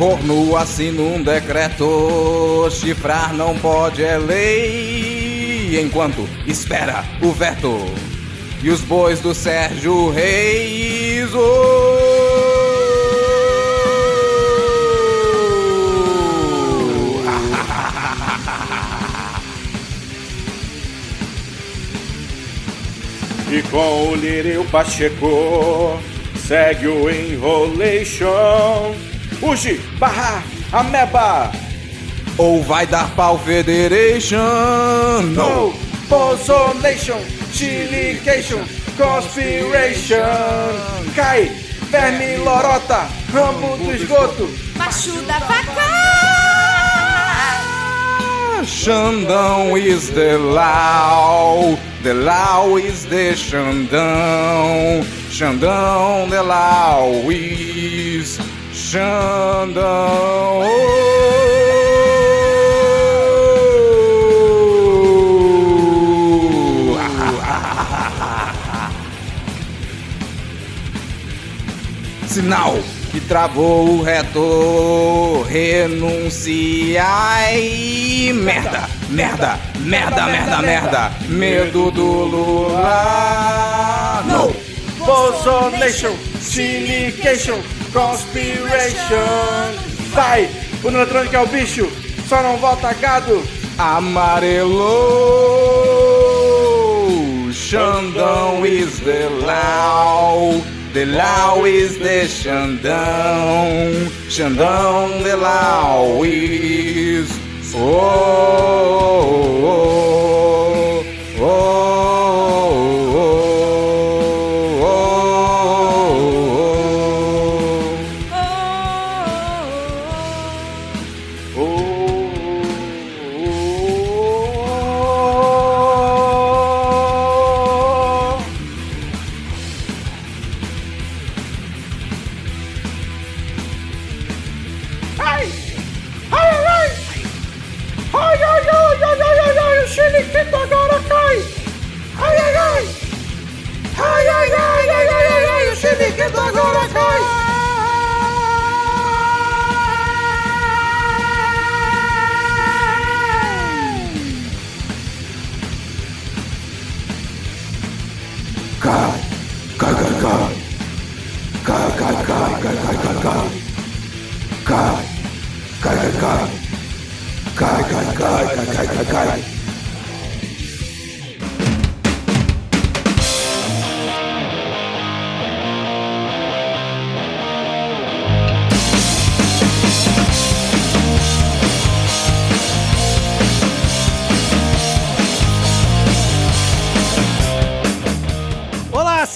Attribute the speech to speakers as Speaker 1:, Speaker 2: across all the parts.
Speaker 1: corno assina um decreto, chifrar não pode é lei, enquanto espera o veto. E os bois do Sérgio Reis.
Speaker 2: E com o Lírio Pacheco segue o Enrolation. Uji, barra, ameba.
Speaker 1: Ou vai dar pau Federation?
Speaker 2: No, Bosonation, Chilication, Conspiration. Cai, verme lorota, rambo do esgoto.
Speaker 3: Macho da vaca!
Speaker 1: Xandão is the law, the law is the Xandão, Xandão the law is Xandão. Sinal que travou o reto, renunciai. Merda, merda, merda, merda, merda. Medo do Lula. Não!
Speaker 2: Bosonation, Chilication, Conspiration. Vai, o eletrônico é o bicho, só não volta gado.
Speaker 1: Amarelo. Xandão is the law. The law is the Xandão. Xandão, the law is. Oh, oh, oh, oh, 开开开开
Speaker 4: 开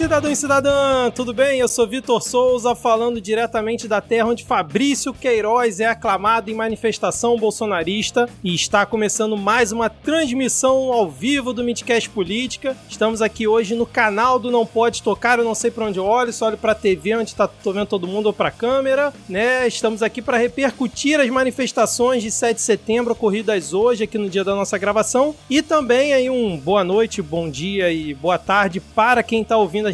Speaker 4: cidadão e cidadã, tudo bem? Eu sou Vitor Souza, falando diretamente da terra onde Fabrício Queiroz é aclamado em manifestação bolsonarista e está começando mais uma transmissão ao vivo do Midcast Política. Estamos aqui hoje no canal do Não Pode Tocar, eu não sei pra onde eu olho, só olho pra TV onde tá, vendo todo mundo ou pra câmera, né? Estamos aqui para repercutir as manifestações de 7 de setembro ocorridas hoje, aqui no dia da nossa gravação, e também aí um boa noite, bom dia e boa tarde para quem está ouvindo a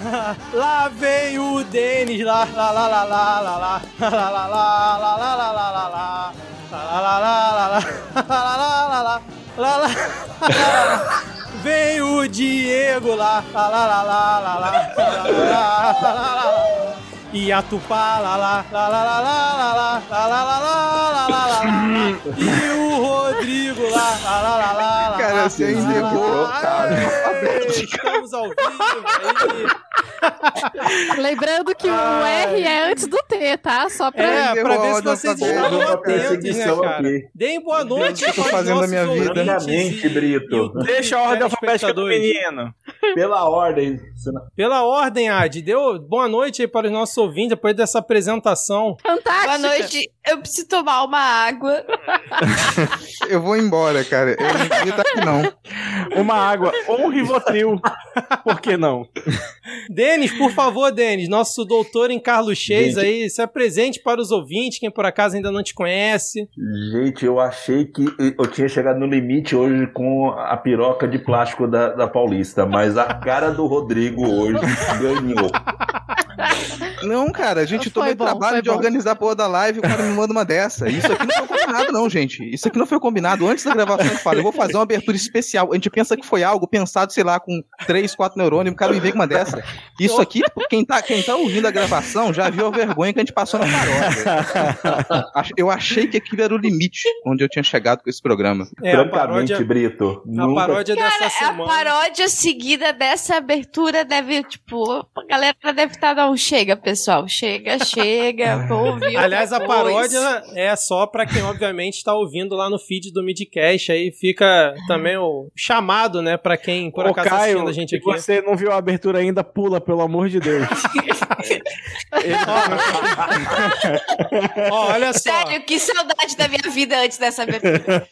Speaker 4: Vem o Diego lá, lá lá lá lá lá lá lá lá lá lá e a Tupá lá lá lá lá lá lá lá lá lá lá lá lá lá lá lá e o Rodrigo lá lá lá lá lá lá
Speaker 1: Cara, você ainda errou, cara.
Speaker 4: Estamos ao vivo.
Speaker 3: Lembrando que o R é antes do T, tá? Só pra.
Speaker 4: É, pra ver se vocês
Speaker 5: Uma
Speaker 4: atentos, né, cara? Deem boa noite
Speaker 1: que eu tô fazendo a minha vida.
Speaker 4: e-
Speaker 5: Brito.
Speaker 4: e
Speaker 2: Deixa a ordem alfabética do menino.
Speaker 5: Pela ordem.
Speaker 4: Pela ordem, Ad, deu boa noite aí para os nossos ouvintes depois dessa apresentação.
Speaker 3: Fantástica.
Speaker 6: Boa noite. Eu preciso tomar uma água.
Speaker 1: Eu vou embora, cara. Eu não queria estar aqui, não.
Speaker 2: Uma água ou um Rivotril. Por que não?
Speaker 4: Denis, por favor, Denis, nosso doutor em Carlos Cheis aí, se apresente para os ouvintes, quem por acaso ainda não te conhece.
Speaker 5: Gente, eu achei que eu tinha chegado no limite hoje com a piroca de plástico da, da Paulista, mas a cara do Rodrigo hoje ganhou.
Speaker 1: Não, cara, a gente
Speaker 3: Foi
Speaker 1: tomou o
Speaker 3: bom,
Speaker 1: trabalho de
Speaker 3: bom.
Speaker 1: organizar a porra da live e o cara me manda uma dessa. Isso aqui não foi combinado, não, gente. Isso aqui não foi combinado. Antes da gravação, gente fala, eu vou fazer uma abertura especial. A gente pensa que foi algo pensado, sei lá, com três, quatro neurônios, o cara me vem com uma dessa. Isso aqui, quem tá, quem tá ouvindo a gravação já viu a vergonha que a gente passou na paródia. Eu achei que aquilo era o limite onde eu tinha chegado com esse programa.
Speaker 4: É, a
Speaker 5: Francamente,
Speaker 4: paródia,
Speaker 5: Brito.
Speaker 4: a
Speaker 5: nunca-
Speaker 4: paródia dessa
Speaker 6: Cara, a
Speaker 4: semana.
Speaker 6: paródia seguida dessa abertura deve, tipo, a galera deve estar não chega, pessoal. Chega, chega. Vou ouvir
Speaker 4: Aliás, a paródia é só pra quem, obviamente, está ouvindo lá no feed do Midcast. Aí fica também o chamado, né, pra quem por
Speaker 2: Ô,
Speaker 4: acaso tá
Speaker 2: Caio,
Speaker 4: assistindo a gente
Speaker 2: se
Speaker 4: aqui.
Speaker 2: você não viu a abertura ainda, pula, pelo amor de Deus.
Speaker 4: Ó, olha só.
Speaker 6: Sério, que saudade da minha vida antes dessa abertura.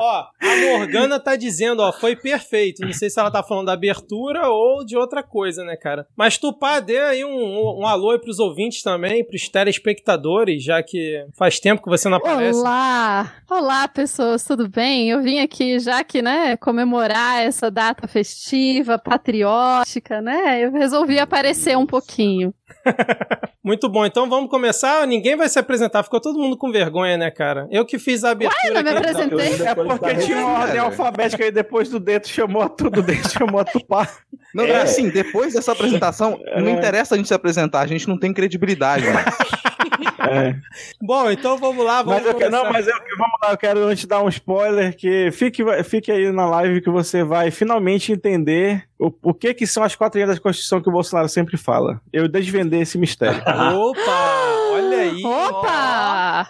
Speaker 4: Ó, a Morgana tá dizendo, ó, foi perfeito. Não sei se ela tá falando da abertura ou de outra coisa, né, cara? Mas Tupá, dê aí um, um, alô aí pros ouvintes também, pros telespectadores, já que faz tempo que você não aparece.
Speaker 3: Olá! Olá, pessoas, tudo bem? Eu vim aqui já que, né, comemorar essa data festiva, patriótica, né? Eu resolvi aparecer um pouquinho.
Speaker 4: Muito bom, então vamos começar. Ninguém vai se apresentar, ficou todo mundo com vergonha, né, cara? Eu que fiz a abertura.
Speaker 3: Ué, não me
Speaker 4: aqui.
Speaker 3: apresentei?
Speaker 2: É porque tinha uma ordem alfabética aí depois do dedo chamou a tudo, dedo chamou a Tupá.
Speaker 1: Não,
Speaker 5: É.
Speaker 1: assim, depois dessa apresentação, não interessa a gente se apresentar, a gente não tem credibilidade, mano.
Speaker 2: É.
Speaker 4: Bom, então vamos lá, vamos
Speaker 2: Mas eu quero, não, mas eu, vamos lá, eu quero antes dar um spoiler que fique, fique aí na live que você vai finalmente entender o, o que que são as quatro linhas da Constituição que o Bolsonaro sempre fala. Eu desvendei esse mistério.
Speaker 4: Opa! Aí.
Speaker 3: Opa!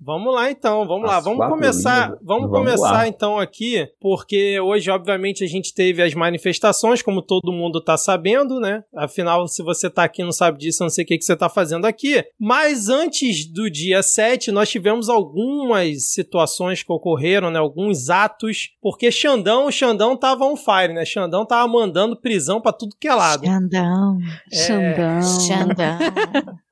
Speaker 4: Vamos lá então, vamos lá,
Speaker 5: As
Speaker 4: vamos
Speaker 5: quatro
Speaker 4: começar, vamos,
Speaker 5: Vamos
Speaker 4: começar
Speaker 5: lá.
Speaker 4: então aqui, porque hoje obviamente a gente teve as manifestações, como todo mundo tá sabendo, né? Afinal, se você tá aqui e não sabe disso, eu não sei o que, que você tá fazendo aqui. Mas antes do dia 7, nós tivemos algumas situações que ocorreram, né? Alguns atos, porque Xandão, o Xandão tava on fire, né? Xandão tava mandando prisão pra tudo que é lado.
Speaker 6: Xandão,
Speaker 4: É,
Speaker 3: Xandão.
Speaker 6: Xandão.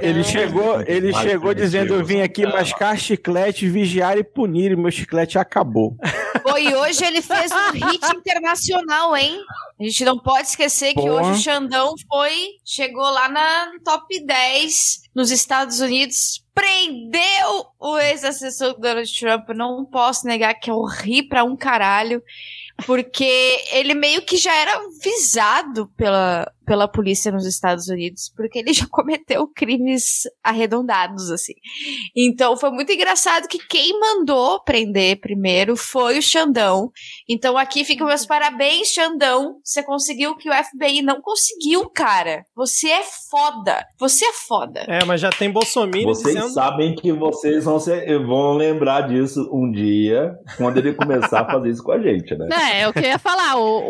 Speaker 2: Ele chegou, ele chegou dizendo: Eu vim aqui mascar chiclete, vigiar e punir, e meu chiclete acabou.
Speaker 6: Pô, e hoje ele fez um hit internacional, hein? A gente não pode esquecer que hoje o Xandão foi, chegou lá na top 10 nos Estados Unidos, prendeu o ex-assessor do Donald Trump. Não posso negar que eu ri pra um caralho, porque ele meio que já era visado pela, pela polícia nos Estados Unidos, porque ele já cometeu crimes arredondados, assim. Então foi muito engraçado que quem mandou prender primeiro foi o Xandão. Então aqui ficam meus parabéns, Xandão. Você conseguiu o que o FBI não conseguiu, cara. Você é foda. Você é foda.
Speaker 4: É, mas já tem Bolsonaro
Speaker 5: Vocês
Speaker 4: dizendo...
Speaker 5: sabem que vocês vão, ser- vão lembrar disso um dia, quando ele começar a fazer isso com a gente, né?
Speaker 3: É, eu queria falar, o,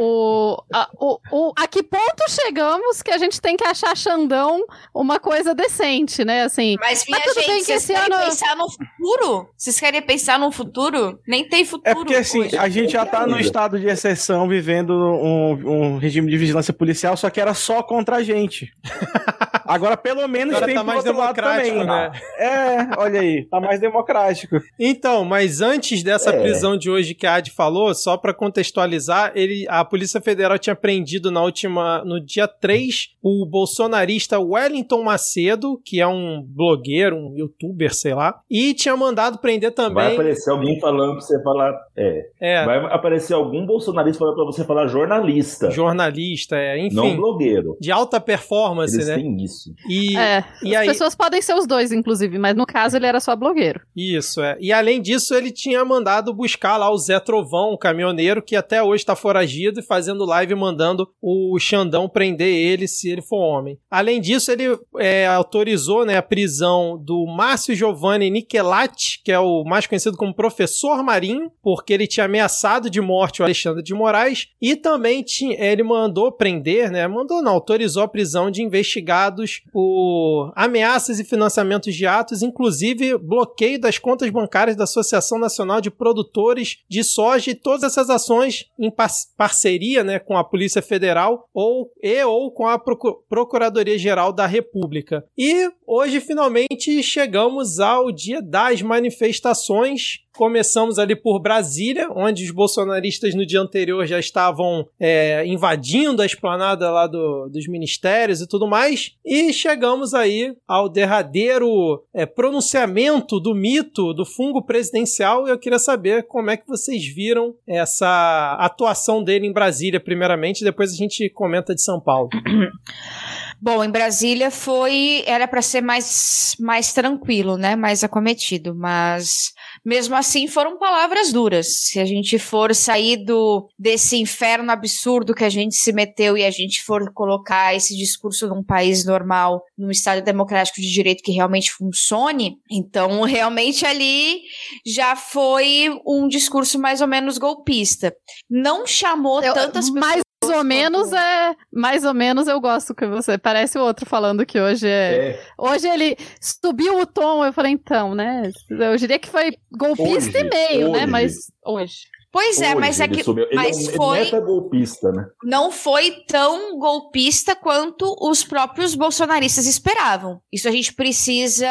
Speaker 3: o, a, o, o- a que ponto chegamos que a gente tem que achar Xandão uma coisa decente, né? Assim,
Speaker 6: Mas minha
Speaker 3: Mas tudo bem
Speaker 6: gente,
Speaker 3: que
Speaker 6: vocês
Speaker 3: esse
Speaker 6: querem
Speaker 3: ano-
Speaker 6: pensar no futuro? Vocês querem pensar no futuro? Nem tem futuro.
Speaker 2: É porque assim,
Speaker 6: hoje.
Speaker 2: a gente já tá no estado de exceção, vivendo um, um regime de vigilância policial, só que era só contra a gente. Agora, pelo menos,
Speaker 4: Agora
Speaker 2: tem
Speaker 4: tá
Speaker 2: pro
Speaker 4: mais
Speaker 2: outro lado
Speaker 4: democrático,
Speaker 2: também.
Speaker 4: né?
Speaker 2: É, olha aí, tá mais democrático.
Speaker 4: Então, mas antes dessa
Speaker 5: É.
Speaker 4: prisão de hoje que a Ad falou, só pra contextualizar, ele, a Polícia Federal tinha prendido na última, no dia 3, o bolsonarista Wellington Macedo, que é um blogueiro, um youtuber, sei lá, e tinha mandado prender
Speaker 5: Vai
Speaker 4: também.
Speaker 5: aparecer alguém falando pra você falar. É.
Speaker 4: É,
Speaker 5: Vai aparecer algum bolsonarista falando pra você falar jornalista,
Speaker 4: jornalista, é,
Speaker 5: não
Speaker 4: enfim,
Speaker 5: blogueiro.
Speaker 4: de alta performance,
Speaker 5: Eles
Speaker 4: né?
Speaker 5: têm isso.
Speaker 4: E,
Speaker 3: É,
Speaker 4: e
Speaker 3: as
Speaker 4: aí,
Speaker 3: pessoas podem ser os dois, inclusive, mas no caso ele era só blogueiro.
Speaker 4: Isso, é. E além disso, ele tinha mandado buscar lá o Zé Trovão, um caminhoneiro, que até hoje tá foragido e fazendo live mandando o Xandão prender ele se ele for homem. Além disso, ele é, autorizou né, a prisão do Márcio Giovanni Nichelati, que é o mais conhecido como Professor Marinho, porque ele tinha ameaçado de morte o Alexandre de Moraes, e também tinha, ele mandou prender, né? Mandou não, autorizou a prisão de investigados por ameaças e financiamentos de atos, inclusive bloqueio das contas bancárias da Associação Nacional de Produtores de Soja e todas essas ações em par- parceria né, com a Polícia Federal ou, e ou com a Procu- Procuradoria-Geral da República. E hoje, finalmente, chegamos ao dia das manifestações. Começamos ali por Brasília, onde os bolsonaristas no dia anterior já estavam é, invadindo a esplanada lá do- dos ministérios e tudo mais. E chegamos aí ao derradeiro é, pronunciamento do mito do fungo presidencial. Eu queria saber como é que vocês viram essa atuação dele em Brasília, primeiramente, depois a gente comenta de São Paulo.
Speaker 6: Bom, em Brasília foi. Era para ser mais, mais tranquilo, né? Mais acometido. Mas mesmo assim foram palavras duras. Se a gente for sair do, desse inferno absurdo que a gente se meteu e a gente for colocar esse discurso num país normal, num Estado democrático de direito que realmente funcione, então realmente ali já foi um discurso mais ou menos golpista. Não chamou
Speaker 3: Eu-
Speaker 6: tantas pessoas.
Speaker 3: Mais ou menos é. Mais ou menos eu gosto que você. Parece o outro falando que hoje é.
Speaker 5: É,
Speaker 3: Hoje ele subiu o tom, eu falei, então, né? Eu diria que foi golpista
Speaker 5: Hoje,
Speaker 3: e meio, né?
Speaker 5: hoje.
Speaker 3: Mas hoje.
Speaker 6: Pois é,
Speaker 5: hoje
Speaker 6: mas é
Speaker 5: ele
Speaker 6: que.
Speaker 5: subiu. Ele,
Speaker 6: mas
Speaker 5: é um- ele
Speaker 6: foi-
Speaker 5: não é golpista, né?
Speaker 6: não foi tão golpista quanto os próprios bolsonaristas esperavam. Isso a gente precisa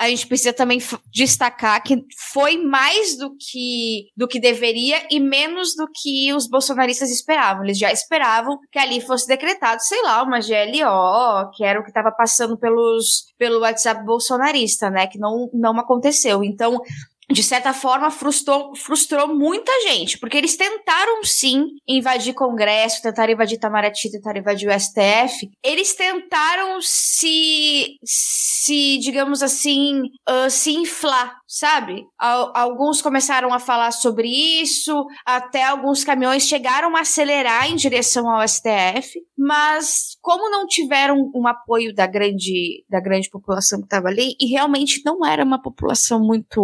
Speaker 6: a gente precisa também destacar que foi mais do que do que deveria e menos do que os bolsonaristas esperavam. Eles já esperavam que ali fosse decretado, sei lá, uma GLO, que era o que estava passando pelos pelo WhatsApp bolsonarista, né, que não não aconteceu. Então, de certa forma, frustrou, frustrou muita gente, porque eles tentaram sim invadir Congresso, tentaram invadir Itamaraty, tentaram invadir o STF. Eles tentaram se, se digamos assim, ah, se inflar, sabe? Al- alguns começaram a falar sobre isso, até alguns caminhões chegaram a acelerar em direção ao STF, mas como não tiveram um apoio da grande, da grande população que estava ali, e realmente não era uma população muito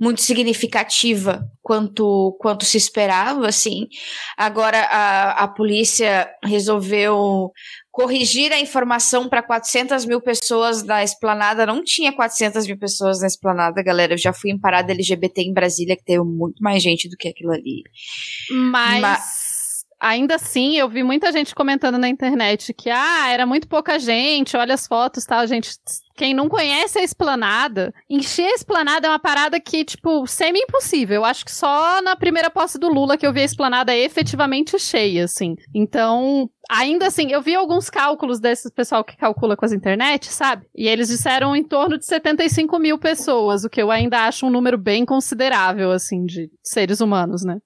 Speaker 6: muito significativa quanto, quanto se esperava, assim. Agora a, a polícia resolveu corrigir a informação para 400 mil pessoas na esplanada. Não tinha 400 mil pessoas na esplanada, galera. Eu já fui em parada LGBT em Brasília, que teve muito mais gente do que aquilo ali.
Speaker 3: Mas.
Speaker 6: Ma-
Speaker 3: Ainda assim, eu vi muita gente comentando na internet que, ah, era muito pouca gente, olha as fotos, tal, gente. Quem não conhece a esplanada, encher a esplanada é uma parada que, tipo, semi-impossível. Eu acho que só na primeira posse do Lula que eu vi a esplanada efetivamente cheia, assim. Então, ainda assim, eu vi alguns cálculos desse pessoal que calcula com as internet, sabe? E eles disseram em torno de 75 mil pessoas, o que eu ainda acho um número bem considerável, assim, de seres humanos, né?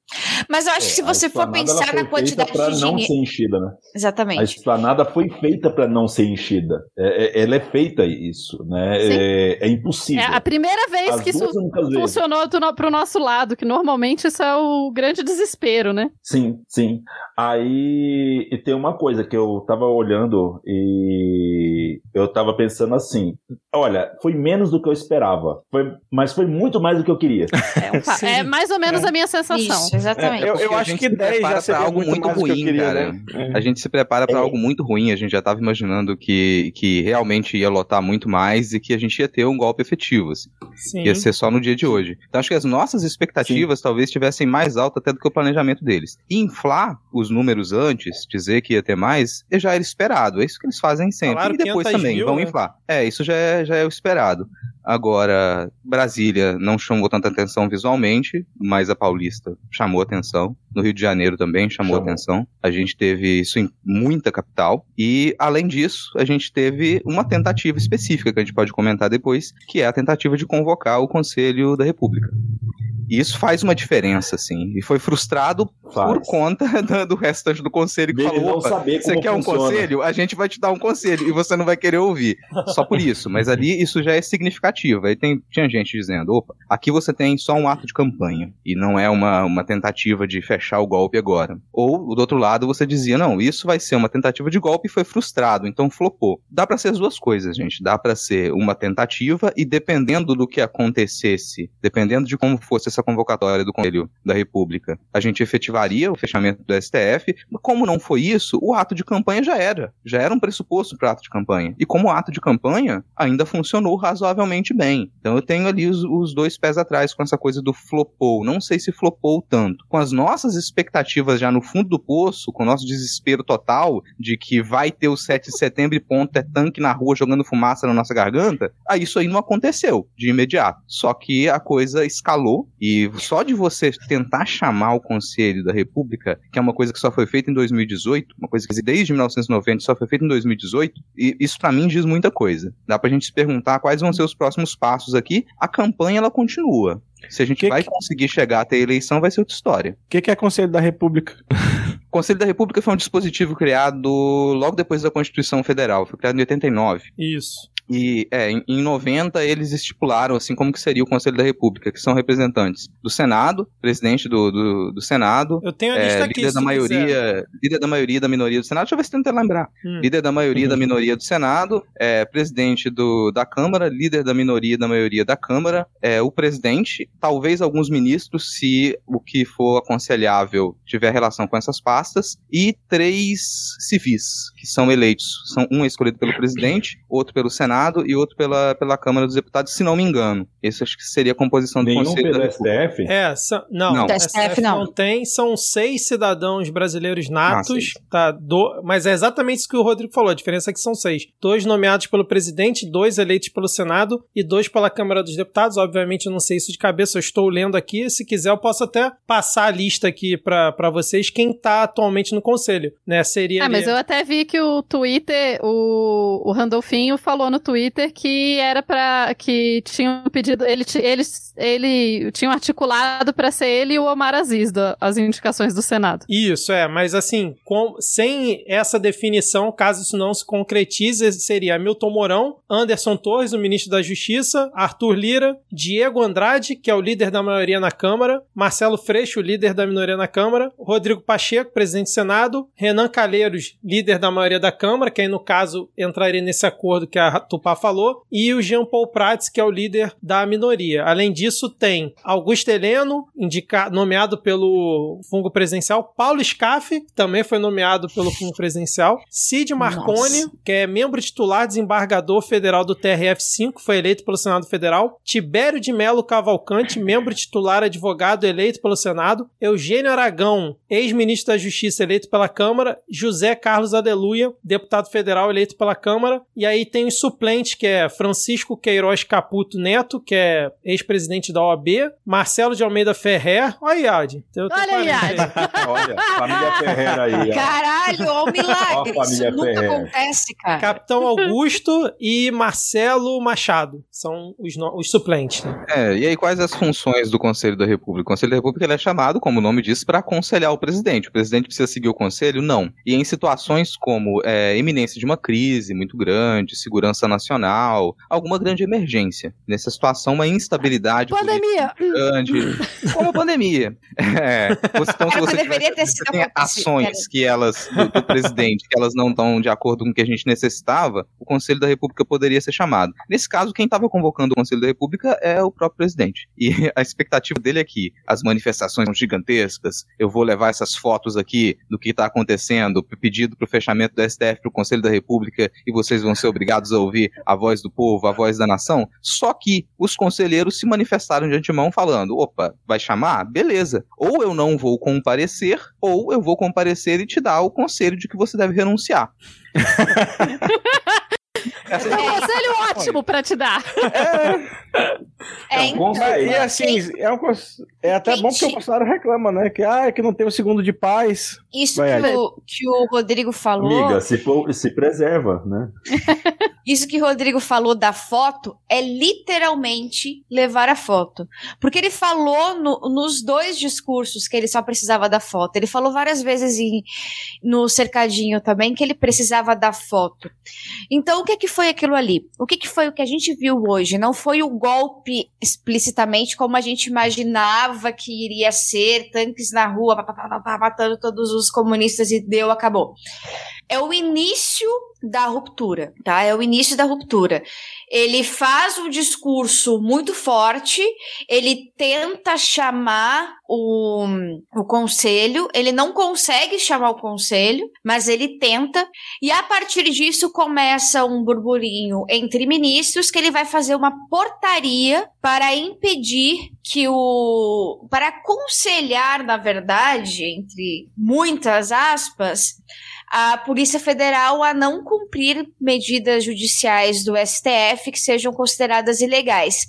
Speaker 6: Mas eu acho que se
Speaker 5: É, a
Speaker 6: você for pensar
Speaker 5: foi
Speaker 6: na quantidade
Speaker 5: pra
Speaker 6: de
Speaker 5: não ser enchida, né? A
Speaker 6: Exatamente.
Speaker 5: esplanada foi feita para não ser enchida. É- é- ela é feita isso, né? É, é impossível.
Speaker 3: É a primeira vez
Speaker 5: As
Speaker 3: que isso
Speaker 5: vezes.
Speaker 3: funcionou no, pro nosso lado, que normalmente isso é o grande desespero, né?
Speaker 5: Sim, sim. Aí e tem uma coisa que eu tava olhando e eu tava pensando assim: olha, foi menos do que eu esperava, foi, mas foi muito mais do que eu queria.
Speaker 3: É, um
Speaker 2: Sim.
Speaker 3: é mais ou menos a minha sensação.
Speaker 6: Isso, exatamente.
Speaker 2: Eu,
Speaker 1: porque
Speaker 2: eu acho que
Speaker 1: se
Speaker 2: 10 já seria
Speaker 1: algo
Speaker 2: muito,
Speaker 1: muito
Speaker 2: mais do que eu
Speaker 1: ruim,
Speaker 2: queria,
Speaker 1: cara.
Speaker 2: né?
Speaker 1: A gente se prepara pra
Speaker 5: É.
Speaker 1: algo muito ruim, a gente já tava imaginando que, que realmente ia lotar muito mais e que a gente ia ter um golpe efetivo, assim.
Speaker 4: Sim.
Speaker 1: Ia ser só no dia de hoje. Então acho que as nossas expectativas talvez estivessem mais altas até do que o planejamento deles. E inflar os números antes, dizer que ia ter mais, já era esperado. É isso que eles fazem sempre.
Speaker 4: Falaram
Speaker 1: e depois
Speaker 4: 500
Speaker 1: também
Speaker 4: mil,
Speaker 1: vão
Speaker 4: né?
Speaker 1: inflar. É, isso já é, já é o esperado. Agora, Brasília não chamou tanta atenção visualmente, mas a Paulista chamou atenção. No Rio de Janeiro também chamou,
Speaker 5: Chamou.
Speaker 1: atenção. A gente teve isso em muita capital. E, além disso, a gente teve uma tentativa específica que a gente pode comentar depois, que é a tentativa de convocar o Conselho da República. E isso faz uma diferença, assim. E foi frustrado
Speaker 5: Faz.
Speaker 1: por conta do, do restante do conselho que
Speaker 5: Dele
Speaker 1: falou, opa, você quer um
Speaker 5: funciona."
Speaker 1: conselho? A gente vai te dar um conselho e você não vai querer ouvir. Só por isso. Mas ali isso já é significativo. Aí tem, tinha gente dizendo, opa, aqui você tem só um ato de campanha e não é uma, uma tentativa de fechar o golpe agora. Ou, do outro lado, você dizia, não, isso vai ser uma tentativa de golpe e foi frustrado, então flopou. Dá pra ser as duas coisas, gente. Dá pra ser uma tentativa e dependendo do que acontecesse, dependendo de como fosse essa convocatória do Conselho da República, a gente efetivaria o fechamento do STF. Como não foi isso, o ato de campanha já era. Já era um pressuposto para ato de campanha. E como ato de campanha, ainda funcionou razoavelmente bem. Então eu tenho ali os, os dois pés atrás com essa coisa do flopou. Não sei se flopou tanto. Com as nossas expectativas já no fundo do poço, com o nosso desespero total de que vai ter o 7 de setembro e ponto, é tanque na rua jogando fumaça na nossa garganta, aí isso aí não aconteceu de imediato. Só que a coisa escalou e só de você tentar chamar o Conselho da República, que é uma coisa que só foi feita em 2018, uma coisa que desde 1990 só foi feita em 2018, e isso pra mim diz muita coisa. Dá pra gente se perguntar quais vão ser os próximos passos aqui. A campanha ela continua. Se a gente
Speaker 2: Que
Speaker 1: vai
Speaker 2: que-
Speaker 1: conseguir chegar até a eleição, vai ser outra história.
Speaker 2: O que, que é Conselho da República?
Speaker 1: O Conselho da República foi um dispositivo criado logo depois da Constituição Federal, foi criado em 89.
Speaker 4: Isso.
Speaker 1: E é, em, em 90 eles estipularam assim como que seria o Conselho da República, que são representantes do Senado, presidente do, do, do Senado,
Speaker 4: Eu tenho a
Speaker 1: é,
Speaker 4: lista aqui.
Speaker 1: líder da maioria,
Speaker 4: quiser.
Speaker 1: líder da maioria da minoria do Senado. Deixa eu ver se tenta lembrar.
Speaker 4: Hum.
Speaker 1: Líder da maioria da minoria do Senado, é, presidente do, da Câmara, líder da minoria da maioria da Câmara, é, o presidente, talvez alguns ministros, se o que for aconselhável tiver relação com essas pastas, e três civis, que são eleitos. São um é escolhido pelo presidente, outro pelo Senado e outro pela, pela Câmara dos Deputados, se não me engano. Esse acho que seria a composição do
Speaker 5: Nenhum
Speaker 1: Conselho da
Speaker 5: pelo. STF?
Speaker 4: É, são- não,
Speaker 1: Não.
Speaker 6: STF não.
Speaker 4: tem, são seis cidadãos brasileiros natos,
Speaker 1: Ah,
Speaker 4: tá? Do, mas é exatamente isso que o Rodrigo falou, a diferença é que são seis. Dois nomeados pelo presidente, dois eleitos pelo Senado e dois pela Câmara dos Deputados. Obviamente eu não sei isso de cabeça, eu estou lendo aqui. Se quiser eu posso até passar a lista aqui pra pra vocês, quem tá atualmente no conselho, né? Seria
Speaker 3: Ah,
Speaker 4: ali-
Speaker 3: mas eu até vi que o Twitter, o, o Randolfinho falou no Twitter que era pra. que tinham pedido. Ele, eles ele tinham articulado pra ser ele e o Omar Aziz da- as indicações do Senado.
Speaker 4: Isso, é, mas assim, com- sem essa definição, caso isso não se concretize, seria Milton Mourão, Anderson Torres, o ministro da Justiça, Arthur Lira, Diego Andrade, que é o líder da maioria na Câmara, Marcelo Freixo, líder da minoria na Câmara, Rodrigo Pacheco, presidente do Senado, Renan Calheiros, líder da maioria da Câmara, que aí no caso entraria nesse acordo que a Tupá falou, e o Jean Paul Prats, que é o líder da minoria. Além disso, tem Augusto Heleno, indica- nomeado pelo fungo presidencial, Paulo Scaff, que também foi nomeado pelo fungo presidencial, Cid Marconi,
Speaker 6: Nossa.
Speaker 4: que é membro titular desembargador federal do TRF5, foi eleito pelo Senado Federal, Tibério de Melo Cavalcante, membro titular advogado eleito pelo Senado, Eugênio Aragão, ex-ministro da Justiça eleito pela Câmara, José Carlos Aleluia, deputado federal eleito pela Câmara, e aí tem os suplentes, que é Francisco Queiroz Caputo Neto, que é ex-presidente da OAB, Marcelo de Almeida Ferrer, olha aí, Yad. Teu- teu
Speaker 3: Olha Yad.
Speaker 5: Olha, família Ferreira aí, ó.
Speaker 6: Caralho, ó o milagre.
Speaker 5: Ó a família
Speaker 6: Isso nunca
Speaker 5: Ferrer.
Speaker 6: acontece, cara.
Speaker 4: Capitão Augusto e Marcelo Machado são os, no- os suplentes. né?
Speaker 1: É, e aí quais as funções do Conselho da República? O Conselho da República ele é chamado, como o nome diz, para aconselhar o presidente. O presidente precisa seguir o conselho? Não. E em situações como é, eminência de uma crise muito grande, segurança nacional, alguma grande emergência. Nessa situação, uma instabilidade
Speaker 3: Pandemia!
Speaker 1: grande, como a pandemia. É, então, se você
Speaker 6: deveria
Speaker 1: tiver-
Speaker 6: ter sido
Speaker 1: tem ações que elas, do, do presidente, que elas não estão de acordo com o que a gente necessitava, o Conselho da República poderia ser chamado. Nesse caso, quem estava convocando o Conselho da República é o próprio presidente. E a expectativa dele é que as manifestações são gigantescas, eu vou levar essas fotos aqui do que está acontecendo, pedido para o fechamento do STF para o Conselho da República, e vocês vão ser obrigados a ouvir a voz do povo, a voz da nação. Só que os conselheiros se manifestaram de antemão falando: opa, vai chamar? Beleza. Ou eu não vou comparecer, ou eu vou comparecer e te dar o conselho de que você deve renunciar. Essa
Speaker 3: É um conselho ótimo pra te dar.
Speaker 6: É,
Speaker 5: É um conselho.
Speaker 2: E assim, é, um cons- é até
Speaker 6: Quem
Speaker 2: bom porque o Bolsonaro reclama, né? Que, ah, é que não tem o segundo de paz.
Speaker 6: Isso que o, que o Rodrigo falou.
Speaker 5: Amiga, se, for- se preserva, né?
Speaker 6: isso que o Rodrigo falou da foto é literalmente levar a foto. Porque ele falou no- nos dois discursos que ele só precisava da foto. Ele falou várias vezes em- no cercadinho também que ele precisava da foto. Então, o que, que foi aquilo ali? O que, que foi o que a gente viu hoje? Não foi o golpe explicitamente como a gente imaginava que iria ser, tanques na rua, matando todos os comunistas e deu, acabou. É o início da ruptura, tá? É o início da ruptura. Ele faz um discurso muito forte, ele tenta chamar o, o conselho, ele não consegue chamar o conselho, mas ele tenta, e a partir disso começa um burburinho entre ministros que ele vai fazer uma portaria para impedir que o. para aconselhar, na verdade, entre muitas aspas, a Polícia Federal a não cumprir medidas judiciais do STF que sejam consideradas ilegais.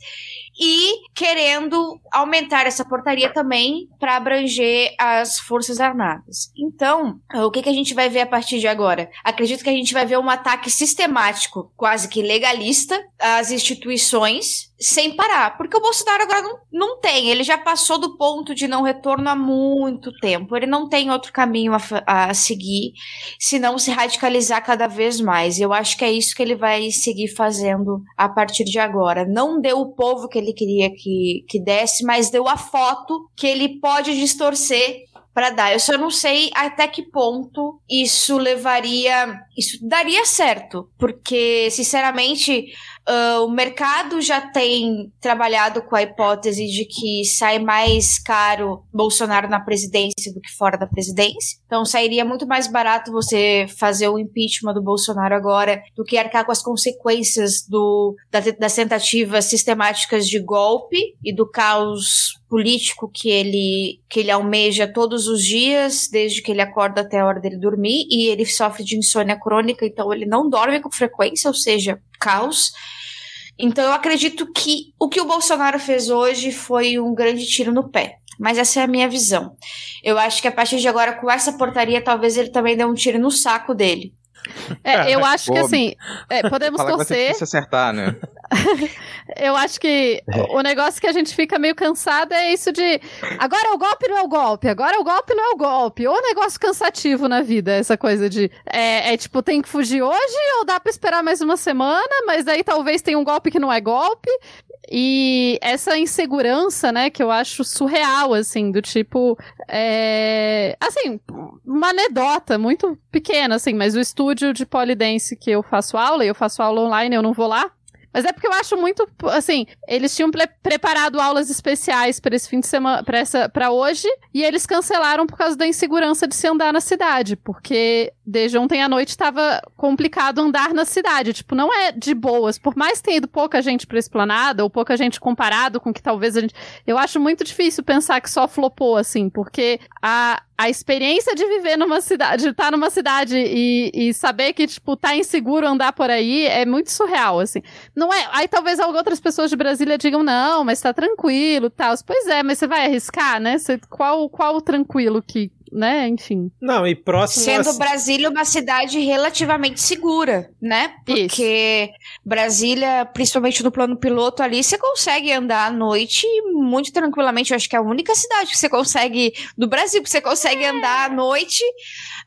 Speaker 6: E querendo aumentar essa portaria também para abranger as Forças Armadas. Então, o que, que a gente vai ver a partir de agora? Acredito que a gente vai ver um ataque sistemático, quase que legalista, às instituições, sem parar. Porque o Bolsonaro agora não, não tem. Ele já passou do ponto de não retorno há muito tempo. Ele não tem outro caminho a, a seguir se não se radicalizar cada vez mais. Eu acho que é isso que ele vai seguir fazendo a partir de agora. Não deu o povo que ele queria que, que desse, mas deu a foto que ele pode distorcer para dar. Eu só não sei até que ponto isso levaria. Isso daria certo. Porque, sinceramente. Ah, o mercado já tem trabalhado com a hipótese de que sai mais caro Bolsonaro na presidência do que fora da presidência. Então sairia muito mais barato você fazer o impeachment do Bolsonaro agora do que arcar com as consequências do, da- das tentativas sistemáticas de golpe e do caos político que ele, que ele almeja todos os dias, desde que ele acorda até a hora dele dormir, e ele sofre de insônia crônica, então ele não dorme com frequência, ou seja, caos. Então eu acredito que o que o Bolsonaro fez hoje foi um grande tiro no pé. Mas essa é a minha visão. Eu acho que a partir de agora, com essa portaria, talvez ele também dê um tiro no saco dele.
Speaker 3: É, eu acho que assim, é, podemos torcer.
Speaker 1: que se acertar, né?
Speaker 3: Eu acho que o negócio que a gente fica meio cansado é isso de agora é o golpe, não é o golpe, agora é o golpe, não é o golpe. Ou negócio cansativo na vida, essa coisa de é, é tipo, tem que fugir hoje ou dá pra esperar mais uma semana, mas aí talvez tenha um golpe que não é golpe. E essa insegurança, né, que eu acho surreal, assim, do tipo. É... Assim, uma anedota muito pequena, assim, mas o estúdio de polidense que eu faço aula, e eu faço aula online, eu não vou lá. Mas é porque eu acho muito, assim, eles tinham pre- preparado aulas especiais para esse fim de semana, para essa, para hoje, e eles cancelaram por causa da insegurança de se andar na cidade, porque desde ontem à noite estava complicado andar na cidade, tipo, não é de boas, por mais que tenha ido pouca gente para esplanada ou pouca gente comparado com que talvez a gente, eu acho muito difícil pensar que só flopou assim, porque a a experiência de viver numa cidade, de estar numa cidade e, e saber que, tipo, tá inseguro andar por aí é muito surreal, assim. Não é. Aí talvez outras pessoas de Brasília digam, não, mas tá tranquilo tal. Pois é, mas você vai arriscar, né? Você, qual, qual o tranquilo que. Né, enfim.
Speaker 4: Não, e próximo.
Speaker 6: Sendo
Speaker 4: a-
Speaker 6: Brasília uma cidade relativamente segura, né? Porque Brasília, principalmente no plano piloto ali, você consegue andar à noite muito tranquilamente. Eu acho que é a única cidade que você consegue do Brasil que você consegue andar à noite.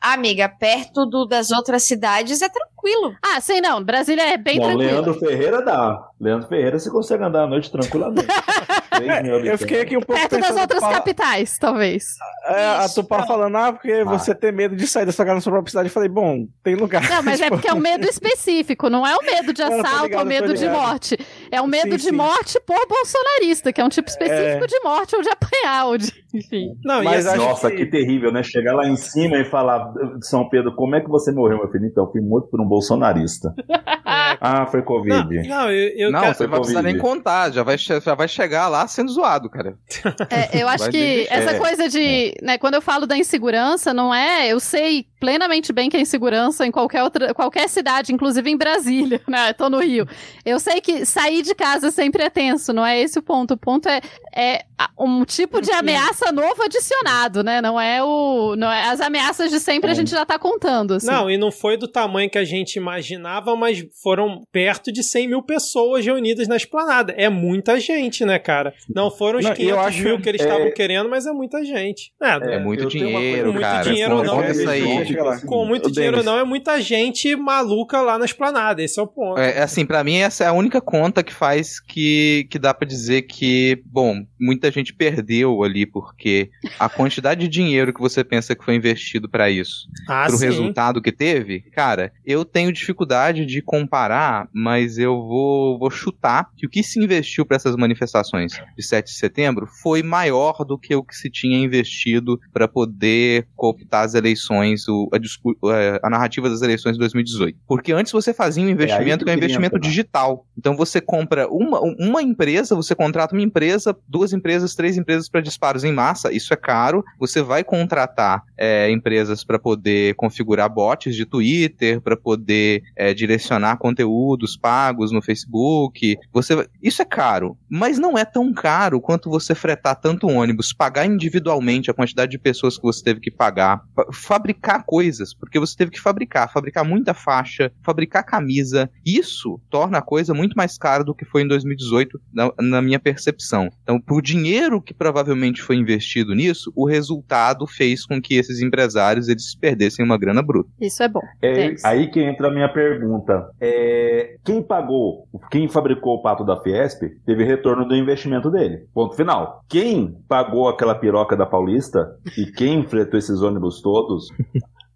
Speaker 6: Amiga, perto do- das outras cidades é tranquilo.
Speaker 3: Ah, sei não. Brasília é bem tranquilo.
Speaker 5: Leandro Ferreira dá. Leandro Ferreira você consegue andar à noite tranquilamente.
Speaker 2: Eu fiquei aqui um pouco
Speaker 3: Perto das outras capitais, talvez.
Speaker 2: É, a Tupá falando, ah, porque você tem medo de sair da sua casa na sua própria cidade. Eu falei, bom, tem lugar.
Speaker 3: Não, mas é
Speaker 2: Tipo,
Speaker 3: porque é um medo específico, não é o medo de
Speaker 2: Não, tô
Speaker 3: assalto
Speaker 2: ligado,
Speaker 3: ou medo
Speaker 2: tô
Speaker 3: de morte. É o medo
Speaker 2: Sim,
Speaker 3: de
Speaker 2: sim.
Speaker 3: morte por bolsonarista, que é um tipo específico
Speaker 2: É.
Speaker 3: de morte ou de apanhar, ou de. Enfim.
Speaker 4: Não,
Speaker 2: Mas
Speaker 4: e assim,
Speaker 5: Nossa,
Speaker 2: que-
Speaker 5: que terrível, né? Chegar lá em cima e falar, São Pedro, como é que você morreu, meu filho? Então, eu fui morto por um bolsonarista. ah, foi
Speaker 4: Não,
Speaker 5: Covid.
Speaker 4: não, eu, eu
Speaker 1: não,
Speaker 4: quero-
Speaker 1: você não vai precisar
Speaker 5: Covid.
Speaker 1: nem contar, já vai, já vai chegar lá sendo zoado, cara.
Speaker 3: É, eu acho
Speaker 1: Vai
Speaker 3: que essa
Speaker 5: É.
Speaker 3: coisa de. Né, quando eu falo da insegurança, não é. Eu sei plenamente bem que a insegurança em qualquer outra. qualquer cidade, inclusive em Brasília, né? Tô no Rio. Eu sei que sair de casa sempre é tenso, não é esse o ponto. O ponto é, é um tipo de ameaça novo adicionado, né? Não é o. Não é, as ameaças de sempre a gente já tá contando. Assim.
Speaker 4: Não, e não foi do tamanho que a gente imaginava, mas foram perto de 100 mil pessoas reunidas na esplanada. É muita gente, né, cara? Não foram os
Speaker 2: Não,
Speaker 4: 500
Speaker 2: eu acho-
Speaker 4: mil que eles
Speaker 5: é-
Speaker 4: estavam querendo, mas é muita gente. É,
Speaker 1: É, muito dinheiro,
Speaker 4: coisa-
Speaker 1: cara.
Speaker 4: muito dinheiro
Speaker 1: Pô,
Speaker 4: não,
Speaker 1: isso aí.
Speaker 5: Assim,
Speaker 4: com muito dinheiro não, é muita gente maluca lá na esplanada. Esse é o ponto.
Speaker 1: É, assim, pra mim essa é a única conta que faz que, que dá pra dizer que, bom, muita gente perdeu ali porque a quantidade de dinheiro que você pensa que foi investido pra isso,
Speaker 4: Ah,
Speaker 1: pro
Speaker 4: sim.
Speaker 1: resultado que teve, cara, eu tenho dificuldade de comparar, mas eu vou, vou chutar que o que se investiu pra essas manifestações de 7 de setembro foi maior do que o que se tinha investido pra poder cooptar as eleições, o- a, é, a narrativa das eleições de 2018. Porque antes você fazia um investimento
Speaker 5: que
Speaker 1: que é um investimento
Speaker 5: entrar.
Speaker 1: digital. Então você compra uma, uma empresa, você contrata uma empresa, duas empresas, três empresas para disparos em massa. Isso é caro. Você vai contratar é, empresas para poder configurar bots de Twitter, para poder é, direcionar conteúdos pagos no Facebook. Você isso é caro, mas não é tão caro quanto você fretar tanto ônibus, pagar individualmente a quantidade de pessoas que você teve que pagar, fa- fabricar coisas, porque você teve que fabricar, fabricar muita faixa, fabricar camisa. Isso torna a coisa muito mais cara do que foi em 2018, na, na minha percepção. Então, por dinheiro que provavelmente foi investido nisso, o resultado fez com que esses empresários eles perdessem uma grana bruta.
Speaker 3: Isso é bom.
Speaker 5: É
Speaker 3: Denis.
Speaker 5: aí que entra a minha pergunta. É, quem pagou, quem fabricou o pato da Fiesp, teve retorno do investimento dele. Ponto final. Quem pagou aquela piroca da Paulista e quem fretou esses ônibus todos,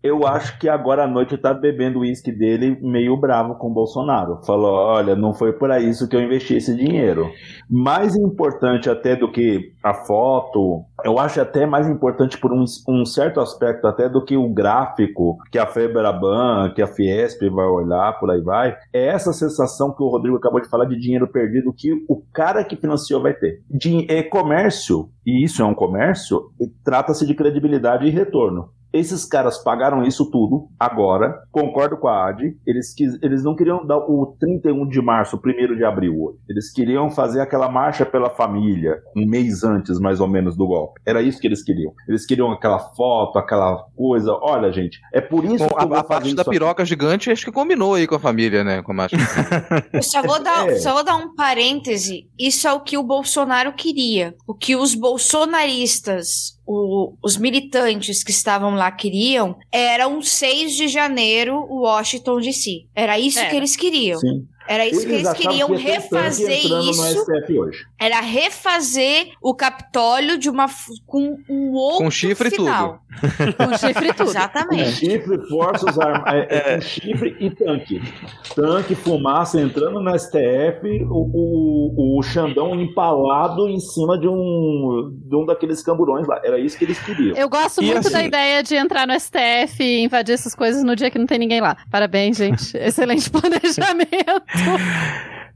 Speaker 5: eu acho que agora à noite tá bebendo o uísque dele meio bravo com o Bolsonaro. Falou: olha, não foi para isso que eu investi esse dinheiro. Mais importante até do que a foto, eu acho até mais importante por um, um certo aspecto até do que o gráfico que a Febraban, que a Fiesp vai olhar, por aí vai, é essa sensação que o Rodrigo acabou de falar de dinheiro perdido que o cara que financiou vai ter. Din- é comércio, e isso é um comércio, trata-se de credibilidade e retorno. Esses caras pagaram isso tudo agora, concordo com a AD. Eles, quis, eles não queriam dar o 31 de março, 1 de abril hoje. Eles queriam fazer aquela marcha pela família, um mês antes, mais ou menos, do golpe. Era isso que eles queriam. Eles queriam aquela foto, aquela coisa. Olha, gente, é por isso
Speaker 1: Bom,
Speaker 5: que eu vou
Speaker 1: a, a
Speaker 5: fazer
Speaker 1: parte da
Speaker 5: isso aqui.
Speaker 1: piroca gigante acho que combinou aí com a família, né? Com a macho.
Speaker 6: Eu só vou, dar,
Speaker 5: É.
Speaker 6: só vou dar um parêntese. Isso é o que o Bolsonaro queria. O que os bolsonaristas, o- os militantes que estavam lá queriam, era um 6 de janeiro, Washington DC. Era isso
Speaker 3: Era.
Speaker 6: que eles queriam.
Speaker 5: Sim.
Speaker 6: Era isso que eles queriam
Speaker 5: que
Speaker 6: refazer isso. Era refazer o Capitólio de uma com um outro
Speaker 1: Com chifre
Speaker 6: final.
Speaker 3: Com chifre e tudo.
Speaker 5: Com
Speaker 6: Exatamente.
Speaker 5: chifre, forças armadas. É, é com chifre e tanque. Tanque, fumaça entrando no STF, o, o, o Xandão empalado em cima de um, de um daqueles camburões lá. Era isso que eles queriam.
Speaker 3: Eu gosto
Speaker 2: E
Speaker 3: muito da
Speaker 2: assim-
Speaker 3: ideia de entrar no STF e invadir essas coisas no dia que não tem ninguém lá. Parabéns, gente. Excelente planejamento.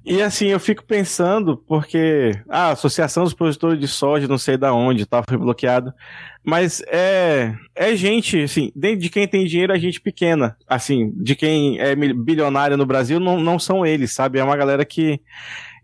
Speaker 2: E assim, eu fico pensando, porque a Associação dos Produtores de Soja, não sei da onde, tá, foi bloqueado. Mas é, é gente, assim, dentro de quem tem dinheiro é gente pequena. Assim, de quem é bilionário no Brasil, não, não são eles, sabe? É uma galera que,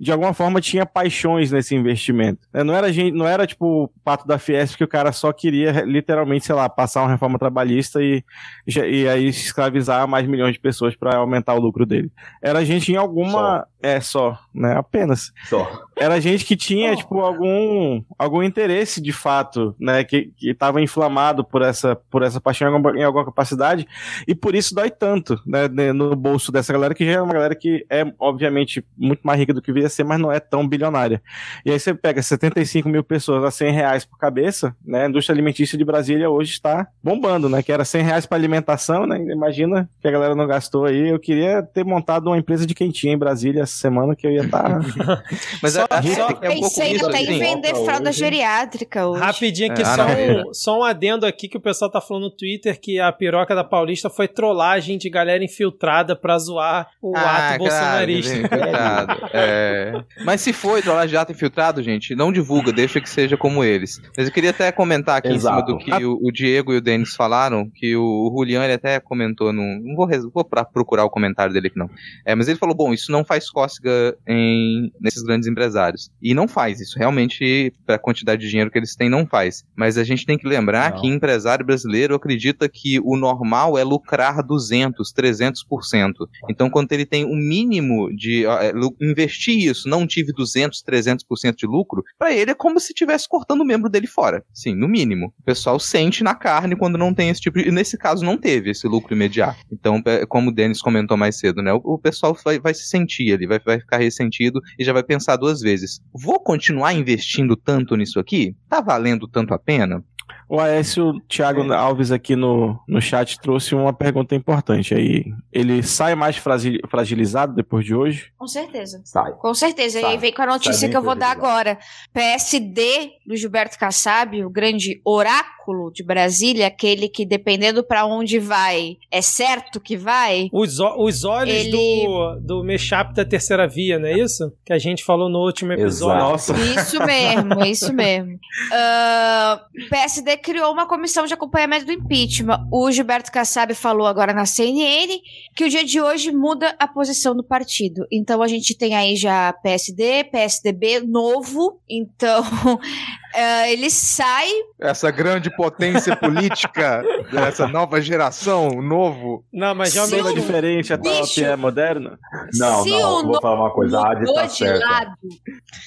Speaker 2: de alguma forma, tinha paixões nesse investimento. É, Não era gente, não era tipo o pato da Fiesp que o cara só queria, literalmente, sei lá, passar uma reforma trabalhista e, e aí escravizar mais milhões de pessoas para aumentar o lucro dele. Era gente em alguma. É só, né? Apenas.
Speaker 5: Só.
Speaker 2: Era gente que tinha, tipo, algum, algum interesse de fato, né? Que, que tava inflamado por essa, por essa paixão em alguma, em alguma capacidade, e por isso dói tanto, né? ne- No bolso dessa galera, que já é uma galera que é, obviamente, muito mais rica do que devia ser, mas não é tão bilionária. E aí você pega 75 mil pessoas a 100 reais por cabeça, né? A indústria alimentícia de Brasília hoje está bombando, né? Que era 100 reais para alimentação, né? Imagina que a galera não gastou aí. Eu queria ter montado uma empresa de quentinha em Brasília essa semana que eu ia estar.
Speaker 1: Mas
Speaker 4: Só-
Speaker 1: a- acho
Speaker 4: só-
Speaker 1: é um pouco
Speaker 6: Pensei
Speaker 1: isso,
Speaker 6: até em
Speaker 1: assim.
Speaker 6: vender
Speaker 5: Hoje-
Speaker 6: fralda geriátrica hoje.
Speaker 4: Rapidinho aqui,
Speaker 1: É, ah,
Speaker 4: só, um, só um adendo aqui que o pessoal tá falando no Twitter que a piroca da Paulista foi trollagem de galera infiltrada pra zoar o ato bolsonarista.
Speaker 1: Ah, Claro. É. Mas se foi trollagem de ato infiltrado, gente, não divulga, deixa que seja como eles. Mas eu queria até comentar aqui
Speaker 5: Exato.
Speaker 1: em cima do que o, o Diego e o Denis falaram, que o, o Julian ele até comentou num. Não vou, res- vou procurar o comentário dele aqui, não. É, mas ele falou: bom, isso não faz cócega em, nesses grandes empresários. E não faz isso, realmente, para a quantidade de dinheiro que eles têm, não faz. Mas a gente tem que lembrar
Speaker 5: Não.
Speaker 1: que empresário brasileiro acredita que o normal é lucrar 200, 300%. Então, quando ele tem um mínimo de lu- investir isso, não tive 200, 300% de lucro, para ele é como se estivesse cortando o membro dele fora. Sim, no mínimo. O pessoal sente na carne quando não tem esse tipo de. E nesse caso, não teve esse lucro imediato. Então, é, como o Denis comentou mais cedo, né? O, o pessoal vai, vai se sentir ali, vai, vai ficar ressentido e já vai pensar duas vezes. Vou continuar investindo tanto nisso aqui? Tá valendo tanto a pena?
Speaker 2: O Aécio Thiago Alves aqui no, no chat trouxe uma pergunta importante aí. Ele sai mais fragi- fragilizado depois de hoje?
Speaker 6: Com certeza.
Speaker 5: Sai.
Speaker 6: Com certeza. E
Speaker 5: Sai.
Speaker 6: aí vem com a notícia que eu vou dar agora. PSD do Gilberto Kassab, o grande oráculo de Brasília, aquele que dependendo pra onde vai, é certo que vai.
Speaker 4: Os, os olhos
Speaker 6: Ele-
Speaker 4: do, do Meshap da terceira via, não é isso? Que a gente falou no último episódio.
Speaker 5: Exato. Nossa.
Speaker 6: Isso mesmo, isso mesmo. Ah, o PSD criou uma comissão de acompanhamento do impeachment. O Gilberto Kassab falou agora na CNN que o dia de hoje muda a posição do partido. Então a gente tem aí já PSD, PSDB novo. Então ah, ele sai
Speaker 1: Essa grande potência política dessa nova geração, novo.
Speaker 4: Não, mas
Speaker 6: Se
Speaker 4: realmente.
Speaker 6: o-
Speaker 2: diferente, a
Speaker 6: Bicho.
Speaker 2: é moderna?
Speaker 5: Não,
Speaker 6: Se
Speaker 5: não,
Speaker 6: o
Speaker 5: vou falar uma coisa, a Adi tá
Speaker 6: de
Speaker 5: certa.
Speaker 6: lado.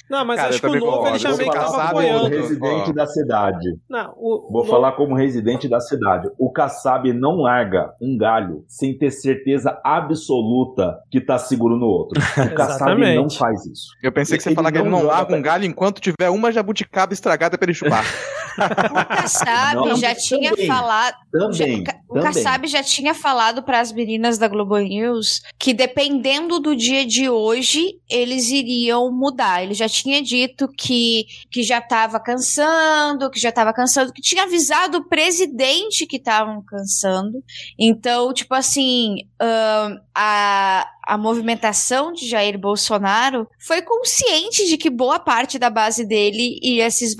Speaker 4: Não, mas
Speaker 1: Cara,
Speaker 4: acho que o novo ele já meio que tava
Speaker 5: como
Speaker 4: apoiando.
Speaker 5: residente
Speaker 1: Ó.
Speaker 5: da cidade.
Speaker 4: Não, o,
Speaker 5: Vou
Speaker 4: o
Speaker 5: falar como residente da cidade. O Kassab não larga um galho sem ter certeza absoluta que tá seguro no outro. O Kassab não faz isso.
Speaker 1: Eu pensei que você ia falar que ele
Speaker 5: não
Speaker 1: larga um galho enquanto tiver uma jabuticaba estragada pra ele chupar.
Speaker 6: O Kassab
Speaker 5: Não,
Speaker 6: já
Speaker 5: também,
Speaker 6: tinha falado.
Speaker 5: Também.
Speaker 6: Já- o
Speaker 5: também.
Speaker 6: Kassab já tinha falado para as meninas da Globo News que dependendo do dia de hoje, eles iriam mudar. Ele já tinha dito que, que já estava cansando, que já estava cansando, que tinha avisado o presidente que estavam cansando. Então, tipo assim, ahn, a, a movimentação de Jair Bolsonaro foi consciente de que boa parte da base dele ia, se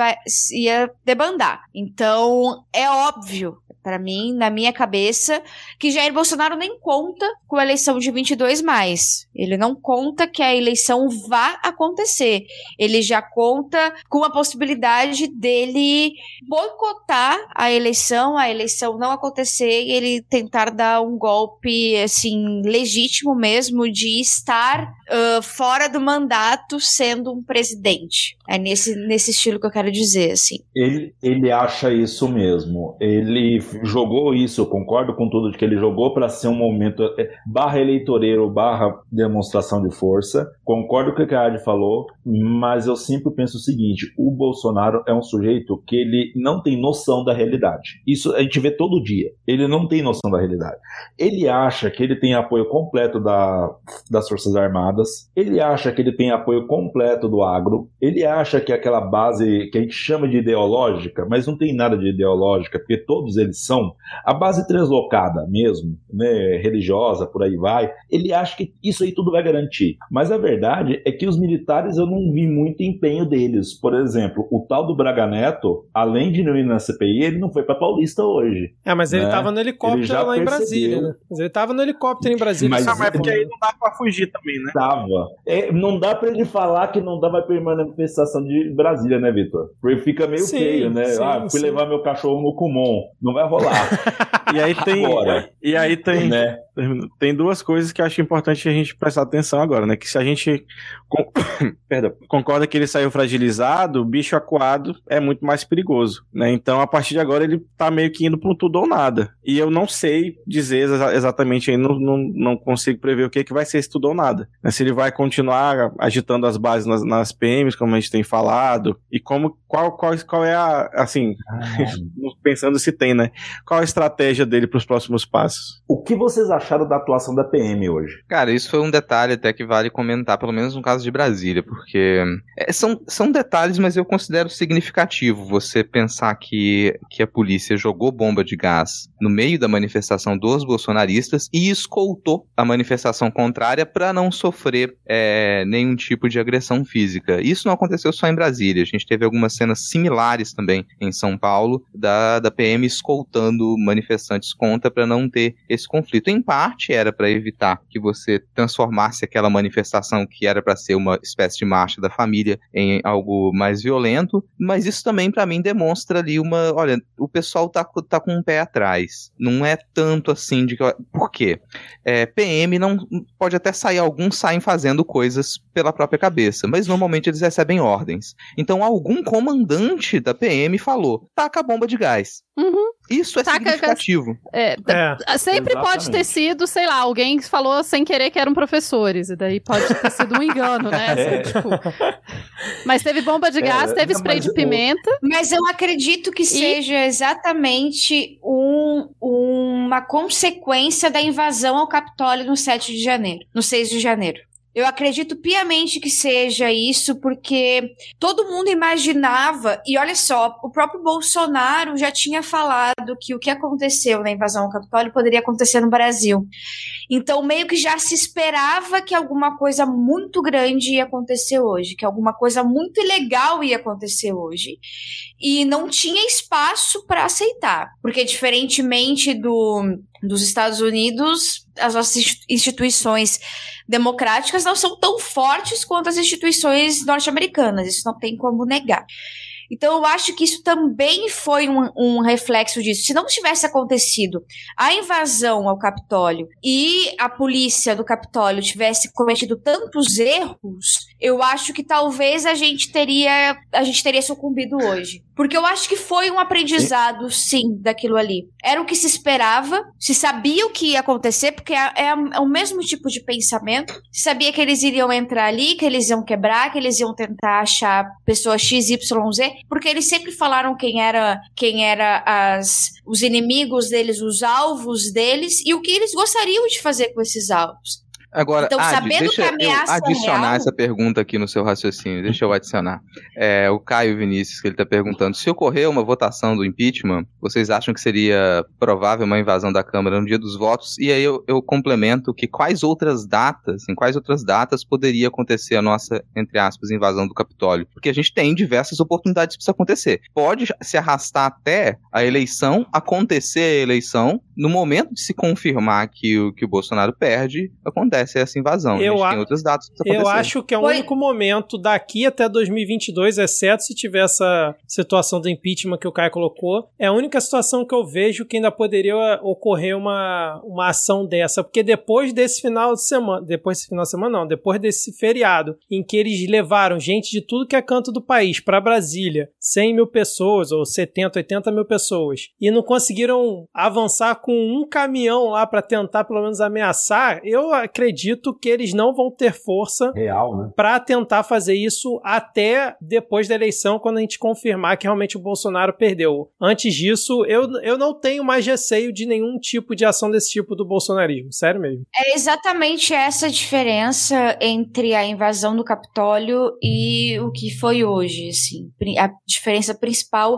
Speaker 6: ia debandar. Então, é óbvio, pra mim, na minha cabeça, que Jair Bolsonaro nem conta com a eleição de 22 mais. Ele não conta que a eleição vá acontecer. Ele já conta com a possibilidade dele boicotar a eleição, a eleição não acontecer e ele tentar dar um golpe assim legítimo mesmo de estar ah, fora do mandato sendo um presidente. É nesse, nesse estilo que eu quero dizer, assim.
Speaker 5: Ele, ele acha isso mesmo. Ele jogou isso, eu concordo com tudo de que ele jogou para ser um momento é, barra eleitoreiro, barra demonstração de força. Concordo com o que a Adi falou, mas eu sempre penso o seguinte: o Bolsonaro é um sujeito que ele não tem noção da realidade. Isso a gente vê todo dia. Ele não tem noção da realidade. Ele acha que ele tem apoio completo da, das Forças Armadas, ele acha que ele tem apoio completo do agro, ele acha que aquela base que a gente chama de ideológica, mas não tem nada de ideológica, porque todos eles são a base translocada mesmo, né, religiosa, por aí vai. Ele acha que isso aí tudo vai garantir. Mas a verdade é que os militares eu não vi muito empenho deles. Por exemplo, o tal do Braga Neto, além de não ir na CPI, ele não foi para Paulista hoje.
Speaker 4: É, mas ele
Speaker 5: né?
Speaker 4: tava no helicóptero
Speaker 5: Ele já
Speaker 4: lá em
Speaker 5: percebeu.
Speaker 4: Brasília, né? Mas ele tava no helicóptero em Brasília.
Speaker 5: Mas-
Speaker 2: mas é
Speaker 4: que-
Speaker 2: porque aí não dá pra fugir também, né?
Speaker 5: Tava. É, não dá pra ele falar que não dava pra manifestação de Brasília, né, Vitor? Porque fica meio
Speaker 4: Sim,
Speaker 5: feio, né?
Speaker 4: sim,
Speaker 5: ah, fui
Speaker 4: sim.
Speaker 5: levar meu cachorro no Kumon. Não vai rolar,
Speaker 2: E aí tem,
Speaker 5: Agora.
Speaker 2: e aí tem,
Speaker 5: né?
Speaker 2: Tem duas coisas que eu acho importante a gente prestar atenção agora, né? Que se a gente con- Perdão, concorda que ele saiu fragilizado, o bicho acuado é muito mais perigoso, né? Então, a partir de agora, ele tá meio que indo para um tudo ou nada. E eu não sei dizer exa- exatamente aí, não, não, não consigo prever o que, que vai ser esse tudo ou nada. né? Se ele vai continuar agitando as bases nas, nas PMs, como a gente tem falado, e como qual, qual, qual é a, assim, pensando se tem, né? Qual a estratégia dele para os próximos passos?
Speaker 5: O que vocês acharam da atuação da PM hoje?
Speaker 1: Cara, isso foi um detalhe até que vale comentar, pelo menos no caso de Brasília, porque é, são, são detalhes, mas eu considero significativo você pensar que, que a polícia jogou bomba de gás no meio da manifestação dos bolsonaristas e escoltou a manifestação contrária para não sofrer é, nenhum tipo de agressão física. Isso não aconteceu só em Brasília, a gente teve algumas cenas similares também em São Paulo, da, da PM escoltando manifestantes contra para não ter esse conflito. Em parte era para evitar que você transformasse aquela manifestação que era para ser uma espécie de marcha da família em algo mais violento, mas isso também para mim demonstra ali uma, olha, o pessoal tá, tá com um pé atrás. Não é tanto assim de que, por quê? É, PM não pode até sair alguns saem fazendo coisas pela própria cabeça, mas normalmente eles recebem ordens. Então algum comandante da PM falou: "Taca a bomba de gás".
Speaker 3: Uhum.
Speaker 1: Isso é
Speaker 3: Taca
Speaker 1: significativo.
Speaker 3: É,
Speaker 4: É.
Speaker 3: sempre pode ter
Speaker 5: Exatamente.
Speaker 3: sido, sei lá, alguém falou sem querer que eram professores, e daí pode ter sido um engano, né? Assim,
Speaker 5: É.
Speaker 3: tipo. Mas teve bomba de
Speaker 5: É,
Speaker 3: gás, teve
Speaker 5: não,
Speaker 3: spray de
Speaker 5: o-
Speaker 3: pimenta.
Speaker 6: Mas eu acredito que seja exatamente um- uma consequência da invasão ao Capitólio no 7 de janeiro, no 6 de janeiro. Eu acredito piamente que seja isso, porque todo mundo imaginava, e olha só, o próprio Bolsonaro já tinha falado que o que aconteceu na invasão ao Capitólio poderia acontecer no Brasil. Então, meio que já se esperava que alguma coisa muito grande ia acontecer hoje, que alguma coisa muito ilegal ia acontecer hoje e não tinha espaço para aceitar, porque diferentemente do, dos Estados Unidos, as nossas insti- instituições democráticas não são tão fortes quanto as instituições norte-americanas, isso não tem como negar. Então eu acho que isso também foi um, um reflexo disso. Se não tivesse acontecido a invasão ao Capitólio e a polícia do Capitólio tivesse cometido tantos erros, eu acho que talvez a gente teria a gente teria sucumbido hoje. Porque eu acho que foi um aprendizado, sim, daquilo ali. Era o que se esperava, se sabia o que ia acontecer, porque é, é- é o mesmo tipo de pensamento. Se sabia que eles iriam entrar ali, que eles iam quebrar, que eles iam tentar achar pessoa XYZ, porque eles sempre falaram quem era quem era as, os inimigos deles, os alvos deles, e o que eles gostariam de fazer com esses alvos.
Speaker 1: Agora,
Speaker 6: Então, sabendo
Speaker 1: deixa
Speaker 6: que a ameaça
Speaker 1: eu adicionar
Speaker 6: real-
Speaker 1: essa pergunta aqui no seu raciocínio. Deixa eu adicionar. É, o Caio Vinícius, que ele está perguntando: se ocorrer uma votação do impeachment, vocês acham que seria provável uma invasão da Câmara no dia dos votos? E aí eu, eu complemento que quais outras datas, em quais outras datas poderia acontecer a nossa, entre aspas, invasão do Capitólio? Porque a gente tem diversas oportunidades para isso acontecer. Pode se arrastar até a eleição, acontecer a eleição, no momento de se confirmar que o, que o Bolsonaro perde, acontece essa invasão.
Speaker 4: Eu
Speaker 1: a tem outras datas para
Speaker 4: Eu acho que é o
Speaker 6: Foi-
Speaker 4: único momento daqui até 2022, exceto se tiver essa situação do impeachment que o Caio colocou, é a única situação que eu vejo que ainda poderia ocorrer uma, uma ação dessa, porque depois desse final de semana, depois desse final de semana não, depois desse feriado, em que eles levaram gente de tudo que é canto do país para Brasília, 100 mil pessoas ou 70, 80 mil pessoas, e não conseguiram avançar com um caminhão lá para tentar pelo menos ameaçar, eu acredito que eles não vão ter força
Speaker 5: Real, né?
Speaker 4: para tentar fazer isso até depois da eleição, quando a gente confirmar que realmente o Bolsonaro perdeu. Antes disso, eu, eu não tenho mais receio de nenhum tipo de ação desse tipo do bolsonarismo. Sério mesmo.
Speaker 6: É exatamente essa diferença entre a invasão do Capitólio e o que foi hoje, assim. A diferença principal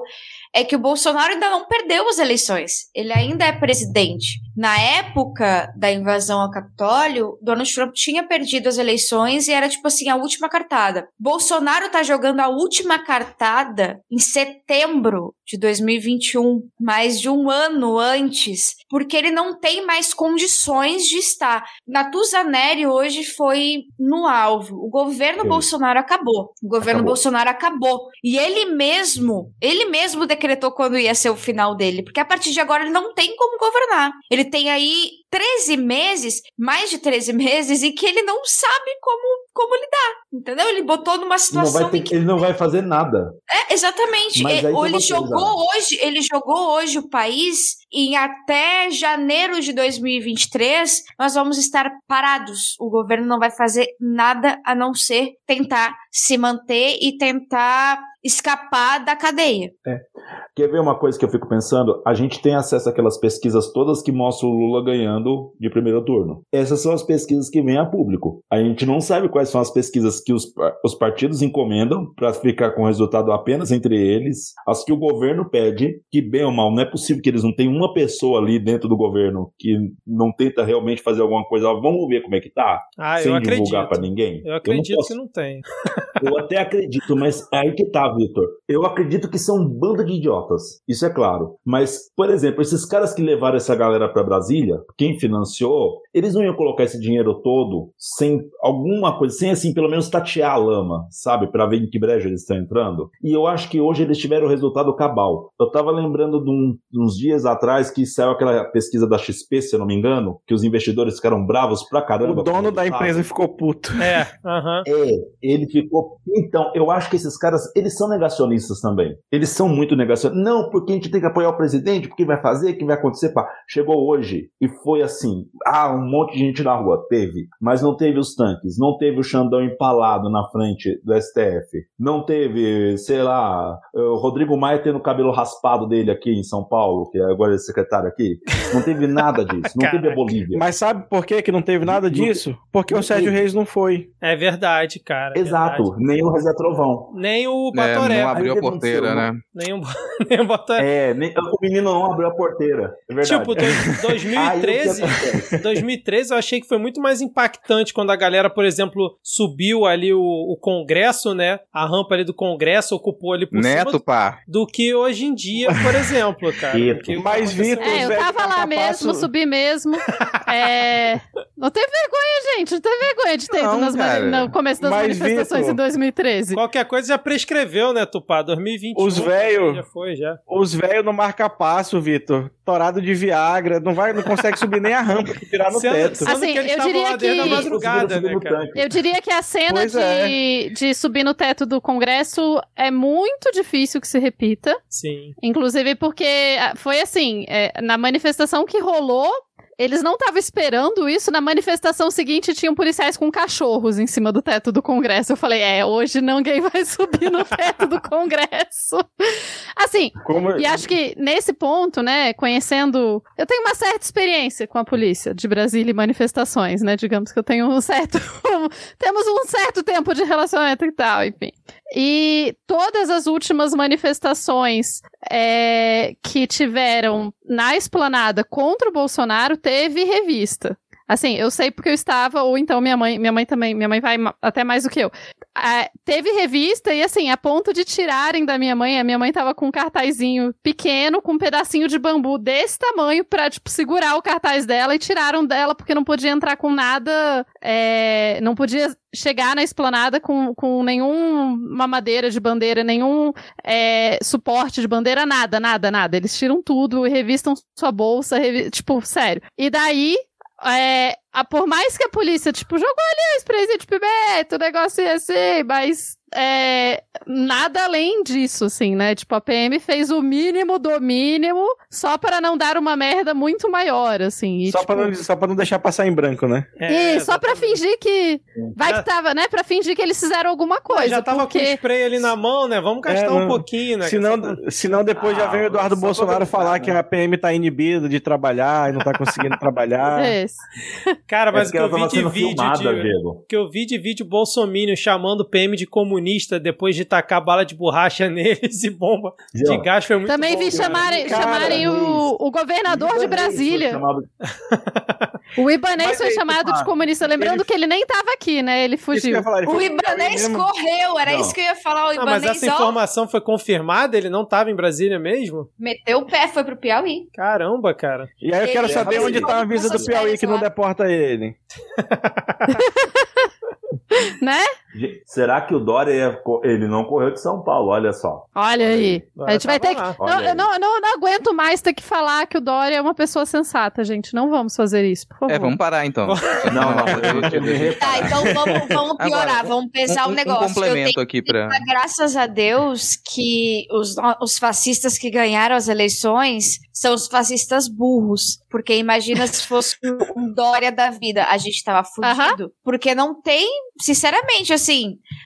Speaker 6: é que o Bolsonaro ainda não perdeu as eleições. Ele ainda é presidente. Na época da invasão ao Capitólio, Donald Trump tinha perdido as eleições e era tipo assim a última cartada. Bolsonaro tá jogando a última cartada em setembro de 2021, mais de um ano antes, porque ele não tem mais condições de estar. Natuzaneri hoje foi no alvo. O governo
Speaker 5: Sim.
Speaker 6: Bolsonaro acabou. O governo
Speaker 5: Acabou.
Speaker 6: Bolsonaro acabou. E ele mesmo, ele mesmo decretou quando ia ser o final dele, porque a partir de agora ele não tem como governar. Ele tem aí 13 meses, mais de 13 meses, em que ele não sabe como, como lidar. Entendeu? Ele botou numa situação
Speaker 5: vai ter-
Speaker 6: que
Speaker 5: ele não vai fazer nada.
Speaker 6: é, exatamente.
Speaker 5: Mas
Speaker 6: É, ele jogou hoje, ele jogou hoje o país em até janeiro de 2023 nós vamos estar parados. O governo não vai fazer nada a não ser tentar se manter e tentar escapar da cadeia.
Speaker 5: Quer ver uma coisa que eu fico pensando? A gente tem acesso àquelas pesquisas todas que mostram o Lula ganhando de primeiro turno. Essas são as pesquisas que vêm a público. A gente não sabe quais são as pesquisas que os, os partidos encomendam para ficar com o resultado apenas entre eles, as que o governo pede, que bem ou mal, não é possível que eles não tenham uma pessoa ali dentro do governo que não tenta realmente fazer alguma coisa. Vamos ver como é que tá,
Speaker 4: Ah,
Speaker 5: sem
Speaker 4: eu
Speaker 5: divulgar
Speaker 4: acredito.
Speaker 5: para ninguém.
Speaker 4: Eu acredito
Speaker 5: não posso
Speaker 4: que não tem.
Speaker 5: eu até acredito, mas aí que tá. Vitor. Eu acredito que são um bando de idiotas. Isso é claro. Mas, por exemplo, esses caras que levaram essa galera para Brasília, quem financiou, eles não iam colocar esse dinheiro todo sem alguma coisa, sem assim, pelo menos tatear a lama, sabe? Para ver em que brejo eles estão entrando. E eu acho que hoje eles tiveram o resultado cabal. Eu tava lembrando de, um, de uns dias atrás que saiu aquela pesquisa da XP, se eu não me engano, que os investidores ficaram bravos pra caramba.
Speaker 2: O dono da empresa ficou puto.
Speaker 4: É, aham.
Speaker 5: É, ele ficou. Então, eu acho que esses caras, eles são negacionistas também. Eles são muito negacionistas. Não, porque a gente tem que apoiar o presidente, porque vai fazer, o que vai acontecer. Pá. Chegou hoje e foi assim: ah, um monte de gente na rua. Teve. Mas não teve os tanques, não teve o Xandão empalado na frente do STF. Não teve, sei lá, o Rodrigo Maia tendo o cabelo raspado dele aqui em São Paulo, que agora é secretário aqui. Não teve nada disso. Não teve a. Bolívia.
Speaker 2: Mas sabe por que, que não teve nada disso? Porque o Sérgio Reis não foi.
Speaker 4: É verdade, cara. é
Speaker 5: Exato,
Speaker 4: verdade.
Speaker 5: nem o Zé Trovão.
Speaker 4: Nem o
Speaker 1: É,
Speaker 4: Batoré.
Speaker 1: não abriu a porteira, né?
Speaker 4: nem o Batoré.
Speaker 5: É, nem- o menino não abriu a porteira. É verdade.
Speaker 4: Tipo, dois- 2013,
Speaker 5: Aí, o que acontece?
Speaker 4: 2013 eu achei que foi muito mais impactante quando a galera, por exemplo, subiu ali o, o Congresso, né? A rampa ali do Congresso ocupou ali por
Speaker 1: Neto,
Speaker 4: cima
Speaker 1: pá.
Speaker 4: do que hoje em dia, por exemplo, cara. Que
Speaker 2: Mas, Vitor,
Speaker 3: É, eu tava lá mesmo, subi mesmo. É... Não teve vergonha, gente. Não teve vergonha de ter ido
Speaker 1: Não,
Speaker 3: nas mani-
Speaker 1: cara.
Speaker 3: no começo das
Speaker 2: Mas,
Speaker 3: manifestações
Speaker 2: Vitor,
Speaker 3: em 2013.
Speaker 4: Qualquer coisa já prescreveu, né, Tupá? 2021.
Speaker 2: Os velho-
Speaker 4: Já foi, já.
Speaker 2: Os velhos não marca passo, Vitor. Torado de Viagra, não vai, não consegue subir nem a rampa pra tirar no
Speaker 4: Sendo,
Speaker 2: teto.
Speaker 4: sendo
Speaker 3: Assim,
Speaker 4: que eles
Speaker 3: eu diria que-
Speaker 4: madrugada, né,
Speaker 5: no
Speaker 4: cara?
Speaker 3: Eu diria que a cena de,
Speaker 2: é.
Speaker 3: de subir no teto do Congresso é muito difícil que se repita.
Speaker 4: Sim.
Speaker 3: Inclusive porque ah, foi assim, é, na manifestação que rolou, eles não estavam esperando isso. Na manifestação seguinte, tinham policiais com cachorros em cima do teto do Congresso. Eu falei, é, hoje ninguém vai subir no teto do Congresso. Assim,
Speaker 2: Como...
Speaker 3: e acho que nesse ponto, né, conhecendo. Eu tenho uma certa experiência com a polícia de Brasília e manifestações, né? Digamos que eu tenho um certo. Temos um certo tempo de relacionamento e tal, enfim. E todas as últimas manifestações é, que tiveram na esplanada contra o Bolsonaro teve revista. Assim, eu sei porque eu estava, ou então minha mãe, minha mãe também, minha mãe vai até mais do que eu. Ah, teve revista e assim, a ponto de tirarem da minha mãe, a minha mãe tava com um cartazinho pequeno, com um pedacinho de bambu desse tamanho pra, tipo, segurar o cartaz dela e tiraram dela porque não podia entrar com nada, é, não podia chegar na esplanada com, com nenhuma madeira de bandeira, nenhum é, suporte de bandeira, nada, nada, nada. Eles tiram tudo revistam sua bolsa, revi- tipo, sério. E daí, é, a, por mais que a polícia, tipo, jogou ali a sprayzinha de pimenta, o negócio assim, mas é, nada além disso, assim, né? Tipo, a PM fez o mínimo do mínimo só para não dar uma merda muito maior, assim. E,
Speaker 2: Só,
Speaker 3: tipo,
Speaker 2: pra não, só pra não deixar passar em branco, né?
Speaker 4: É,
Speaker 3: e só pra
Speaker 4: exatamente.
Speaker 3: fingir que. Vai
Speaker 4: Já-
Speaker 3: que tava, né? Pra fingir que eles fizeram alguma coisa.
Speaker 4: já tava com
Speaker 3: porque...
Speaker 4: o spray ali na mão, né? Vamos gastar
Speaker 2: É,
Speaker 4: um pouquinho, né?
Speaker 2: Senão,
Speaker 4: Essa-
Speaker 2: senão depois já
Speaker 5: Ah,
Speaker 2: vem o Eduardo
Speaker 5: pra
Speaker 2: Bolsonaro falar
Speaker 5: né?
Speaker 2: que a PM tá inibida de trabalhar e não tá conseguindo trabalhar.
Speaker 3: É Isso.
Speaker 4: Cara, mas
Speaker 5: É
Speaker 4: o que eu vi de vídeo
Speaker 5: filmada,
Speaker 4: de... O que eu vi de vídeo bolsominion chamando o PM de comunista depois de tacar bala de borracha neles e bomba de gás foi muito
Speaker 3: Também
Speaker 4: bom,
Speaker 3: vi
Speaker 4: cara.
Speaker 3: chamarem,
Speaker 2: Cara,
Speaker 3: chamarem o, o governador de
Speaker 5: Ibanez
Speaker 3: Brasília.
Speaker 5: chamado-
Speaker 3: O Ibanês
Speaker 2: Mas
Speaker 3: foi chamado de comunista. Lembrando
Speaker 2: ele-
Speaker 3: que ele nem tava aqui, né? Ele fugiu.
Speaker 2: ia falar, ele
Speaker 6: O
Speaker 2: mesmo-
Speaker 6: correu, era
Speaker 5: Não.
Speaker 6: isso que eu ia falar. O
Speaker 4: Ah, mas
Speaker 6: Ibanês,
Speaker 4: essa
Speaker 6: ó,
Speaker 4: informação foi confirmada? Ele não tava em Brasília mesmo?
Speaker 6: meteu o pé, foi pro Piauí.
Speaker 4: Caramba, cara.
Speaker 2: E aí eu quero
Speaker 6: Ele
Speaker 2: saber onde tá a visa do Piauí que não deporta ele.
Speaker 3: Né?
Speaker 5: Será que o Dória ele não correu de São Paulo? Olha só.
Speaker 3: Olha aí. A gente vai ter que. Não, eu não, não, não aguento mais ter que falar que o Dória é uma pessoa sensata, gente. Não vamos fazer isso, por favor.
Speaker 1: É, vamos parar então.
Speaker 5: Não, não, eu vou te dizer.
Speaker 6: Tá, então vamos, vamos piorar,
Speaker 1: Agora,
Speaker 6: vamos pensar um,
Speaker 1: um,
Speaker 6: negócio.
Speaker 1: um complemento aqui
Speaker 6: dar graças a Deus que os, os fascistas que ganharam as eleições são os fascistas burros. Porque imagina se fosse um Dória da vida. A gente tava fudido. Porque não tem, sinceramente, assim,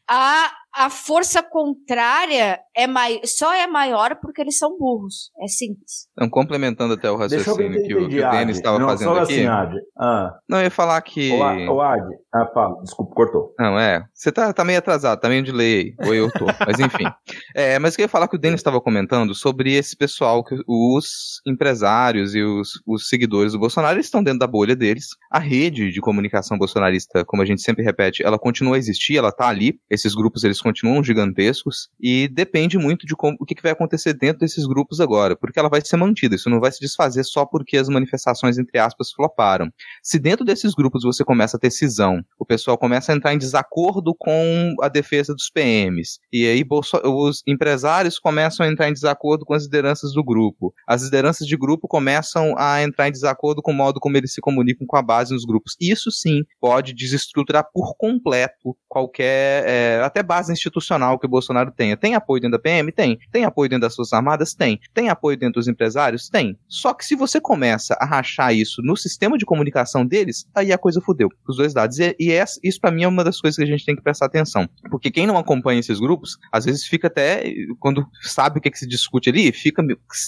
Speaker 6: a, a força contrária é mai, só é maior porque eles são burros. É simples.
Speaker 1: Então, complementando até o raciocínio que o, que o. Denis estava
Speaker 5: não,
Speaker 1: fazendo
Speaker 5: só
Speaker 1: aqui.
Speaker 5: assim, Adi. Ah,
Speaker 1: Não, eu ia falar que.
Speaker 5: o, A- o Adi. Ah, fala. Desculpa, cortou.
Speaker 1: Não, é. Você tá, tá meio atrasado, tá meio delay aí. Ou eu tô. Mas enfim. É, mas eu queria falar que o Denis estava comentando sobre esse pessoal, que os empresários e os, os seguidores do Bolsonaro eles estão dentro da bolha deles. A rede de comunicação bolsonarista, como a gente sempre repete, ela continua a existir, ela tá ali. Esses grupos eles continuam gigantescos e depende muito de como, o que, que vai acontecer dentro desses grupos agora, porque ela vai ser mantida, isso não vai se desfazer só porque as manifestações, entre aspas, floparam. Se dentro desses grupos você começa a ter cisão, o pessoal começa a entrar em desacordo com a defesa dos PMs, e aí os empresários começam a entrar em desacordo com as lideranças do grupo, as lideranças de grupo começam a entrar em desacordo com o modo como eles se comunicam com a base nos grupos. Isso sim pode desestruturar por completo qualquer, é, até base institucional que o Bolsonaro tenha. Tem apoio dentro da PM? Tem. Tem apoio dentro das Forças Armadas? Tem. Tem apoio dentro dos empresários? Tem. Só que se você começa a rachar isso no sistema de comunicação deles, aí a coisa fudeu, os dois lados. E, e essa, isso para mim é uma das coisas que a gente tem que prestar atenção. Porque quem não acompanha esses grupos, às vezes fica até, quando sabe o que, que se discute ali, fica,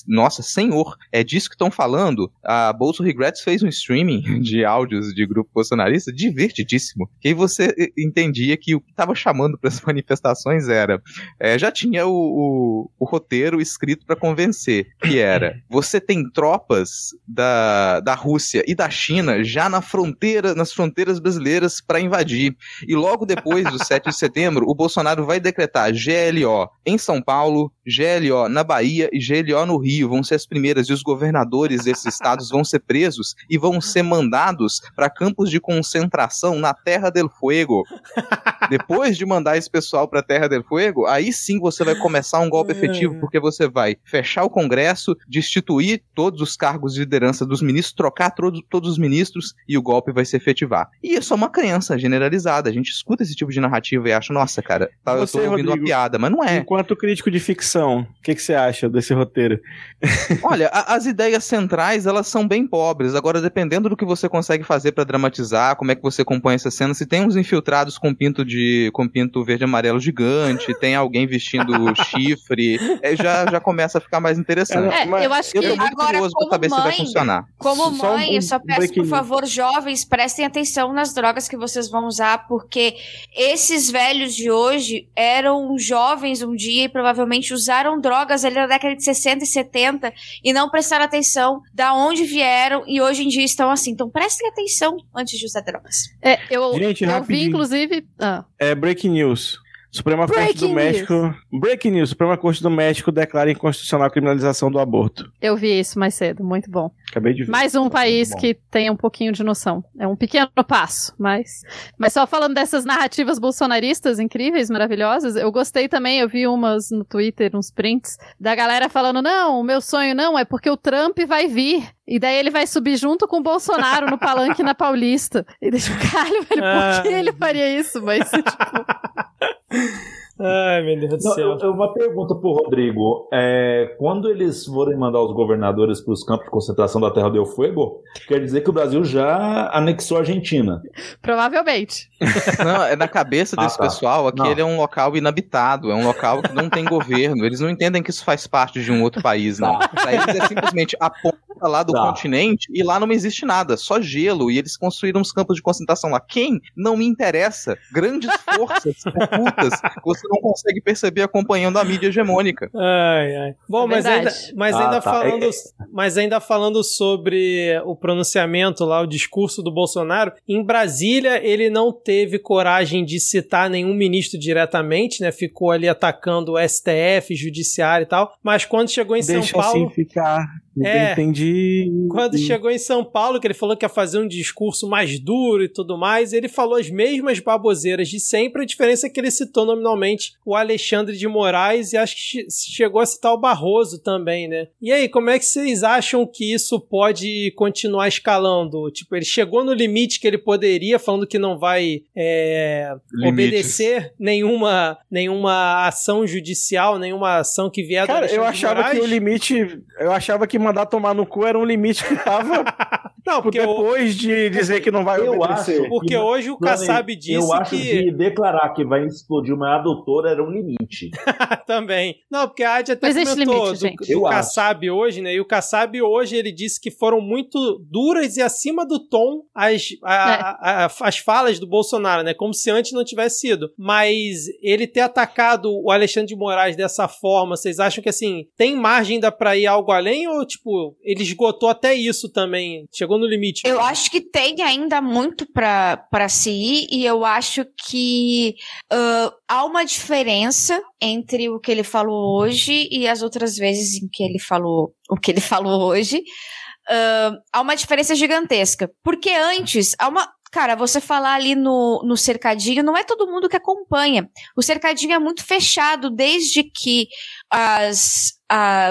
Speaker 1: nossa, senhor, é disso que estão falando. A Bolso Regrets fez um streaming de áudios de grupo bolsonarista divertidíssimo. Que aí você entendia que o que estava chamando para as manifestações era. É, já tinha o, o, o roteiro escrito para convencer, que era: você tem tropas da, da Rússia e da China já na fronteira, nas fronteiras brasileiras para invadir. E logo depois do 7 de setembro, o Bolsonaro vai decretar GLO em São Paulo, GLO na Bahia e GLO no Rio. Vão ser as primeiras, e os governadores desses estados vão ser presos e vão ser mandados para campos de concentração na Terra del Fuego. Depois de mandar esse pessoal para Terra del Fuego, aí sim você vai começar um golpe efetivo, porque você vai fechar o Congresso, destituir todos os cargos de liderança dos ministros, trocar todos, todos os ministros e o golpe vai se efetivar. E isso é uma crença generalizada. A gente escuta esse tipo de narrativa e acha, nossa, cara, tá,
Speaker 2: Você,
Speaker 1: eu tô ouvindo
Speaker 2: Rodrigo,
Speaker 1: uma piada, mas não é.
Speaker 2: Enquanto crítico de ficção, o que, que você acha desse roteiro?
Speaker 1: Olha, a- as ideias centrais, elas são bem pobres. Agora, dependendo do que você consegue fazer pra dramatizar, como é que você compõe essa cena, se tem uns infiltrados com pinto de com pinto verde e amarelo gigante, tem alguém vestindo chifre, é, já, já começa a ficar mais interessante.
Speaker 3: É,
Speaker 2: Mas
Speaker 3: eu acho que
Speaker 1: Eu tô muito
Speaker 6: Agora,
Speaker 1: curioso pra
Speaker 6: como
Speaker 1: saber se vai
Speaker 6: mãe,
Speaker 1: funcionar.
Speaker 6: Como
Speaker 2: Só um-
Speaker 6: mãe, eu só
Speaker 2: um
Speaker 6: peço,
Speaker 2: breaking
Speaker 6: por favor, jovens, prestem atenção nas drogas que vocês vão usar, porque esses velhos de hoje eram jovens um dia e provavelmente usaram drogas ali na década de 60 e 70 e não prestaram atenção da onde vieram e hoje em dia estão assim. Então prestem atenção antes de usar drogas.
Speaker 3: É, eu,
Speaker 2: Gente,
Speaker 3: eu vi, inclusive. Ah,
Speaker 2: É Breaking News. Suprema Corte
Speaker 3: Breaking
Speaker 2: do México. Breaking News. Suprema Corte do México declara inconstitucional a criminalização do aborto.
Speaker 3: eu vi isso mais cedo, muito bom.
Speaker 2: Acabei de ver.
Speaker 3: Mais um país que tem um pouquinho de noção. É um pequeno passo, mas. Mas só falando dessas narrativas bolsonaristas incríveis, maravilhosas, eu gostei também, eu vi umas no Twitter, uns prints, da galera falando: não, o meu sonho não, é porque o Trump vai vir. E daí ele vai subir junto com o Bolsonaro no palanque na Paulista. E deixa o caralho, velho, por que
Speaker 4: Ah.
Speaker 3: ele faria isso? Mas, tipo,
Speaker 4: Ai, meu Deus do
Speaker 5: Não,
Speaker 4: céu.
Speaker 5: eu, eu- uma pergunta pro Rodrigo. É, quando eles forem mandar os governadores para os campos de concentração da Terra del Fuego, quer dizer que o Brasil já anexou a Argentina.
Speaker 3: provavelmente.
Speaker 1: Não, é na cabeça
Speaker 5: Ah,
Speaker 1: desse
Speaker 5: tá.
Speaker 1: pessoal, aquele
Speaker 5: Não.
Speaker 1: é um local inabitado, é um local que não tem governo. Eles não entendem que isso faz parte de um outro país, não. Pra eles é simplesmente a ponta lá do
Speaker 5: Tá.
Speaker 1: continente e lá não existe nada, só gelo. E eles construíram uns campos de concentração lá. Quem? Não me interessa. Grandes forças ocultas que você não consegue perceber acompanhando a mídia hegemônica.
Speaker 4: Ai, ai. Bom,
Speaker 3: É
Speaker 4: mas ainda, mas,
Speaker 5: Ah,
Speaker 4: ainda
Speaker 5: tá.
Speaker 4: falando,
Speaker 5: É-
Speaker 4: mas ainda falando sobre o pronunciamento lá, o discurso do Bolsonaro, em Brasília ele não teve coragem de citar nenhum ministro diretamente, né? Ficou ali atacando o STF, judiciário e tal. Mas quando chegou em
Speaker 2: Deixa
Speaker 4: São Paulo,
Speaker 2: assim ficar. Eu
Speaker 4: É.
Speaker 2: entendi.
Speaker 4: quando chegou em São Paulo, que ele falou que ia fazer um discurso mais duro e tudo mais, ele falou as mesmas baboseiras de sempre. A diferença é que ele citou nominalmente o Alexandre de Moraes e acho que che- chegou a citar o Barroso também, né? E aí, como é que vocês acham que isso pode continuar escalando? Tipo, ele chegou no limite que ele poderia, falando que não vai é, obedecer nenhuma, nenhuma ação judicial, nenhuma ação que vier do
Speaker 2: Cara, eu
Speaker 4: Alexandre de
Speaker 2: achava que
Speaker 4: Moraes.
Speaker 2: o limite. Eu achava que mandar tomar no cu era um limite que tava
Speaker 4: Não, porque o-
Speaker 2: depois de dizer que não vai
Speaker 5: Eu
Speaker 2: obedecer.
Speaker 5: acho-
Speaker 4: Porque hoje o Kassab disse
Speaker 5: eu acho
Speaker 4: que.
Speaker 5: que declarar que vai explodir uma adutora era um limite.
Speaker 4: Também. Não, porque a Adi até
Speaker 3: existe
Speaker 4: comentou
Speaker 3: limite,
Speaker 4: do, do
Speaker 5: Eu acho.
Speaker 4: Kassab hoje, né? E o Kassab hoje ele disse que foram muito duras e acima do tom as, a-
Speaker 3: É.
Speaker 4: a- a- as falas do Bolsonaro, né? Como se antes não tivesse sido. Mas ele ter atacado o Alexandre de Moraes dessa forma, vocês acham que assim, tem margem ainda pra ir algo além? Ou, tipo, ele esgotou até isso também? Chegou chegou no limite.
Speaker 6: Eu acho que tem ainda muito pra se ir e eu acho que ah, há uma diferença entre o que ele falou hoje e as outras vezes em que ele falou o que ele falou hoje. Ah, há uma diferença gigantesca. Porque antes, há uma. Cara, você falar ali no, no cercadinho, não é todo mundo que acompanha. O cercadinho é muito fechado desde que as,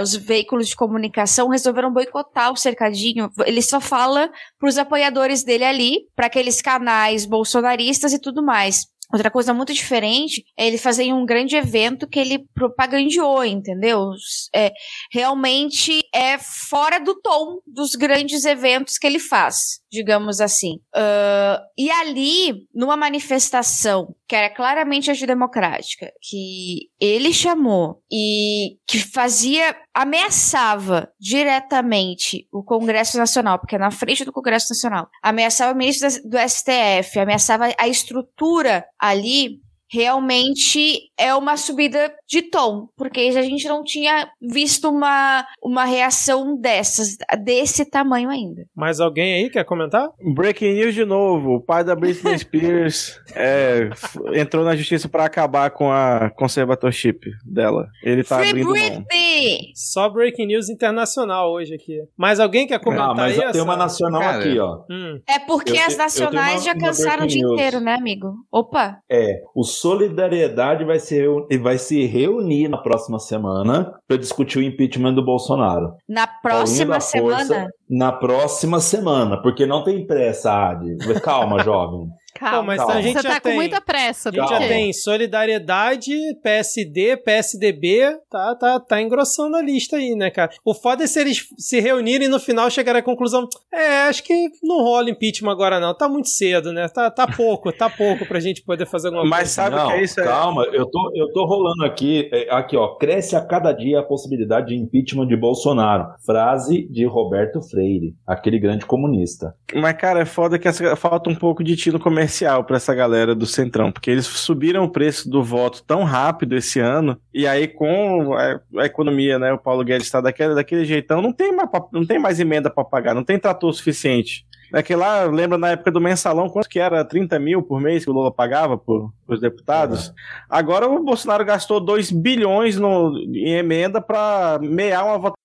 Speaker 6: os veículos de comunicação resolveram boicotar o cercadinho. Ele só fala para os apoiadores dele ali, para aqueles canais bolsonaristas e tudo mais. Outra coisa muito diferente é ele fazer um grande evento que ele propagandeou, entendeu? É, realmente é fora do tom dos grandes eventos que ele faz, digamos assim. Ah, e ali, numa manifestação que era claramente antidemocrática, que ele chamou e que fazia, ameaçava diretamente o Congresso Nacional, porque é na frente do Congresso Nacional, ameaçava o ministro do STF, ameaçava a estrutura ali, realmente é uma subida de tom, porque a gente não tinha visto uma, uma reação dessas, desse tamanho ainda.
Speaker 4: Mais alguém aí quer comentar?
Speaker 2: Breaking news de novo. O pai da Britney Spears é, entrou na justiça pra acabar com a conservatorship dela. Ele tá
Speaker 6: Free
Speaker 2: abrindo mão.
Speaker 6: Britney!
Speaker 4: Só breaking news internacional hoje aqui. Mais alguém quer comentar
Speaker 5: Ah, mas
Speaker 4: aí?
Speaker 5: tem uma nacional
Speaker 1: Cara,
Speaker 5: aqui, ó.
Speaker 4: Hum.
Speaker 6: É porque
Speaker 5: Eu
Speaker 6: as nacionais já
Speaker 5: uma- uma
Speaker 6: cansaram o
Speaker 5: breaking
Speaker 6: dia
Speaker 5: news.
Speaker 6: inteiro, né, amigo? Opa!
Speaker 5: É, o Solidariedade vai se, reu- vai se reunir na próxima semana para discutir o impeachment do Bolsonaro.
Speaker 6: Na próxima
Speaker 5: Força,
Speaker 6: semana.
Speaker 5: Na próxima semana, porque não tem pressa, Adi. Calma, jovem.
Speaker 3: Calma.
Speaker 4: Pô, mas
Speaker 5: Calma.
Speaker 4: a gente
Speaker 3: Você
Speaker 4: já
Speaker 3: tá
Speaker 4: tem.
Speaker 3: com muita pressa.
Speaker 4: A gente
Speaker 3: por
Speaker 4: já tem Solidariedade, PSD, PSDB, tá, tá, tá engrossando a lista aí, né, cara? O foda é se eles se reunirem e no final chegarem à conclusão: é, acho que não rola impeachment agora não, tá muito cedo, né? Tá, tá pouco, tá pouco pra gente poder fazer alguma
Speaker 2: Mas
Speaker 4: coisa.
Speaker 2: sabe o que é isso? É-
Speaker 5: calma, eu tô, eu tô rolando aqui, é, aqui ó, cresce a cada dia a possibilidade de impeachment de Bolsonaro. Frase de Roberto Freire, aquele grande comunista.
Speaker 2: Mas, cara, é foda que essa- falta um pouco de tino comercial pra essa galera do Centrão, porque eles subiram o preço do voto tão rápido esse ano, e aí com a, economia, né, o Paulo Guedes tá daquele, daquele jeitão, não tem, mais, não tem mais emenda pra pagar, não tem trator suficiente. Daquele lá, lembra na época do mensalão, quanto que era? 30 mil por mês que o Lula pagava por, os deputados? Agora o Bolsonaro gastou 2 bilhões no, em emenda pra meiar uma votação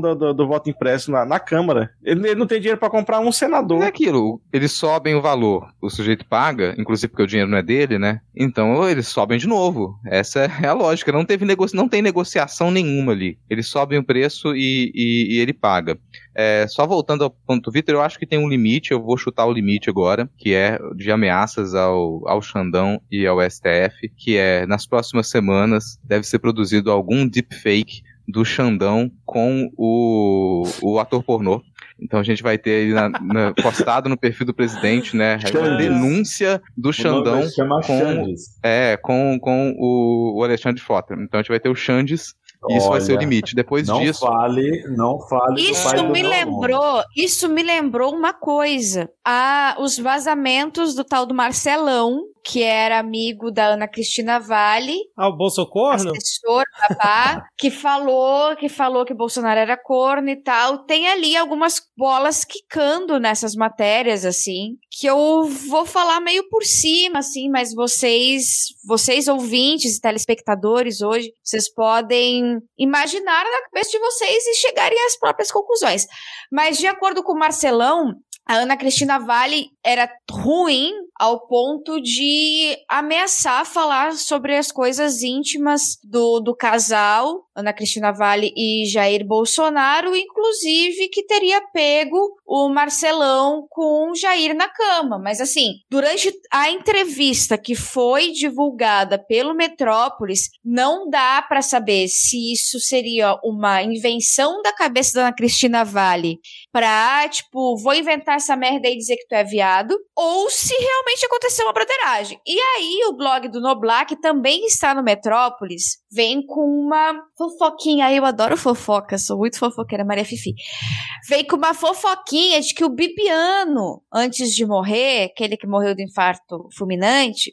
Speaker 2: do, do, do voto impresso na, na Câmara. Ele, ele não tem dinheiro pra comprar um senador.
Speaker 1: É aquilo, eles sobem o valor, o sujeito paga, inclusive porque o dinheiro não é dele, né? Então eles sobem de novo. Essa é a lógica. Não, teve negoci... não tem negociação nenhuma ali. Eles sobem o preço e, e- e ele paga. É, só voltando ao ponto, Vitor, eu acho que tem um limite, eu vou chutar o limite agora, que é de ameaças ao, ao Xandão e ao STF, que é nas próximas semanas deve ser produzido algum deepfake do Xandão com o, o ator pornô. Então a gente vai ter aí na- na- postado no perfil do presidente, né? Uma
Speaker 5: Xandes.
Speaker 1: denúncia do
Speaker 5: O nome
Speaker 1: Xandão com-
Speaker 5: Xandes.
Speaker 1: é, com, com o, o Alexandre Frota. Então a gente vai ter o Xandes e isso vai ser o
Speaker 5: Olha,
Speaker 1: limite. Depois
Speaker 5: Não
Speaker 1: disso.
Speaker 5: fale, não fale do
Speaker 6: Isso me lembrou, isso me lembrou uma coisa. Ah, os vazamentos do tal do Marcelão, que era amigo da Ana Cristina Vale,
Speaker 4: Ah, o Bolsocorno?
Speaker 6: assessor, babá, que falou, que falou que Bolsonaro era corno e tal. Tem ali algumas bolas quicando nessas matérias, assim, que eu vou falar meio por cima, assim, mas vocês, vocês ouvintes e telespectadores hoje, vocês podem imaginar na cabeça de vocês e chegarem às próprias conclusões. Mas de acordo com o Marcelão, a Ana Cristina Vale era ruim ao ponto de ameaçar falar sobre as coisas íntimas do, do casal, Ana Cristina Vale e Jair Bolsonaro, inclusive que teria pego o Marcelão com o Jair na cama. Mas assim, durante a entrevista que foi divulgada pelo Metrópolis, não dá pra saber se isso seria uma invenção da cabeça da Ana Cristina Vale pra, tipo, vou inventar essa merda e dizer que tu é viado, ou se realmente aconteceu uma broderagem. E aí o blog do Noblar, que também está no Metrópolis, vem com uma fofoquinha. Eu adoro fofoca, sou muito fofoqueira, Maria Fifi. Vem com uma fofoquinha de que o Bibiano, antes de morrer, aquele que morreu do infarto fulminante,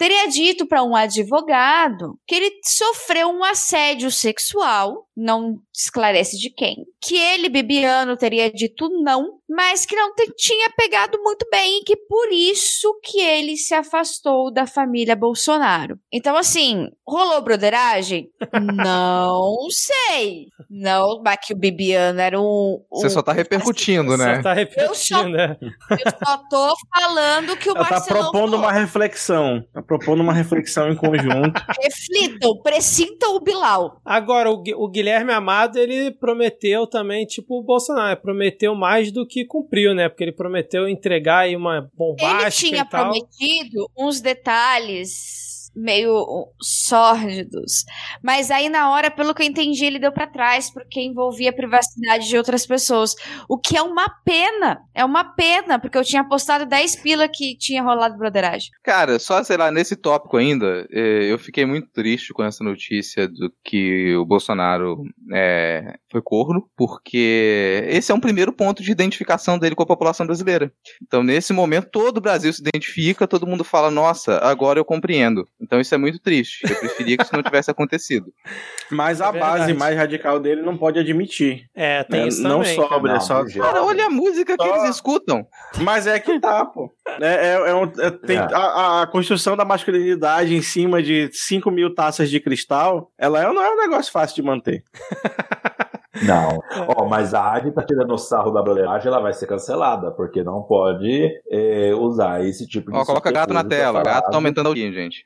Speaker 6: teria dito para um advogado que ele sofreu um assédio sexual, não esclarece de quem, que ele, Bibiano, teria dito não, mas que não tinha pegado muito bem e que por isso que ele se afastou da família Bolsonaro. Então, assim, rolou broderagem? não sei. Não, mas que o Bibiano era um.
Speaker 1: Você
Speaker 6: um-
Speaker 1: só tá repercutindo, né?
Speaker 4: Só tá repetindo, né?
Speaker 6: Eu só tô falando que o
Speaker 2: Ela tá
Speaker 6: Marcelão
Speaker 2: propondo
Speaker 6: falou.
Speaker 2: uma reflexão. Propondo uma reflexão em conjunto.
Speaker 6: Reflitam, pressintam o Bilal.
Speaker 4: Agora, o, Gui- o Guilherme Amado, ele prometeu também, tipo o Bolsonaro, prometeu mais do que cumpriu, né? Porque ele prometeu entregar aí uma bombástica
Speaker 6: Ele tinha
Speaker 4: e tal.
Speaker 6: prometido uns detalhes meio sórdidos. Mas aí, na hora, pelo que eu entendi, ele deu pra trás, porque envolvia a privacidade de outras pessoas. O que é uma pena. É uma pena, porque eu tinha postado 10 pila que tinha rolado broderagem.
Speaker 1: Cara, só, sei lá, nesse tópico ainda, eh, eu fiquei muito triste com essa notícia do que o Bolsonaro eh, foi corno, porque esse é um primeiro ponto de identificação dele com a população brasileira. Então, nesse momento, todo o Brasil se identifica, todo mundo fala, nossa, agora eu compreendo. Então, isso é muito triste. Eu preferia que isso não tivesse acontecido.
Speaker 2: Mas
Speaker 4: É
Speaker 2: a base
Speaker 4: verdade.
Speaker 2: mais radical dele não pode admitir.
Speaker 4: É, tem
Speaker 2: né?
Speaker 4: isso
Speaker 2: não
Speaker 4: também.
Speaker 2: sobra,
Speaker 5: Não,
Speaker 2: só,
Speaker 5: do jeito.
Speaker 1: Cara, olha a música que
Speaker 2: Só-
Speaker 1: eles escutam.
Speaker 2: Mas é que tá, pô. É, é- é um- é- tem
Speaker 5: É.
Speaker 2: A, a construção da masculinidade em cima de 5 mil taças de cristal, ela é, não é um negócio fácil de manter.
Speaker 5: Não. Ó, mas a AD tá tirando o sarro da broderagem, ela vai ser cancelada, porque não pode é, usar esse tipo de
Speaker 1: Ó, coloca gato na tela. Gato tá aumentando a audiência, gente.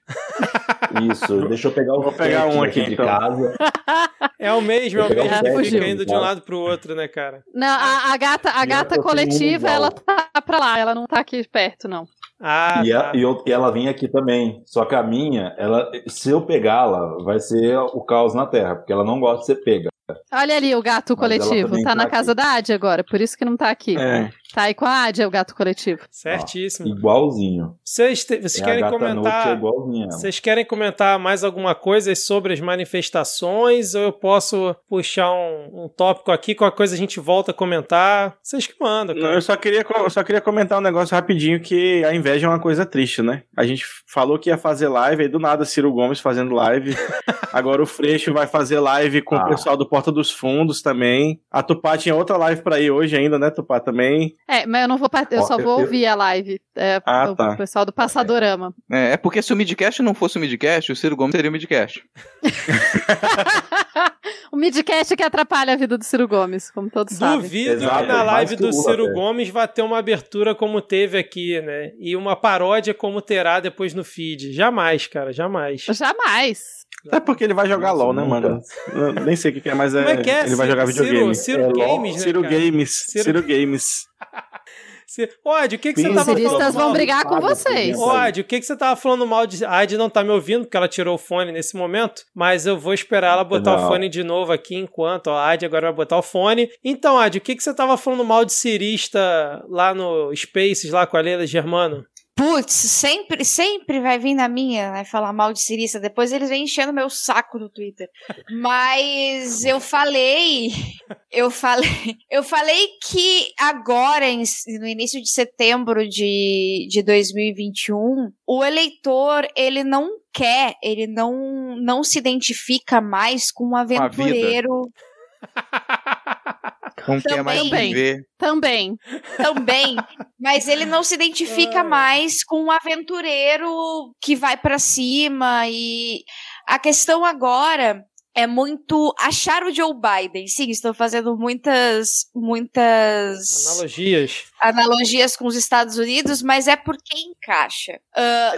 Speaker 5: Isso, deixa eu pegar o
Speaker 2: Vou pegar um aqui,
Speaker 5: de
Speaker 2: então.
Speaker 5: casa.
Speaker 4: É o mesmo, é o mesmo que fica
Speaker 5: aqui,
Speaker 4: indo de um lado pro outro, né, cara?
Speaker 3: Não, a, a gata, a gata coletiva, ela tá pra lá, ela não tá aqui perto, não.
Speaker 4: Ah,
Speaker 5: E,
Speaker 4: tá.
Speaker 5: a- e eu- e ela vem aqui também. Só que a minha, ela, se eu pegá-la, vai ser o caos na Terra, porque ela não gosta de ser pega.
Speaker 3: Olha ali o gato
Speaker 5: Mas
Speaker 3: coletivo, tá
Speaker 5: tá
Speaker 3: na casa da Adi agora, por isso que não tá aqui.
Speaker 2: É.
Speaker 3: Tá aí com a Adi, é o gato coletivo.
Speaker 4: Certíssimo.
Speaker 5: Igualzinho.
Speaker 4: Vocês, te- vocês
Speaker 5: É,
Speaker 4: querem
Speaker 5: é
Speaker 4: comentar?
Speaker 5: ela.
Speaker 4: Vocês querem comentar mais alguma coisa sobre as manifestações? Ou eu posso puxar um, um tópico aqui, qualquer coisa a gente volta a comentar? Vocês que mandam,
Speaker 2: Não, eu só queria, eu só queria comentar um negócio rapidinho que a inveja é uma coisa triste, né? A gente falou que ia fazer live, aí do nada Ciro Gomes fazendo live. Agora o Freixo vai fazer live com
Speaker 5: Ah.
Speaker 2: o pessoal do Porta dos Fundos também. A Tupá tinha outra live pra ir hoje ainda, né, Tupá também.
Speaker 3: É, mas eu não vou eu
Speaker 5: Ó,
Speaker 3: só
Speaker 5: eu-
Speaker 3: vou
Speaker 5: eu-
Speaker 3: ouvir a live. É,
Speaker 2: Ah,
Speaker 3: o
Speaker 2: tá.
Speaker 3: pessoal do Passadorama.
Speaker 1: É, é porque se o Midcast não fosse o Midcast, o Ciro Gomes seria o Midcast.
Speaker 3: o midcast que atrapalha a vida do Ciro Gomes, como todos sabem.
Speaker 4: Duvido que na live
Speaker 5: que
Speaker 4: do Ciro
Speaker 5: até.
Speaker 4: Gomes vai ter uma abertura como teve aqui, né? E uma paródia como terá depois no feed. Jamais, cara, jamais.
Speaker 3: Jamais.
Speaker 2: Até porque ele vai jogar LOL, né, mano? Eu nem sei o que é, mas é,
Speaker 4: é que é?
Speaker 2: ele vai jogar videogame.
Speaker 4: Ciro, Ciro
Speaker 5: É.
Speaker 4: Games, né,
Speaker 2: Ciro
Speaker 4: cara?
Speaker 2: Games.
Speaker 4: Ciro-
Speaker 2: Ciro Games.
Speaker 4: Ad, o que, que você
Speaker 5: Os
Speaker 4: tava
Speaker 3: ciristas
Speaker 4: falando?
Speaker 3: vão
Speaker 4: mal?
Speaker 3: brigar com vocês.
Speaker 4: Ad, o que, que você tava falando mal de. A Ad não tá me ouvindo, porque ela tirou o fone nesse momento, mas eu vou esperar ela botar o
Speaker 5: Não.
Speaker 4: fone de novo aqui enquanto. Ó, a Ad agora vai botar o fone. Então, Ad, o que, que você tava falando mal de cirista lá no Spaces, lá com a Leila Germano?
Speaker 6: Putz, sempre, sempre vai vir na minha, vai falar mal de Cirista. Depois eles vêm enchendo meu saco no Twitter. Mas eu falei, eu falei, eu falei que agora, em- no início de setembro de, de 2021, o eleitor, ele não quer, ele não, não se identifica mais com um aventureiro
Speaker 1: Não quer mais
Speaker 3: Também.
Speaker 1: viver.
Speaker 3: Também.
Speaker 6: também, mas ele não se identifica
Speaker 4: Ai.
Speaker 6: mais com um aventureiro que vai pra cima e a questão agora é muito achar o Joe Biden. Sim, estou fazendo muitas muitas
Speaker 4: Analogias.
Speaker 6: analogias com os Estados Unidos, mas é porque encaixa.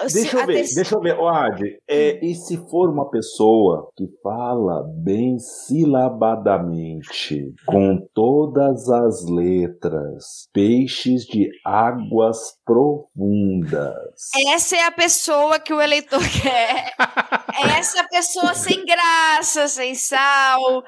Speaker 6: Se-
Speaker 5: Deixa eu
Speaker 6: a
Speaker 5: ver, deixa eu ver. Ô, Ad, é, e se for uma pessoa que fala bem silabadamente, com todas as letras, peixes de águas profundas.
Speaker 6: Essa é a pessoa que o eleitor quer. É Essa pessoa sem graça, sem sal.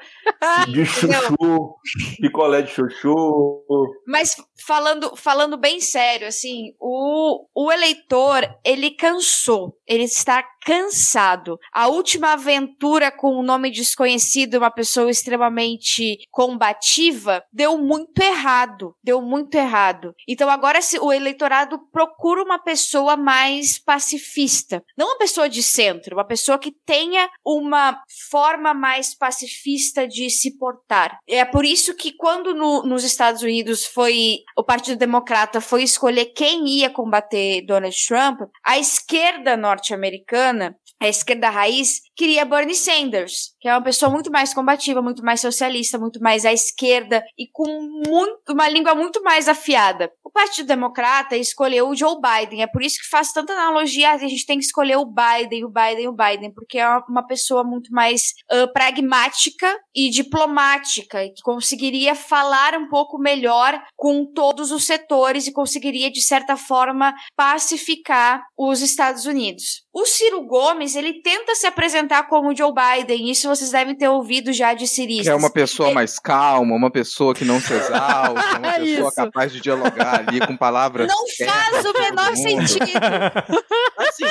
Speaker 5: De chuchu, picolé de chuchu.
Speaker 6: Mas falando, falando bem sério, assim, o, o eleitor, ele cansou. Ele está cansado. A última aventura com um nome desconhecido, uma pessoa extremamente combativa, deu muito errado. Deu muito errado. Então agora o eleitorado procura uma pessoa mais pacifista. Não uma pessoa de centro, uma pessoa que tenha uma forma mais pacifista de se portar. É por isso que quando no, nos Estados Unidos foi o Partido Democrata foi escolher quem ia combater Donald Trump, a esquerda norte-americana a esquerda raiz queria Bernie Sanders, que é uma pessoa muito mais combativa, muito mais socialista, muito mais à esquerda e com muito, uma língua muito mais afiada. O Partido Democrata escolheu o Joe Biden, é por isso que faz tanta analogia, a gente tem que escolher o Biden, o Biden, o Biden, porque é uma pessoa muito mais uh, pragmática e diplomática, que conseguiria falar um pouco melhor com todos os setores e conseguiria, de certa forma, pacificar os Estados Unidos. O Ciro Gomes, ele tenta se apresentar como Joe Biden, isso vocês devem ter ouvido já de ciristas.
Speaker 1: Que é uma pessoa mais calma, uma pessoa que não se exalta, uma pessoa capaz de dialogar ali com palavras.
Speaker 6: Não faz o menor sentido.
Speaker 1: Assim,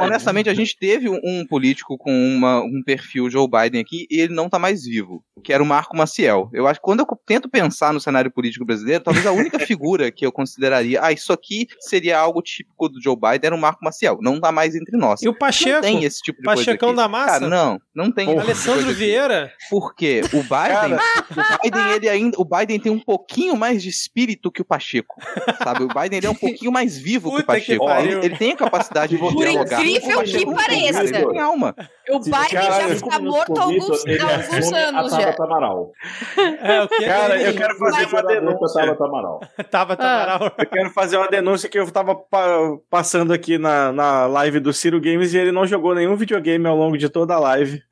Speaker 1: honestamente, a gente teve um político com uma, um perfil Joe Biden aqui e ele não tá mais vivo, que era o Marco Maciel. Eu acho que quando eu tento pensar no cenário político brasileiro, talvez a única figura que eu consideraria, ah, isso aqui seria algo típico do Joe Biden era o Marco Maciel. Não tá mais entre nós.
Speaker 4: E o Pacheco? Não
Speaker 1: tem esse tipo de
Speaker 4: Pachecão
Speaker 1: coisa
Speaker 4: da massa?
Speaker 1: Cara, não, não tem.
Speaker 4: Porra. Alessandro Vieira?
Speaker 1: Por quê? O Biden, o Biden, ele ainda, o Biden tem um pouquinho mais de espírito que o Pacheco, sabe? O Biden ele é um pouquinho mais vivo
Speaker 4: Puta
Speaker 1: que o Pacheco.
Speaker 4: Que
Speaker 1: ele, ele, tem a capacidade de
Speaker 6: Por
Speaker 1: dialogar.
Speaker 6: incrível que pareça.
Speaker 1: Ele tem alma.
Speaker 6: O Biden já está morto há alguns, alguns anos já.
Speaker 5: Amaral.
Speaker 4: É, o que
Speaker 2: Cara, eu quero fazer uma denúncia.
Speaker 5: Tabata Amaral.
Speaker 4: Tabata Amaral.
Speaker 2: Eu quero fazer uma denúncia que eu tava pa passando aqui na, na live do Ciro Games e ele não jogou nenhum videogame ao longo de toda a live.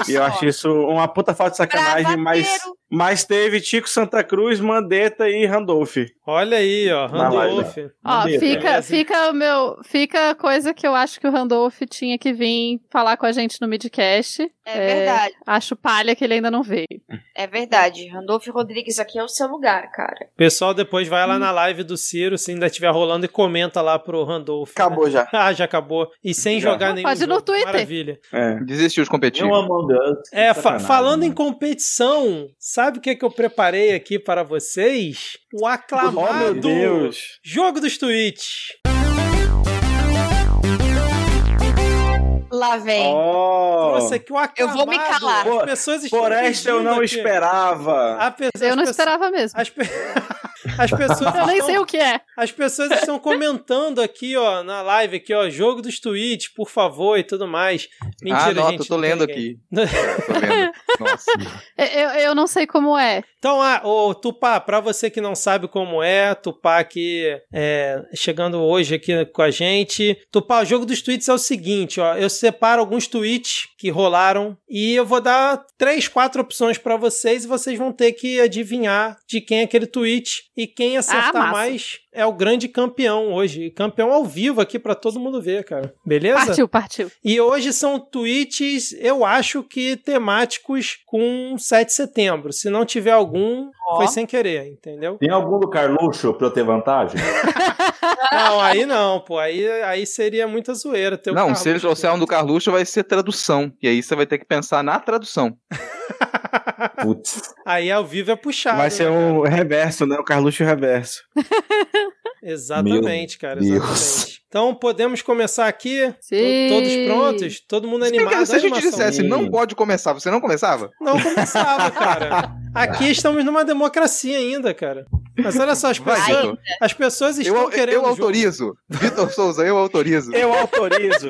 Speaker 6: Olha
Speaker 2: E eu
Speaker 6: só.
Speaker 2: acho isso uma puta falta de sacanagem, mas. Mas teve Tico Santa Cruz, Mandetta e Randolph.
Speaker 4: Olha aí, ó. Randolph.
Speaker 3: Ó, fica,
Speaker 4: é.
Speaker 3: fica o meu. Fica a coisa que eu acho que o Randolph tinha que vir falar com a gente no midcast.
Speaker 6: É verdade,
Speaker 3: Acho palha que ele ainda não veio.
Speaker 6: é verdade. Randolfo Rodrigues aqui é o seu lugar, cara.
Speaker 4: Pessoal, depois vai lá na live do Ciro, se ainda estiver rolando, e comenta lá pro Randolph. né?
Speaker 2: Acabou já.
Speaker 4: Ah, já acabou. E sem
Speaker 5: Já.
Speaker 4: jogar nenhum
Speaker 3: Pode ir no
Speaker 4: jogo.
Speaker 3: Twitter.
Speaker 4: Maravilha.
Speaker 2: É.
Speaker 1: Desistiu de competir.
Speaker 4: É, fa- falando em competição, sabe o que, que eu preparei aqui para vocês? O
Speaker 2: Oh,
Speaker 4: aclamado
Speaker 2: meu Deus.
Speaker 4: jogo dos tweets.
Speaker 6: Lá vem.
Speaker 2: Oh,
Speaker 4: Trouxe aqui o aclamado.
Speaker 6: Eu vou me calar.
Speaker 4: As pessoas estão
Speaker 2: por esta eu não
Speaker 4: aqui.
Speaker 2: esperava.
Speaker 4: Pe-
Speaker 3: Eu
Speaker 4: as
Speaker 3: não
Speaker 4: pe-
Speaker 3: esperava mesmo.
Speaker 4: As, pe- as pessoas
Speaker 3: Eu nem
Speaker 4: estão-
Speaker 3: sei o que é.
Speaker 4: As pessoas estão comentando aqui, ó, na live aqui, ó, jogo dos tweets, por favor, e tudo mais. Mentira,
Speaker 1: ah, não,
Speaker 4: gente.
Speaker 1: eu tô lendo aqui. É, tô lendo. Nossa.
Speaker 3: Eu, eu não sei como é.
Speaker 4: Então, ah, ô, Tupá, pra você que não sabe como é, Tupá aqui é, chegando hoje aqui com a gente. Tupá, o jogo dos tweets é o seguinte, ó, eu separo alguns tweets que rolaram e eu vou dar três, quatro opções pra vocês e vocês vão ter que adivinhar de quem é aquele tweet e quem acertar
Speaker 3: massa.
Speaker 4: mais é o grande campeão hoje. Campeão ao vivo aqui pra todo mundo ver, cara. Beleza?
Speaker 3: Partiu, partiu.
Speaker 4: E hoje são tweets, eu acho que temáticos com 7 de setembro. Se não tiver algum,
Speaker 6: Ó.
Speaker 4: foi sem querer, entendeu?
Speaker 5: Tem algum do Carluxo pra eu ter vantagem?
Speaker 4: Não, aí não, pô. Aí, aí seria muita zoeira. Ter o
Speaker 1: Não, se ele trouxer um do Carluxo, vai ser tradução. E aí você vai ter que pensar na tradução.
Speaker 5: Putz.
Speaker 4: Aí ao vivo é puxado.
Speaker 2: Vai ser
Speaker 4: né,
Speaker 2: um reverso, né? O Carluxo reverso.
Speaker 4: Exatamente, cara. Exatamente. Então podemos começar aqui.
Speaker 3: Sim.
Speaker 4: Todos prontos? Todo mundo animado.
Speaker 1: se a gente dissesse não pode começar, você não começava?
Speaker 4: Não começava, cara. Aqui estamos numa democracia ainda, cara. Mas olha só, as pessoas, as pessoas estão
Speaker 1: Eu,
Speaker 4: querendo.
Speaker 1: eu autorizo. Vitor Souza, eu autorizo.
Speaker 2: Eu autorizo.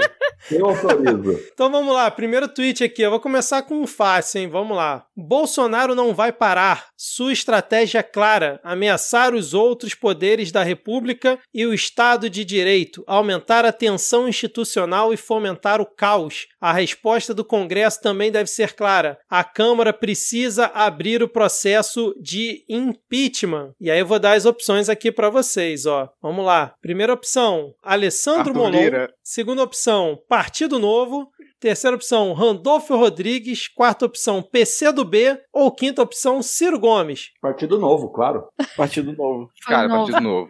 Speaker 5: Eu autorizo.
Speaker 4: Então vamos lá, primeiro tweet aqui. Eu vou começar com um fácil, hein? Vamos lá. Bolsonaro não vai parar. Sua estratégia é clara: ameaçar os outros poderes da República e o Estado de Direito, aumentar a tensão institucional e fomentar o caos. A resposta do Congresso também deve ser clara: a Câmara precisa abrir o processo de impeachment. E aí eu vou dar as opções aqui para vocês, ó. Vamos lá. Primeira opção: Alessandro
Speaker 1: Arthur
Speaker 4: Molon.
Speaker 1: Lira.
Speaker 4: Segunda opção, Partido Novo. Terceira opção, Randolfo Rodrigues. Quarta opção, PC do B. Ou quinta opção, Ciro Gomes.
Speaker 5: Partido Novo, claro.
Speaker 2: Partido Novo.
Speaker 1: Cara,
Speaker 6: novo.
Speaker 1: partido novo.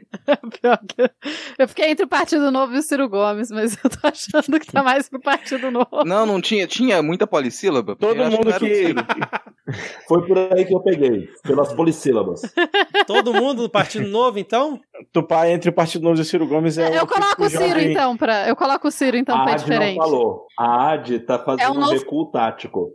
Speaker 3: Que- Eu fiquei entre o Partido Novo e o Ciro Gomes, mas eu tô achando que tá mais pro Partido Novo.
Speaker 1: Não, não tinha. Tinha muita polissílaba?
Speaker 2: Todo mundo
Speaker 1: o
Speaker 2: que.
Speaker 5: Foi por aí que eu peguei, pelas polissílabas.
Speaker 4: Todo mundo do Partido Novo, então?
Speaker 2: Tupá entre o Partido Novo e o Ciro Gomes é
Speaker 3: eu
Speaker 2: o
Speaker 3: coloco o Ciro,
Speaker 2: jovem-
Speaker 3: então, pra. Eu coloco o Ciro, então,
Speaker 5: a
Speaker 3: pra
Speaker 5: AD
Speaker 3: diferente.
Speaker 5: não falou. A AD tá fazendo
Speaker 6: É
Speaker 5: um
Speaker 6: novo-
Speaker 5: recuo tático.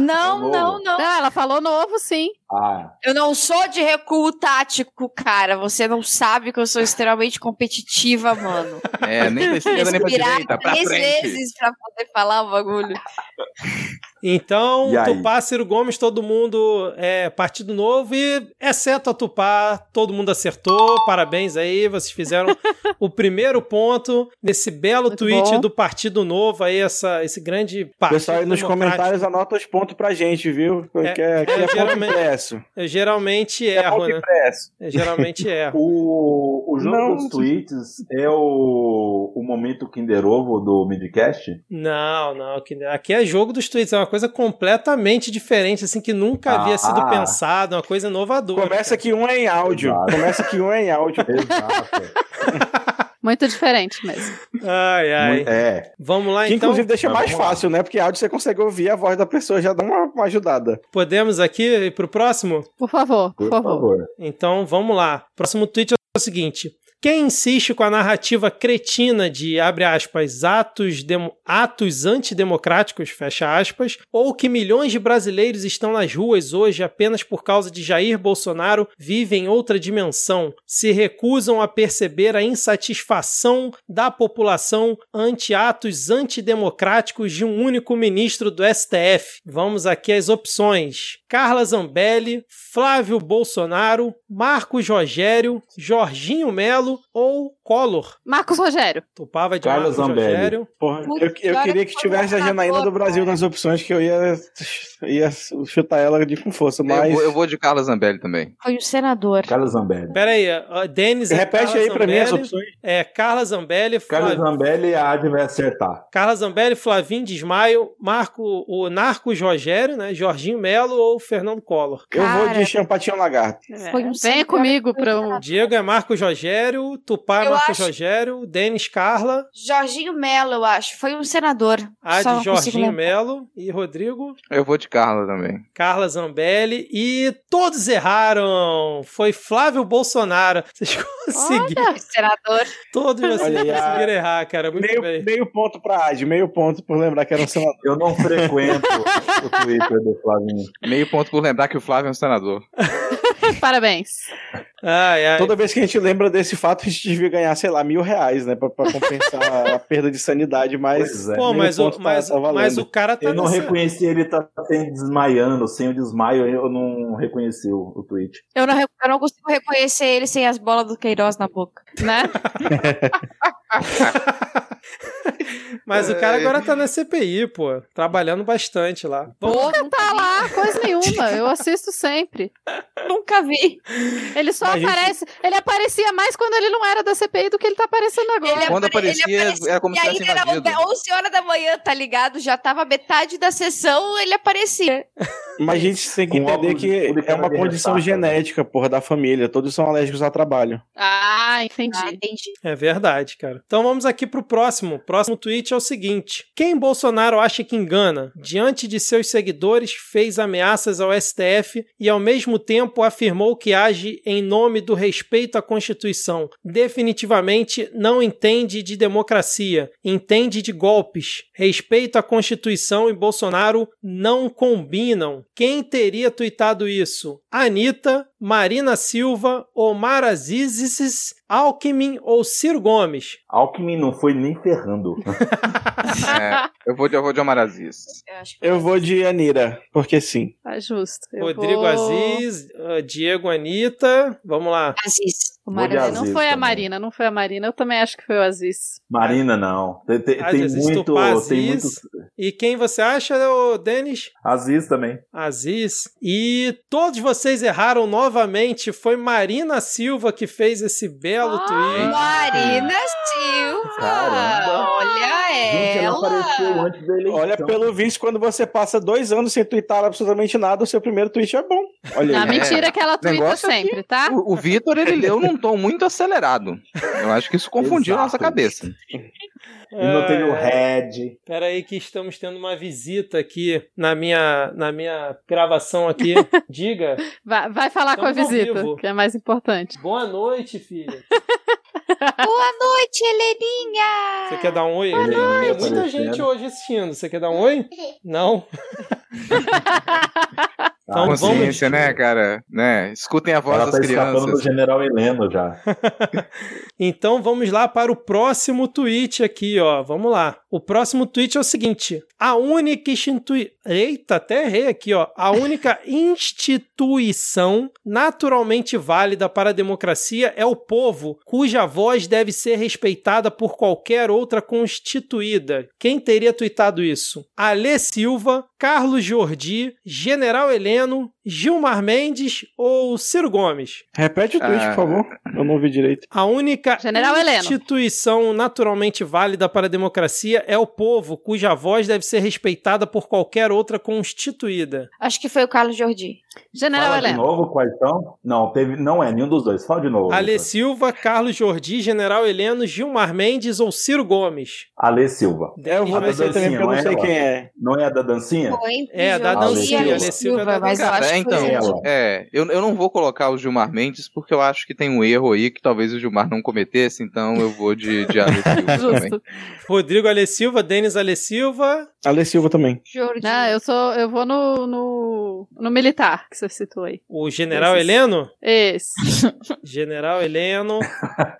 Speaker 6: Não,
Speaker 5: Novo.
Speaker 6: não, não.
Speaker 3: Não, ela falou novo, sim.
Speaker 5: Ah,
Speaker 6: Eu não sou de recuo tático, cara. Você não sabe que eu sou extremamente competitiva, mano.
Speaker 1: É, nem pra esquerda, nem pra
Speaker 6: Respirar
Speaker 1: direita. Pra
Speaker 6: três
Speaker 1: frente.
Speaker 6: vezes pra poder falar o bagulho.
Speaker 4: Então? Tupá, Ciro Gomes, todo mundo é Partido Novo e, exceto a Tupá, todo mundo acertou. Parabéns aí, vocês fizeram o primeiro ponto nesse belo
Speaker 3: Muito
Speaker 4: tweet
Speaker 3: bom.
Speaker 4: do Partido Novo aí, essa, esse grande
Speaker 2: O
Speaker 4: partido
Speaker 2: pessoal aí nos comentários anota os pontos pra gente, viu? Porque é, é,
Speaker 4: é,
Speaker 2: ponto
Speaker 4: geralmente-
Speaker 2: impresso.
Speaker 4: Eu geralmente
Speaker 2: É
Speaker 4: erro,
Speaker 2: ponto
Speaker 4: né?
Speaker 2: impresso.
Speaker 4: Eu geralmente erro.
Speaker 5: o, o jogo
Speaker 2: Não.
Speaker 5: dos tweets é o, o momento Kinder Ovo do Midcast?
Speaker 4: Não, não. Aqui é jogo dos tweets, é uma coisa completamente diferente, assim, que nunca havia
Speaker 5: Ah.
Speaker 4: sido pensado, uma coisa inovadora.
Speaker 2: Começa que um é em áudio.
Speaker 5: Exato.
Speaker 2: Começa que um é em áudio.
Speaker 5: Exato.
Speaker 3: Muito diferente mesmo.
Speaker 4: Ai, ai.
Speaker 5: Muito- É.
Speaker 4: Vamos lá,
Speaker 2: Que
Speaker 4: então.
Speaker 2: inclusive deixa
Speaker 5: Mas
Speaker 2: mais
Speaker 5: lá.
Speaker 2: fácil, né? Porque áudio você consegue ouvir a voz da pessoa, já dá uma, uma ajudada.
Speaker 4: Podemos aqui ir pro próximo?
Speaker 3: Por favor, por,
Speaker 5: Por
Speaker 3: favor.
Speaker 5: favor.
Speaker 4: Então, vamos lá. Próximo tweet é o seguinte. Quem insiste com a narrativa cretina de, abre aspas, atos, demo- atos antidemocráticos, fecha aspas, ou que milhões de brasileiros estão nas ruas hoje apenas por causa de Jair Bolsonaro, vivem em outra dimensão, se recusam a perceber a insatisfação da população ante atos antidemocráticos de um único ministro do STF. Vamos aqui às opções. Carla Zambelli, Flávio Bolsonaro, Marcos Rogério, Jorginho Melo ou Collor.
Speaker 3: Marcos Rogério.
Speaker 4: Tupava de
Speaker 5: Carla
Speaker 4: Marcos
Speaker 5: Zambelli.
Speaker 4: Rogério.
Speaker 2: Porra, eu, eu
Speaker 6: agora
Speaker 2: queria que tivesse a Janaína do Brasil
Speaker 6: cara.
Speaker 2: nas opções que eu ia, ia chutar ela de com força,
Speaker 1: Eu
Speaker 2: mas.
Speaker 1: vou, eu vou de Carla Zambelli também.
Speaker 6: Foi o senador.
Speaker 5: Carlos Zambelli.
Speaker 4: Pera aí, Denis é
Speaker 2: Repete
Speaker 4: Carla
Speaker 2: aí pra mim as
Speaker 4: Zambelli,
Speaker 2: opções.
Speaker 4: É Carla Zambelli,
Speaker 5: Carlos
Speaker 4: Flav...
Speaker 5: Zambelli, a AD vai acertar.
Speaker 4: Carla Zambelli, Flavinho Desmaio, Marco, o Narcos Rogério, né? Jorginho Melo ou Fernando Collor.
Speaker 2: Eu vou
Speaker 6: Cara.
Speaker 2: de Champatinho Lagarto.
Speaker 3: Venha
Speaker 6: senador.
Speaker 3: comigo um.
Speaker 4: Diego é Marcos Rogério, Tupá é
Speaker 6: Eu
Speaker 4: Marcos
Speaker 6: acho-
Speaker 4: Rogério, Denis Carla,
Speaker 6: Jorginho Mello, eu acho. Foi um senador. Não consigo
Speaker 4: Jorginho. Melo e Rodrigo
Speaker 1: Eu vou de Carla também.
Speaker 4: Carla Zambelli e todos erraram. Foi Flávio Bolsonaro. Vocês conseguiram.
Speaker 6: Senador.
Speaker 4: Todos vocês
Speaker 2: Olha aí, a-
Speaker 4: conseguiram errar, cara. Muito
Speaker 2: Meio,
Speaker 4: bem.
Speaker 2: meio ponto pra Ad, meio ponto por lembrar que era um senador.
Speaker 5: Eu não frequento o Twitter do Flavinho.
Speaker 1: Meio ponto por lembrar que o Flávio é um senador.
Speaker 3: Parabéns.
Speaker 4: Ai, ai.
Speaker 2: Toda vez que a gente lembra desse fato, a gente devia ganhar, sei lá, mil reais, né? Pra, pra compensar a perda de sanidade, mas.
Speaker 5: É.
Speaker 4: Pô, mas o,
Speaker 2: tá-
Speaker 4: mas,
Speaker 2: tá valendo.
Speaker 4: mas o cara tá
Speaker 5: Eu não
Speaker 4: nessa-
Speaker 5: reconheci ele tá sem desmaiando, sem o desmaio, eu não reconheci o, o tweet.
Speaker 6: Eu não, eu não consigo reconhecer ele sem as bolas do Queiroz na boca.
Speaker 3: Né?
Speaker 4: Mas o cara agora tá na CPI, pô. Trabalhando bastante lá. Vamos-
Speaker 3: Nunca tá lá, coisa nenhuma. Eu assisto sempre.
Speaker 6: Nunca vi.
Speaker 3: Ele só
Speaker 2: Mas, gente-
Speaker 3: aparece. Ele aparecia mais quando ele não era da CPI do que ele tá aparecendo agora.
Speaker 6: Ele
Speaker 1: Quando
Speaker 6: apare-
Speaker 1: aparecia,
Speaker 6: ele aparecia-
Speaker 1: era como
Speaker 6: e
Speaker 1: se
Speaker 6: aí
Speaker 1: tivesse
Speaker 6: era
Speaker 1: invadido.
Speaker 6: 11 horas da manhã, tá ligado? Já tava metade da sessão, ele aparecia.
Speaker 2: Mas a gente tem que entender que é uma condição
Speaker 5: né?
Speaker 2: genética, porra, da família. Todos são alérgicos ao trabalho.
Speaker 3: Ah, entendi.
Speaker 6: Ah, entendi.
Speaker 4: É verdade, cara. Então vamos aqui pro próximo. Próximo tweet é o seguinte: Quem Bolsonaro acha que engana? Diante de seus seguidores, fez ameaças ao STF e ao mesmo tempo afirmou que age em nome do respeito à Constituição. Definitivamente não entende de democracia, entende de golpes. Respeito à Constituição e Bolsonaro não combinam. Quem teria tuitado isso? Anitta, Marina Silva, Omar Azizes, Alckmin ou Ciro Gomes?
Speaker 5: Alckmin não foi nem ferrando.
Speaker 1: É, eu vou de, eu vou de Omar Aziz.
Speaker 6: Eu acho que
Speaker 2: Eu vou de Anira, porque sim.
Speaker 3: Tá justo. Eu
Speaker 4: Rodrigo
Speaker 3: vou-
Speaker 4: Aziz, uh, Diego Anitta. Vamos lá.
Speaker 6: Aziz.
Speaker 3: O Marina. Não
Speaker 5: Aziz
Speaker 3: foi a
Speaker 5: também.
Speaker 3: Marina, não foi a Marina. Eu também acho que foi o Aziz.
Speaker 5: Marina não. Tem, tem,
Speaker 4: Ah,
Speaker 5: tem
Speaker 4: Aziz
Speaker 5: muito.
Speaker 4: Tupá,
Speaker 5: Tem
Speaker 4: Aziz.
Speaker 5: muito.
Speaker 4: E quem você acha, Denis?
Speaker 5: Aziz também.
Speaker 4: Aziz. E todos vocês erraram novamente, foi Marina Silva que fez esse belo
Speaker 6: Ah,
Speaker 4: tweet.
Speaker 6: Marina Silva!
Speaker 5: Caramba.
Speaker 6: Olha
Speaker 5: Gente, ela
Speaker 6: ela!
Speaker 5: apareceu antes da eleição.
Speaker 2: Olha, pelo visto, quando você passa dois anos sem twittar absolutamente nada, o seu primeiro tweet é bom. Olha aí.
Speaker 3: mentira que ela twitta
Speaker 1: negócio aqui-
Speaker 3: sempre, tá?
Speaker 1: O, o Vitor, ele leu num tom muito acelerado. Eu acho que isso confundiu a nossa cabeça.
Speaker 5: E não teve o
Speaker 4: É,
Speaker 5: Red.
Speaker 4: Pera aí que estamos tendo uma visita aqui na minha, na minha gravação aqui. Diga.
Speaker 3: Vai, vai falar com a
Speaker 4: Estamos
Speaker 3: visita,
Speaker 4: vivo.
Speaker 3: que é mais importante.
Speaker 4: Boa noite, filha.
Speaker 6: Boa noite, Heleninha!
Speaker 4: Você quer dar um oi?
Speaker 5: Boa
Speaker 4: Tem
Speaker 5: noite.
Speaker 4: muita
Speaker 5: Aparecendo.
Speaker 4: gente hoje assistindo. Você quer dar um oi? Não? Então
Speaker 5: Ah,
Speaker 4: vamos-
Speaker 1: Consciência, né, cara? Né? Escutem a voz
Speaker 5: Ela
Speaker 1: das
Speaker 5: tá escapando do
Speaker 1: crianças.
Speaker 5: General Heleno já.
Speaker 4: Então vamos lá para o próximo tweet aqui, ó. Vamos lá. O próximo tweet é o seguinte: a única instituição. Eita, até errei aqui, ó. A única instituição naturalmente válida para a democracia é o povo, cuja voz deve ser respeitada por qualquer outra constituída. Quem teria tweetado isso? Alê Silva, Carlos Jordi, General Heleno, Gilmar Mendes ou Ciro Gomes?
Speaker 2: Repete o tweet,
Speaker 1: Ah.
Speaker 2: por favor. Eu não ouvi direito.
Speaker 4: A única
Speaker 3: General Heleno.
Speaker 4: instituição naturalmente válida para a democracia é o povo, cuja voz deve ser respeitada por qualquer outra constituída.
Speaker 6: Acho que foi o Carlos Jordi.
Speaker 3: General
Speaker 5: Fala de novo quais são? Não, teve, não é nenhum dos dois. Fala de novo.
Speaker 4: Ale. Silva, Carlos Jordi, General Heleno, Gilmar Mendes ou Ciro Gomes?
Speaker 5: Ale Silva.
Speaker 2: É, eu vou
Speaker 5: A
Speaker 2: descer também,
Speaker 5: dancinha,
Speaker 2: porque eu não
Speaker 5: não é
Speaker 2: sei
Speaker 5: ela?
Speaker 2: quem é.
Speaker 5: Não é a da dancinha?
Speaker 6: Foi
Speaker 4: É, da
Speaker 6: Jordi
Speaker 5: dancinha, Ale
Speaker 4: Silva é da
Speaker 6: acho
Speaker 1: é,
Speaker 6: que
Speaker 1: então, é, eu, eu não vou colocar o Gilmar Mendes porque eu acho que tem um erro aí que talvez o Gilmar não cometesse, então eu vou de, de Ale Silva também.
Speaker 4: Rodrigo Ale Silva, Denis Ale Silva.
Speaker 2: Ale Silva também.
Speaker 6: Jordi.
Speaker 3: Não, eu sou. Eu vou no, no, no militar que você citou aí.
Speaker 4: O General
Speaker 3: Esses.
Speaker 4: Heleno?
Speaker 3: Esse.
Speaker 4: General Heleno.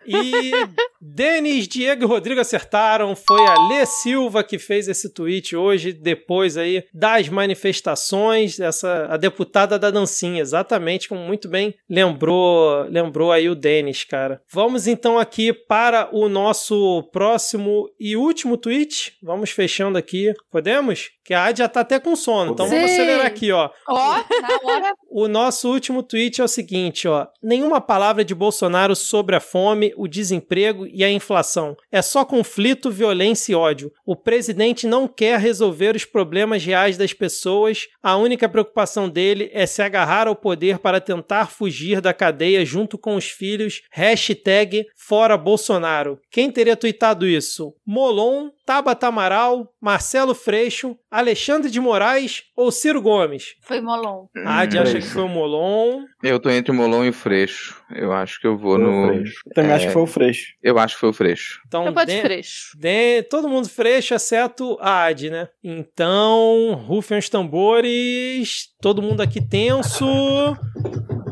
Speaker 4: E Denis, Diego e Rodrigo acertaram. Foi a Lê Silva que fez esse tweet hoje, depois aí das manifestações. Essa, a deputada da dancinha, exatamente como muito bem lembrou, lembrou aí o Denis, cara. Vamos então aqui para o nosso próximo e último tweet. Vamos fechando aqui. Podemos? Que a Adi já tá até com sono, então vamos
Speaker 3: Sim.
Speaker 4: acelerar aqui, ó.
Speaker 6: Ó, na hora.
Speaker 4: O nosso último tweet é o seguinte, ó. Nenhuma palavra de Bolsonaro sobre a fome, o desemprego e a inflação. É só conflito, violência e ódio. O presidente não quer resolver os problemas reais das pessoas. A única preocupação dele é se agarrar ao poder para tentar fugir da cadeia junto com os filhos. Hashtag fora Bolsonaro. Quem teria tweetado isso? Molon, Tabata Amaral, Marcelo Freixo, Alexandre de Moraes ou Ciro Gomes?
Speaker 6: Foi Molon.
Speaker 4: A Adi acha que
Speaker 5: Freixo.
Speaker 4: foi o Molon.
Speaker 1: Eu tô entre o Molon e o Freixo. Eu acho que eu vou
Speaker 5: Foi
Speaker 1: no.
Speaker 5: Freixo.
Speaker 2: Também
Speaker 1: É.
Speaker 2: acho que foi o Freixo.
Speaker 1: Eu acho que foi o Freixo.
Speaker 4: Então,
Speaker 3: Eu vou de
Speaker 4: de-
Speaker 3: freixo.
Speaker 4: de- todo mundo freixo, exceto a Adi, né? Então, rufem os tambores. Todo mundo aqui tenso.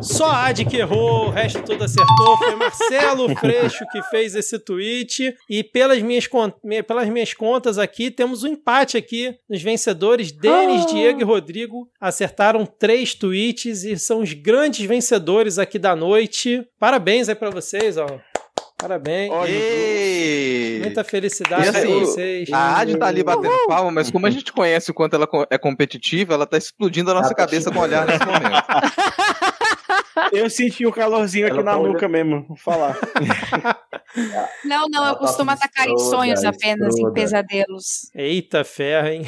Speaker 4: Só a Adi que errou, o resto todo acertou. Foi Marcelo Freixo que fez esse tweet. E pelas minhas, con- me- pelas minhas contas aqui, temos um empate aqui nos vencedores. Denis, Diego e Rodrigo acertaram três tweets e são os grandes vencedores aqui da noite. Parabéns aí pra vocês, ó. Parabéns.
Speaker 1: Ei!
Speaker 4: Muita felicidade
Speaker 1: assim,
Speaker 4: pra vocês.
Speaker 1: A Adi tá ali batendo palma, mas como a gente conhece o quanto ela é competitiva, ela tá explodindo a nossa
Speaker 5: tá
Speaker 1: cabeça com o olhar nesse momento.
Speaker 2: Eu senti o calorzinho aqui
Speaker 5: Ela
Speaker 2: na
Speaker 5: tá
Speaker 2: nuca mesmo, vou falar.
Speaker 6: Não, não,
Speaker 5: Ela
Speaker 6: eu
Speaker 5: tá
Speaker 6: costumo atacar em
Speaker 5: estruda,
Speaker 6: sonhos apenas, em pesadelos.
Speaker 4: Eita ferro, hein?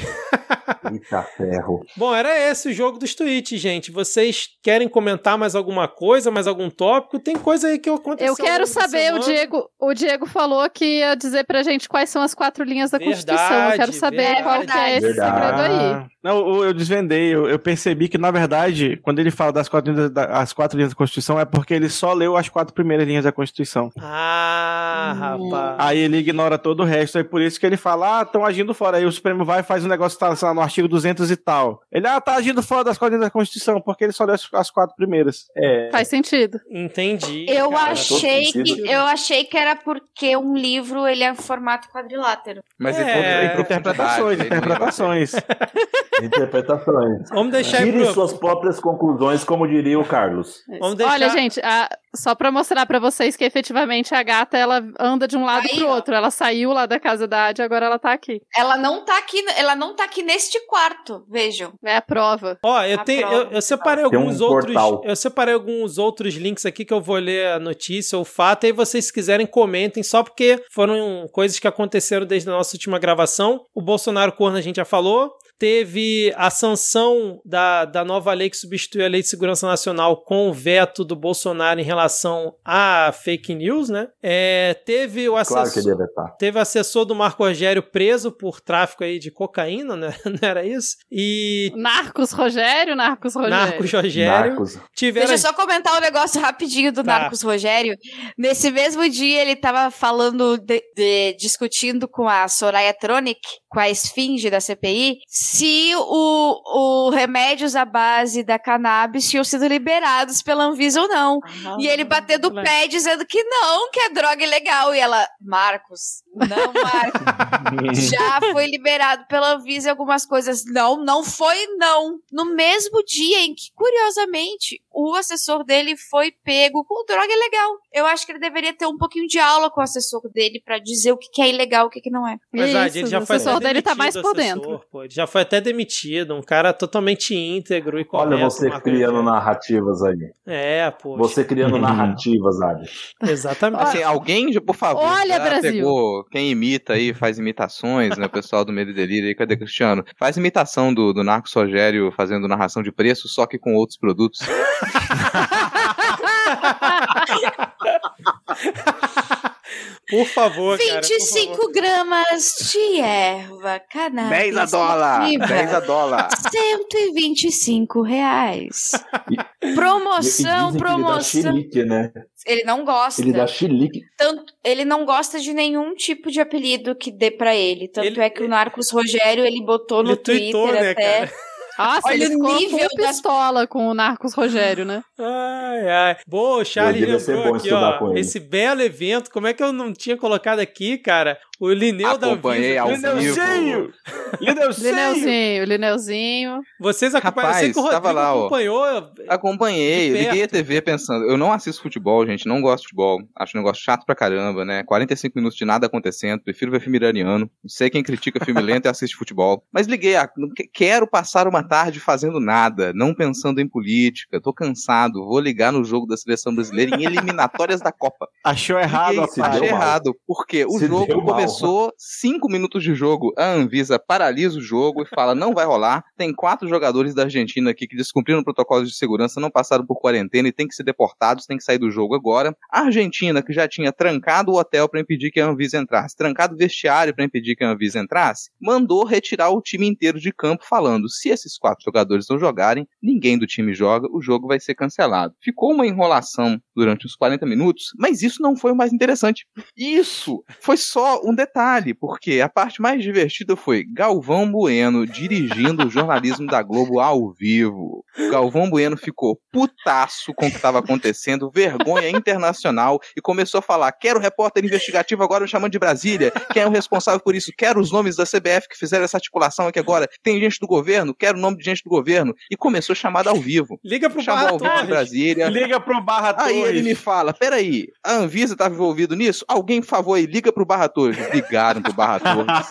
Speaker 5: Eita ferro.
Speaker 4: Bom, era esse o jogo dos tweets, gente. Vocês querem comentar mais alguma coisa, mais algum tópico? Tem coisa aí que aconteceu.
Speaker 3: Eu quero saber, o. Diego, o Diego falou que ia dizer pra gente quais são as quatro linhas da Constituição. Eu quero
Speaker 4: Verdade,
Speaker 3: saber qual que é esse
Speaker 5: verdade.
Speaker 3: segredo aí.
Speaker 2: Não, eu desvendei, eu, eu percebi que, na verdade, quando ele fala das quatro, linhas da, as quatro linhas da Constituição, é porque ele só leu as quatro primeiras linhas da Constituição.
Speaker 4: Ah,
Speaker 3: Hum.
Speaker 4: rapaz.
Speaker 2: Aí ele ignora todo o resto, é por isso que ele fala, ah, estão agindo fora. Aí o Supremo vai e faz um negócio, tá, sei lá, no artigo 200 e tal. Ele, ah, tá agindo fora das quatro linhas da Constituição, porque ele só leu as, as quatro primeiras.
Speaker 5: É.
Speaker 3: Faz sentido.
Speaker 4: Entendi.
Speaker 6: Eu
Speaker 4: cara.
Speaker 6: achei que eu achei que era porque um livro ele é em formato quadrilátero.
Speaker 1: Mas
Speaker 4: É,
Speaker 1: é,
Speaker 4: é,
Speaker 2: Interpretações, interpretações.
Speaker 5: Interpretações.
Speaker 4: Vamos deixar aí
Speaker 5: Tire
Speaker 4: pro...
Speaker 5: suas próprias conclusões, como diria o Carlos.
Speaker 4: Vamos deixar...
Speaker 3: Olha, gente, a- Só pra mostrar pra vocês que efetivamente a gata ela anda de um lado
Speaker 6: Aí,
Speaker 3: pro
Speaker 6: ó.
Speaker 3: outro. Ela saiu lá da casa da Adi, agora ela tá aqui.
Speaker 6: Ela não tá aqui, ela não tá aqui neste quarto, vejam.
Speaker 3: É a prova.
Speaker 4: Ó, eu
Speaker 6: A
Speaker 4: tenho,
Speaker 6: prova
Speaker 4: eu, eu separei
Speaker 5: Tem um
Speaker 4: alguns outros,
Speaker 5: portal.
Speaker 4: eu separei alguns outros links aqui que eu vou ler a notícia, o fato, aí vocês se quiserem comentem, só porque foram coisas que aconteceram desde a nossa última gravação. O Bolsonaro corno a gente já falou. Teve a sanção da, da nova lei que substitui a Lei de Segurança Nacional com o veto do Bolsonaro em relação a fake news, né? É, teve o assessor.
Speaker 5: Claro.
Speaker 4: Teve assessor do Marco Rogério preso por tráfico aí de cocaína, né? Não era isso? E
Speaker 3: Narcos Rogério, Narcos Rogério.
Speaker 4: Narcos Rogério.
Speaker 5: Narcos.
Speaker 4: Tiveram.
Speaker 6: Deixa eu só comentar um negócio rapidinho do
Speaker 4: Tá.
Speaker 6: Narcos Rogério. Nesse mesmo dia, ele tava falando, de- de- discutindo com a Soraya Tronic, com a esfinge da CPI, se o, o remédios à base da cannabis tinham sido liberados pela Anvisa ou não. E ele batendo o pé dizendo que não, que é droga ilegal. E ela, Marcos, não, Marcos. Já foi liberado pela Anvisa algumas coisas. Não, não foi não. No mesmo dia em que, curiosamente, o assessor dele foi pego com droga ilegal. Eu acho que ele deveria ter um pouquinho de aula com o assessor dele pra dizer o que que é ilegal e o que que não é.
Speaker 4: Mas, ah,
Speaker 3: Isso,
Speaker 4: ele já
Speaker 3: o
Speaker 4: foi
Speaker 3: assessor dele tá mais por
Speaker 4: assessor,
Speaker 3: dentro.
Speaker 4: pô. Ele já foi até demitido, um cara totalmente íntegro e correto.
Speaker 5: Olha você criando
Speaker 4: Rogério.
Speaker 5: narrativas aí.
Speaker 4: É, pô.
Speaker 5: Você criando narrativas, Adi.
Speaker 4: Exatamente.
Speaker 1: Assim, alguém, por favor,
Speaker 3: Olha, Brasil.
Speaker 1: pegou quem imita aí, faz imitações, né? O pessoal do Medo e Delírio aí, cadê Cristiano? Faz imitação do, do Narcos Rogério fazendo narração de preço, só que com outros produtos.
Speaker 4: Por favor, cara. por
Speaker 6: 25
Speaker 4: favor.
Speaker 6: gramas de erva cannabis.
Speaker 1: 10 a dólar!
Speaker 6: nativa.
Speaker 1: 10 a dólar!
Speaker 6: 125 reais.
Speaker 5: E
Speaker 6: Promoção,
Speaker 5: Ele
Speaker 6: promoção.
Speaker 5: chilique, né?
Speaker 6: Ele não gosta.
Speaker 5: Ele dá chilique.
Speaker 6: Tanto, ele não gosta de nenhum tipo de apelido que dê pra ele. Tanto
Speaker 4: Ele-
Speaker 6: é que o Narcos Rogério, ele botou no
Speaker 4: Ele tweetou,
Speaker 6: Twitter
Speaker 4: né,
Speaker 6: até.
Speaker 4: cara?
Speaker 3: Nossa,
Speaker 6: Olha
Speaker 3: ele
Speaker 6: o nível da-
Speaker 3: pistola com o Narcos Rogério, né?
Speaker 4: Ai, ai. Boa, o Charlie lembrou aqui,
Speaker 5: estudar
Speaker 4: ó.
Speaker 5: com ele.
Speaker 4: Esse belo evento. Como é que eu não tinha colocado aqui, cara? O Lineu da
Speaker 1: Acompanhei ao
Speaker 4: Anvisa.
Speaker 1: vivo.
Speaker 3: Lineuzinho, Lineuzinho.
Speaker 4: Vocês eu sei
Speaker 1: Rapaz,
Speaker 4: que o Rodrigo
Speaker 1: tava lá, ó.
Speaker 4: acompanhou.
Speaker 1: Acompanhei,
Speaker 4: De perto.
Speaker 1: liguei a TV pensando, eu não assisto futebol, gente, não gosto de futebol. Acho um negócio chato pra caramba, né? 45 minutos de nada acontecendo, prefiro ver filme iraniano. Não sei quem critica filme lento e assiste futebol. Mas liguei, ah, não que- quero passar uma tarde fazendo nada, não pensando em política, tô cansado, vou ligar no jogo da seleção brasileira em eliminatórias da Copa.
Speaker 2: Achou errado,
Speaker 1: Liguei, achei errado, porque o
Speaker 5: Se
Speaker 1: jogo
Speaker 5: mal.
Speaker 1: Começou cinco minutos de jogo, a Anvisa paralisa o jogo e fala, não vai rolar, tem quatro jogadores da Argentina aqui que descumpriram o protocolo de segurança, não passaram por quarentena e tem que ser deportados, tem que sair do jogo agora. A Argentina, que já tinha trancado o hotel para impedir que a Anvisa entrasse, trancado o vestiário para impedir que a Anvisa entrasse, mandou retirar o time inteiro de campo falando, se esses quatro jogadores não jogarem, ninguém do time joga, o jogo vai ser cancelado. Ficou uma enrolação durante uns 40 minutos, mas isso não foi o mais interessante. Isso foi só um detalhe, porque a parte mais divertida foi Galvão Bueno dirigindo o jornalismo da Globo ao vivo. Galvão Bueno ficou putaço com o que estava acontecendo, vergonha internacional, e começou a falar: quero repórter investigativo agora me chamando de Brasília, quem é o responsável por isso? Quero os nomes da CBF que fizeram essa articulação aqui agora. Tem gente do governo? Quero o nome de gente do governo. E começou chamada ao vivo.
Speaker 4: Liga pro
Speaker 1: Chamou
Speaker 4: Barra
Speaker 1: ao vivo de. Brasília.
Speaker 2: Liga pro Barra
Speaker 1: Aí
Speaker 2: Torres.
Speaker 1: ele me fala: peraí, a Anvisa estava envolvido nisso? Alguém, por favor, aí, liga pro Barra Torres. Ligaram pro Barra Torres.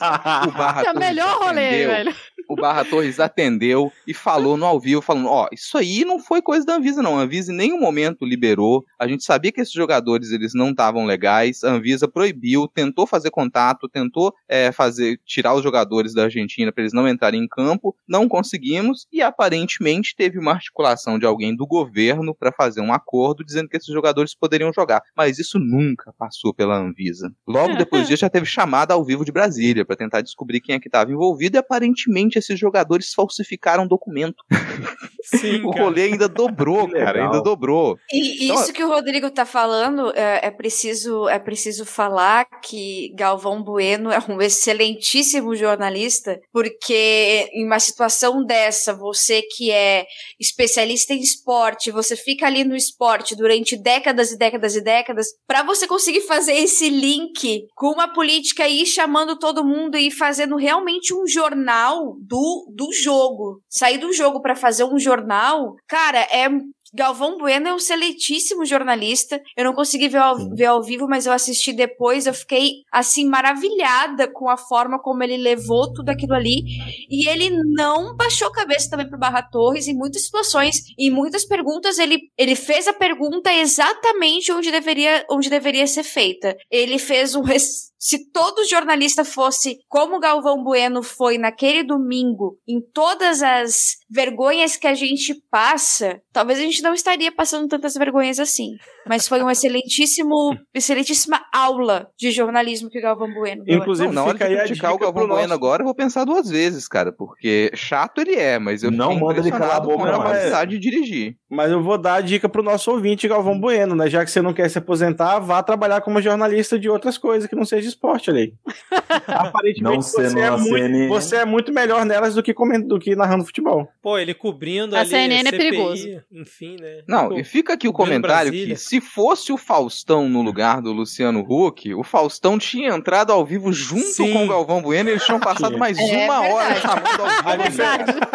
Speaker 1: O Barra
Speaker 3: É o
Speaker 1: Torres
Speaker 3: melhor rolê,
Speaker 1: atendeu.
Speaker 3: velho.
Speaker 1: O Barra Torres atendeu e falou no ao vivo, falando, ó, isso aí não foi coisa da Anvisa, não. A Anvisa em nenhum momento liberou. A gente sabia que esses jogadores, eles não estavam legais. A Anvisa proibiu, tentou fazer contato, tentou é, fazer, tirar os jogadores da Argentina para eles não entrarem em campo. Não conseguimos e aparentemente teve uma articulação de alguém do governo para fazer um acordo dizendo que esses jogadores poderiam jogar. Mas isso nunca passou pela Anvisa. Logo depois disso já teve chamada ao vivo de Brasília para tentar descobrir quem é que estava envolvido e aparentemente esses jogadores falsificaram documento.
Speaker 4: Sim,
Speaker 1: O
Speaker 4: cara.
Speaker 1: rolê ainda dobrou, cara, ainda dobrou.
Speaker 6: E
Speaker 1: Então,
Speaker 6: isso que o Rodrigo tá falando, é, é preciso, é preciso falar que Galvão Bueno é um excelentíssimo jornalista, porque em uma situação dessa, você que é especialista em esporte, você fica ali no esporte durante décadas e décadas e décadas, pra você conseguir fazer esse link com uma política e ir chamando todo mundo e fazendo realmente um jornal do, do jogo. Sair do jogo pra fazer um jornal, cara, é Galvão Bueno é um excelentíssimo jornalista. Eu não consegui ver ao, ver ao vivo, mas eu assisti depois. Eu fiquei, assim, maravilhada com a forma como ele levou tudo aquilo ali. E ele não baixou a cabeça também pro Barra Torres em muitas situações, em muitas perguntas. Ele, ele fez a pergunta exatamente onde deveria, onde deveria ser feita. Ele fez um. res- Se todo jornalista fosse como Galvão Bueno foi naquele domingo, em todas as vergonhas que a gente passa, talvez a gente não estaria passando tantas vergonhas assim. Mas foi um excelentíssimo, excelentíssima aula de jornalismo que o Galvão Bueno deu.
Speaker 2: Inclusive,
Speaker 1: Não, na hora de
Speaker 2: fica aí a
Speaker 1: criticar o Galvão Bueno
Speaker 2: nosso-
Speaker 1: agora, eu vou pensar duas vezes, cara, porque chato ele é, mas eu
Speaker 5: Não manda ele calar a boca, não, mas-
Speaker 1: capacidade de dirigir.
Speaker 2: Mas eu vou dar a dica pro nosso ouvinte, Galvão Bueno, né? Já que você não quer se aposentar, vá trabalhar como jornalista de outras coisas que não seja esporte ali. Aparentemente
Speaker 5: Não
Speaker 2: você, é muito, você é muito melhor nelas do que, comen- do que narrando futebol.
Speaker 4: Pô, ele cobrindo
Speaker 3: A
Speaker 4: ali
Speaker 3: CNN é perigoso.
Speaker 4: enfim, né?
Speaker 1: Não,
Speaker 4: Pô,
Speaker 1: e fica aqui o comentário
Speaker 4: Brasília.
Speaker 1: que se fosse o Faustão no lugar do Luciano Huck, o Faustão tinha entrado ao vivo junto
Speaker 4: Sim.
Speaker 1: com o Galvão Bueno e eles tinham passado mais
Speaker 6: É
Speaker 1: uma hora
Speaker 6: verdade.
Speaker 1: chamando ao
Speaker 2: A,
Speaker 1: vivo.
Speaker 2: diferença,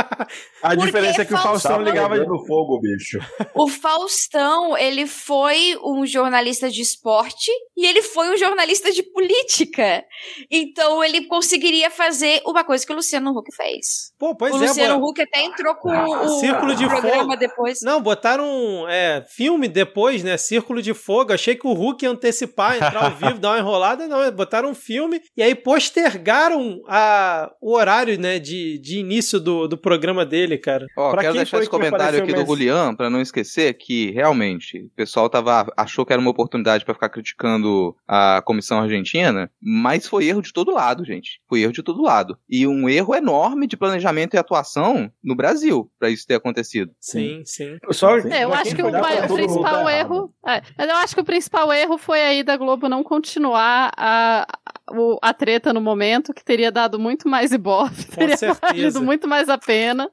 Speaker 2: a
Speaker 6: Porque
Speaker 2: diferença é que o Faustão
Speaker 6: Faustão
Speaker 2: ligava.
Speaker 5: Pegando fogo, bicho.
Speaker 6: O Faustão, ele foi um jornalista de esporte e ele foi um jornalista de política. Então ele conseguiria fazer uma coisa que o Luciano Huck fez.
Speaker 4: Pô, pois
Speaker 6: o
Speaker 4: é,
Speaker 6: Luciano Huck até entrou com o,
Speaker 4: Círculo de
Speaker 6: programa
Speaker 4: Fogo.
Speaker 6: depois.
Speaker 4: Não, botaram é, filme depois, né? Círculo de Fogo. Achei que o Hulk ia antecipar, entrar ao vivo, dar uma enrolada. Não, botaram um filme e aí postergaram a, o horário, né? De, de início do, do programa dele, cara.
Speaker 1: Ó,
Speaker 2: Pra
Speaker 1: quero
Speaker 2: quem
Speaker 1: deixar esse comentário aqui do
Speaker 2: mais?
Speaker 1: Julian, pra não esquecer que realmente o pessoal tava, achou que era uma oportunidade pra ficar criticando a comissão argentina, mas foi erro de todo lado, gente. Foi erro de todo lado. E um erro enorme de planejamento e atuação no Brasil pra isso ter acontecido.
Speaker 4: Sim, sim.
Speaker 2: Só,
Speaker 5: Sim.
Speaker 3: É, eu acho que o, o principal
Speaker 5: tá
Speaker 3: erro. É, mas eu acho que o principal erro foi aí da Globo não continuar a, o- a treta no momento, que teria dado muito mais ibope,
Speaker 4: Com
Speaker 3: teria
Speaker 4: certeza.
Speaker 3: valido muito mais a pena.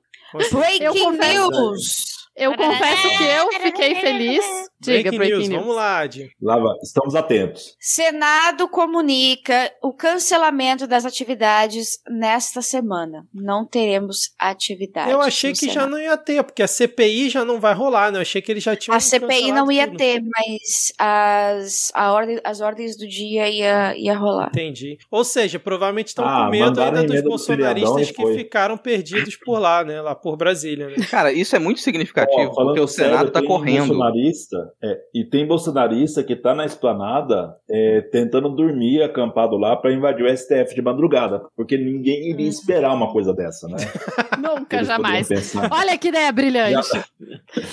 Speaker 6: Breaking
Speaker 3: confesso-
Speaker 6: News!
Speaker 3: Eu confesso que eu fiquei feliz. Diga,
Speaker 4: Breaking,
Speaker 3: Breaking
Speaker 4: news,
Speaker 3: News.
Speaker 4: vamos lá, Adi.
Speaker 5: Lá vai. Estamos atentos.
Speaker 6: Senado comunica o cancelamento das atividades nesta semana. Não teremos atividades.
Speaker 4: Eu achei
Speaker 6: no
Speaker 4: que já
Speaker 6: Senado.
Speaker 4: não ia ter, porque a CPI já não vai rolar, né? Eu achei que eles já tinham
Speaker 6: A CPI não ia
Speaker 4: tudo.
Speaker 6: ter, mas as, a ordem, as ordens do dia ia, ia rolar.
Speaker 4: Entendi. Ou seja, provavelmente estão
Speaker 5: Ah,
Speaker 4: com medo ainda dos
Speaker 5: do feriadão
Speaker 4: bolsonaristas
Speaker 5: e
Speaker 4: que ficaram perdidos por lá, né? Lá por Brasília, né?
Speaker 1: Cara, isso é muito significativo,
Speaker 5: Ó, falando
Speaker 1: porque o Senado tá
Speaker 5: tem
Speaker 1: correndo.
Speaker 5: Bolsonarista, é, e tem bolsonarista que tá na esplanada é, tentando dormir acampado lá pra invadir o STF de madrugada, porque ninguém iria esperar uma coisa dessa, né?
Speaker 3: Nunca,
Speaker 5: Eles
Speaker 3: jamais. Olha que ideia brilhante.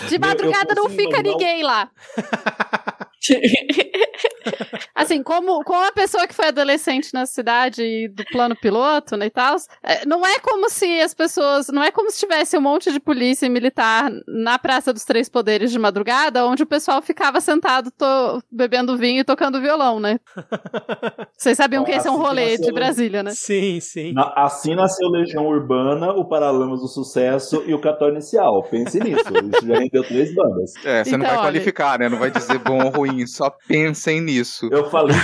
Speaker 3: De madrugada
Speaker 5: eu
Speaker 3: não
Speaker 5: consigo
Speaker 3: fica
Speaker 5: não-
Speaker 3: ninguém lá. Assim, como, como a pessoa que foi adolescente na cidade e do plano piloto, né, e tal, é, não é como se as pessoas, não é como se tivesse um monte de polícia e militar na Praça dos Três Poderes de madrugada, onde o pessoal ficava sentado to- bebendo vinho e tocando violão, né? Vocês sabiam que esse é um
Speaker 5: Assim
Speaker 3: rolê
Speaker 5: nasceu,
Speaker 3: de? Brasília, né?
Speaker 4: Sim, sim.
Speaker 5: Na- assim nasceu Legião Urbana, o Paralamas do Sucesso e o Capital Inicial. Pense nisso. Isso já rendeu três bandas.
Speaker 1: É, você não
Speaker 3: Então,
Speaker 1: vai
Speaker 3: olha-
Speaker 1: qualificar, né? Não vai dizer bom ou ruim, só pensem nisso.
Speaker 5: Eu falei,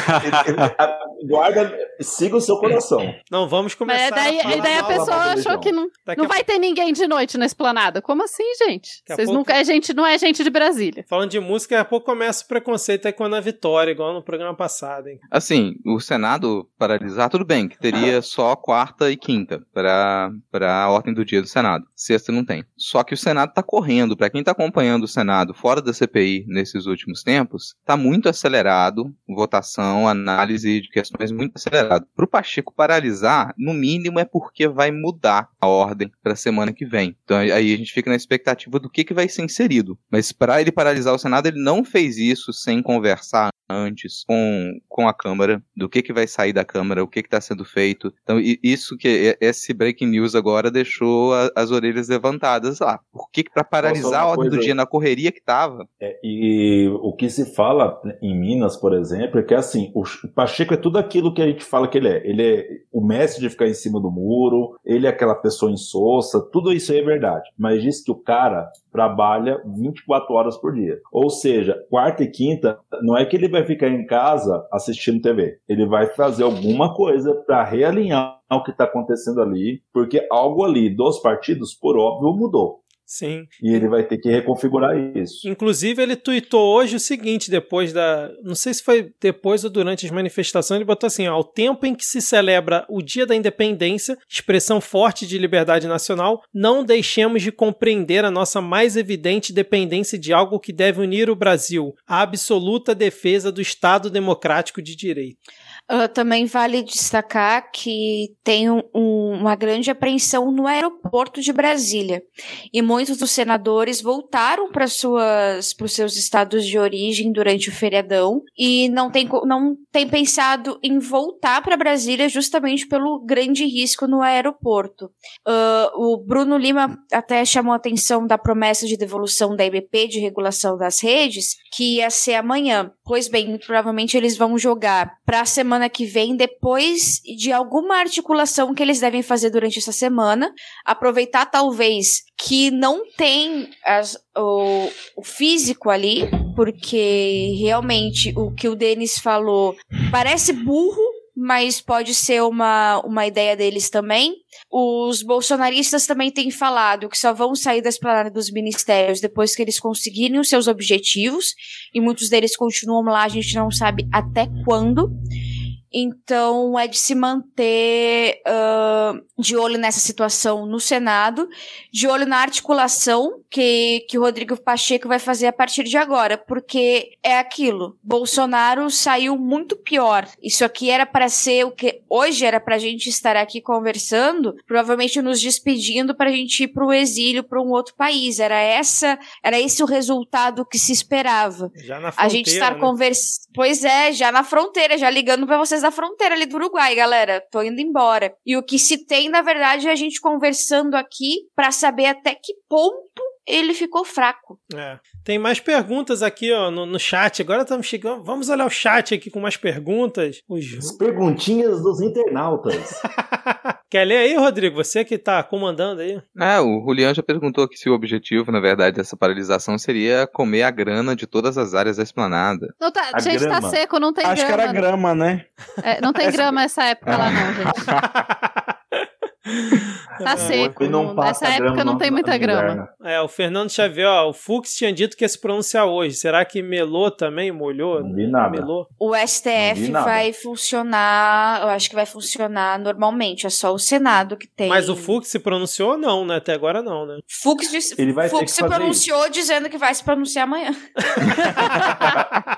Speaker 5: guarda, siga o seu coração.
Speaker 4: Não, vamos
Speaker 3: Mas
Speaker 4: começar
Speaker 3: é daí,
Speaker 4: a
Speaker 3: e daí a pessoa achou que não, não
Speaker 4: a
Speaker 3: vai ter ninguém de noite na esplanada. Como assim, gente?
Speaker 4: Daqui a
Speaker 3: Vocês
Speaker 4: pouco-
Speaker 3: nunca, é gente, não é gente de Brasília.
Speaker 4: Falando de música, daqui a pouco começa o preconceito aí com a Ana Vitória, igual no programa passado, hein?
Speaker 1: Assim, o Senado paralisar, tudo bem, que teria só quarta e quinta para a ordem do dia do Senado. Sexta não tem. Só que o Senado tá correndo. Para quem tá acompanhando o Senado fora da CPI nesses últimos tempos, tá muito acelerado, votação, análise de questões muito acelerado. Pro Pacheco paralisar, no mínimo é porque vai mudar a ordem para a semana que vem. Então aí a gente fica na expectativa do que, que vai ser inserido. Mas para ele paralisar o Senado, ele não fez isso sem conversar antes com, com a Câmara, do que, que vai sair da Câmara, o que está sendo feito. Então, isso que esse breaking news agora deixou a- as orelhas levantadas lá. Por que, que para paralisar a ordem do dia na correria que tava?
Speaker 5: É, e o que se fala em Minas, por exemplo, é que assim, o Ch- Pacheco é tudo aquilo que a gente fala que ele é. Ele é o mestre de ficar em cima do muro, ele é aquela pessoa insossa, tudo isso aí é verdade. Mas diz que o cara trabalha 24 horas por dia. Ou seja, quarta e quinta, não é que ele vai ficar em casa assistindo TV. Ele vai fazer alguma coisa para realinhar o que está acontecendo ali, porque algo ali dos partidos, por óbvio, mudou.
Speaker 4: Sim.
Speaker 5: E ele vai ter que reconfigurar isso.
Speaker 4: Inclusive, ele tuitou hoje o seguinte, depois da. Não sei se foi depois ou durante as manifestações, ele botou assim: ó, ao tempo em que se celebra o Dia da Independência, expressão forte de liberdade nacional, não deixemos de compreender a nossa mais evidente dependência de algo que deve unir o Brasil, a absoluta defesa do Estado Democrático de Direito.
Speaker 6: Uh, também vale destacar que tem um, um, uma grande apreensão no aeroporto de Brasília. E muitos dos senadores voltaram para os seus estados de origem durante o feriadão e não tem, não tem pensado em voltar para Brasília justamente pelo grande risco no aeroporto. Uh, o Bruno Lima até chamou a atenção da promessa de devolução da IBP de regulação das redes, que ia ser amanhã. Pois bem, muito provavelmente eles vão jogar para a semana que vem, depois de alguma articulação que eles devem fazer durante essa semana. Aproveitar, talvez, que não tem as, o, o físico ali, porque realmente o que o Denis falou parece burro, mas pode ser uma, uma ideia deles também. Os bolsonaristas também têm falado que só vão sair da esplanada dos ministérios depois que eles conseguirem os seus objetivos, e muitos deles continuam lá, a gente não sabe até quando. Então, é de se manter uh, de olho nessa situação no Senado, de olho na articulação que, que o Rodrigo Pacheco vai fazer a partir de agora, porque é aquilo. Bolsonaro saiu muito pior. Isso aqui era para ser o que hoje era para a gente estar aqui conversando, provavelmente nos despedindo para a gente ir para o exílio para um outro país. Era essa, era esse o resultado que se esperava.
Speaker 4: Já na
Speaker 6: a gente estar
Speaker 4: né?
Speaker 6: conversando. Pois é, já na fronteira, já ligando para vocês da fronteira ali do Uruguai, galera. Tô indo embora. E o que se tem, na verdade, é a gente conversando aqui para saber até que ponto ele ficou fraco.
Speaker 4: É. Tem mais perguntas aqui ó, no, no chat. Agora estamos chegando. Vamos olhar o chat aqui com mais perguntas. Os...
Speaker 5: As perguntinhas dos internautas.
Speaker 4: Quer ler aí, Rodrigo? Você que tá comandando aí.
Speaker 1: É, o Julian já perguntou aqui se o objetivo, na verdade, dessa paralisação seria comer a grana de todas as áreas da esplanada.
Speaker 3: Não tá,
Speaker 5: A
Speaker 3: gente,
Speaker 5: grama.
Speaker 3: tá seco, não tem
Speaker 2: Acho que
Speaker 3: grama.
Speaker 2: era grama, né?
Speaker 3: É, não tem grama essa época lá, não, gente. Tá seco.
Speaker 5: E não
Speaker 3: nessa época não tem muita grama.
Speaker 4: É, o Fernando Xavier, ó, o Fux tinha dito que ia se pronunciar hoje. Será que melou também? Molhou?
Speaker 5: Não vi nada.
Speaker 4: Melou?
Speaker 6: O
Speaker 5: Não
Speaker 6: STF
Speaker 5: vi nada.
Speaker 6: vai funcionar, eu acho que vai funcionar normalmente, é só o Senado que tem.
Speaker 4: Mas o Fux se pronunciou ou não, né? Até agora não, né?
Speaker 6: Fux, disse-
Speaker 5: Ele vai
Speaker 6: Fux
Speaker 5: que
Speaker 6: se pronunciou dizendo que vai se pronunciar amanhã.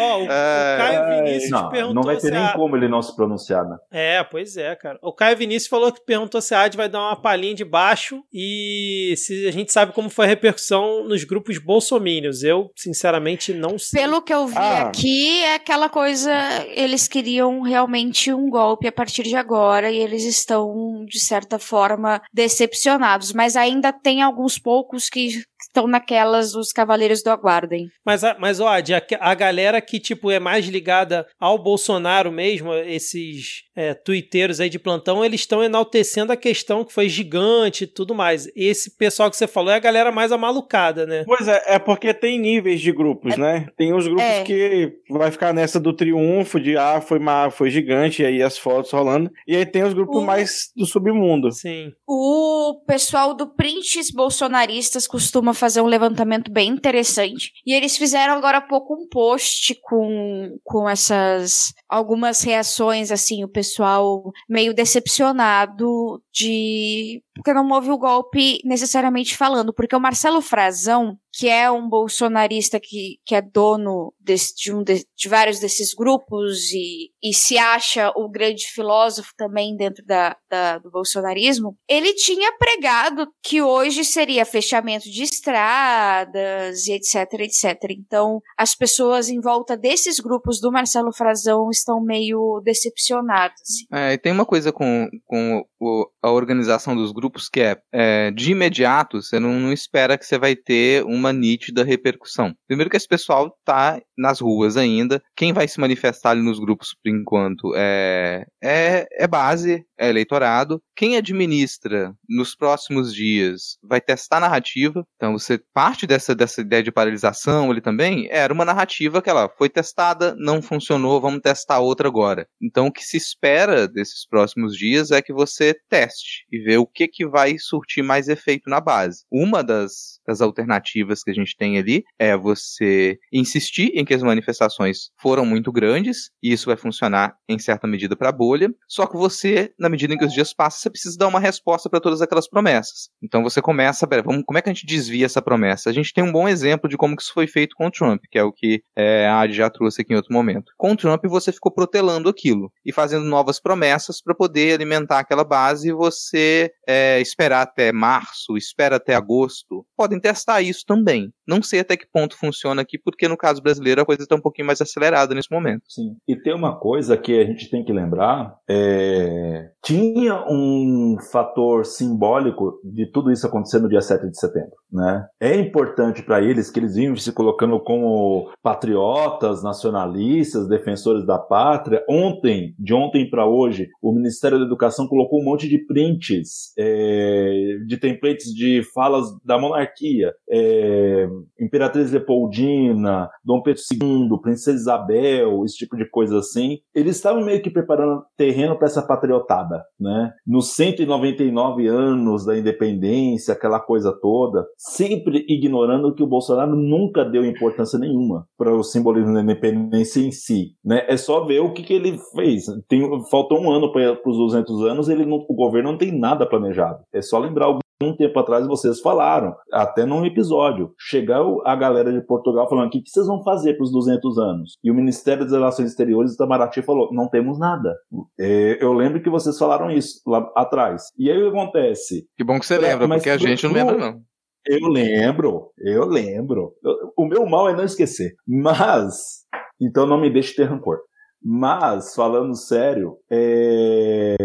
Speaker 4: Ó, o, o
Speaker 1: É,
Speaker 4: Caio Vinícius
Speaker 5: Não,
Speaker 4: perguntou
Speaker 5: não vai ter nem
Speaker 4: a...
Speaker 5: como ele não se pronunciar, né?
Speaker 4: É, pois é, cara. O Caio Vinícius falou que perguntou se a AD vai dar uma palhinha de baixo e se a gente sabe como foi a repercussão nos grupos bolsomínios. Eu, sinceramente, não sei.
Speaker 6: Pelo que eu vi
Speaker 2: Ah.
Speaker 6: aqui, é aquela coisa, eles queriam realmente um golpe a partir de agora e eles estão, de certa forma, decepcionados. Mas ainda tem alguns poucos que estão naquelas dos Cavaleiros do Aguardem.
Speaker 4: Mas, a- mas ó, a, a galera que, tipo, é mais ligada ao Bolsonaro mesmo, esses é, tuiteiros aí de plantão, eles estão enaltecendo a questão que foi gigante e tudo mais. Esse pessoal que você falou é a galera mais amalucada, né?
Speaker 2: Pois é, é porque tem níveis de grupos, né? Tem os grupos
Speaker 6: É.
Speaker 2: que vai ficar nessa do triunfo, de ah, foi, ma- foi gigante, e aí as fotos rolando. E aí tem os grupos
Speaker 6: O-
Speaker 2: mais do submundo.
Speaker 4: Sim.
Speaker 6: O pessoal do Prints Bolsonaristas costuma fazer um levantamento bem interessante. E eles fizeram agora há pouco um post com, com essas algumas reações, assim, o pessoal meio decepcionado de. Porque não houve o golpe necessariamente falando. Porque o Marcelo Frazão, que é um bolsonarista que, que é dono desse- de, um de, de vários desses grupos e, e se acha o grande filósofo também dentro da, da- do bolsonarismo, ele tinha pregado que hoje seria fechamento de estradas e etc, etc. Então, as pessoas em volta desses grupos do Marcelo Frazão estão meio decepcionadas.
Speaker 1: É, e tem uma coisa com, com o- a organização dos grupos que é, é, de imediato, você não, não espera que você vai ter uma nítida repercussão. Primeiro que esse pessoal tá nas ruas ainda, quem vai se manifestar ali nos grupos por enquanto é, é, é base, é eleitorado. Quem administra nos próximos dias vai testar narrativa, então você parte dessa, dessa ideia de paralisação ali também, era uma narrativa que ela foi testada, não funcionou, vamos testar outra agora. Então o que se espera desses próximos dias é que você teste. Teste e ver o que, que vai surtir mais efeito na base. Uma das, das alternativas que a gente tem ali é você insistir em que as manifestações foram muito grandes, e isso vai funcionar em certa medida para a bolha, só que você, na medida em que os dias passam, você precisa dar uma resposta para todas aquelas promessas. Então você começa, pera, vamos, como é que a gente desvia essa promessa? A gente tem um bom exemplo de como que isso foi feito com o Trump, que é o que é, a Adi já trouxe aqui em outro momento. Com o Trump você ficou protelando aquilo e fazendo novas promessas para poder alimentar aquela base você é, esperar até março, espera até agosto. Podem testar isso também. Não sei até que ponto funciona aqui, porque no caso brasileiro a coisa está um pouquinho mais acelerada nesse momento.
Speaker 5: Sim. E tem uma coisa que a gente tem que lembrar: é... tinha um fator simbólico de tudo isso acontecer no dia 7 de setembro. Né? É importante para eles que eles vinham se colocando como patriotas, nacionalistas, defensores da pátria. Ontem, de ontem para hoje, o Ministério da Educação colocou um monte de prints é, de templates de falas da monarquia. É, Imperatriz Leopoldina, Dom Pedro II, Princesa Isabel, esse tipo de coisa assim. Eles estavam meio que preparando terreno para essa patriotada, né? Nos 199 anos da independência, aquela coisa toda, sempre ignorando que o Bolsonaro nunca deu importância nenhuma para o simbolismo da independência em si, né? É só ver o que, que ele fez. Tem, faltou um ano para os 200 anos, ele não, o governo não tem nada planejado. É só lembrar o um tempo atrás vocês falaram, até num episódio, chegou a galera de Portugal falando: o que, que vocês vão fazer para os 200 anos? E o Ministério das Relações Exteriores, Itamaraty, falou: não temos nada. É, eu lembro que vocês falaram isso lá atrás. E aí o que acontece?
Speaker 1: Que bom que você lembra, porque a gente não lembra, não.
Speaker 5: Eu lembro, eu lembro. Eu, o meu mal é não esquecer. Mas, então não me deixe ter rancor. Mas, falando sério, é...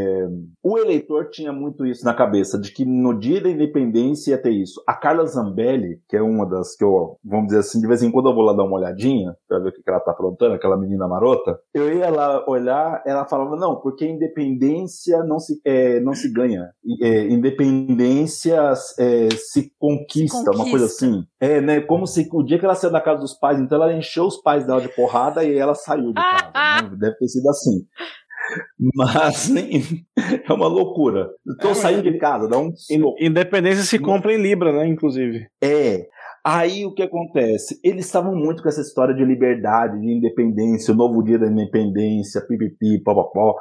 Speaker 5: o eleitor tinha muito isso na cabeça, de que no dia da independência ia ter isso. A Carla Zambelli, que é uma das que eu, vamos dizer assim, de vez em quando eu vou lá dar uma olhadinha, pra ver o que ela tá aprontando, aquela menina marota, eu ia lá olhar, ela falava, não, porque independência não se, é, não se ganha. É, independência é, se, conquista, se conquista, uma coisa assim. É, né, como se o dia que ela saiu da casa dos pais, então ela encheu os pais dela de porrada e ela saiu de casa. né? Deve ter sido assim. Mas é uma loucura. Estou é, saindo de casa, dá um.
Speaker 2: Independência se compra em Libra, né? Inclusive.
Speaker 5: É. Aí o que acontece? Eles estavam muito com essa história de liberdade, de independência, o novo dia da independência, pipipi, popopó.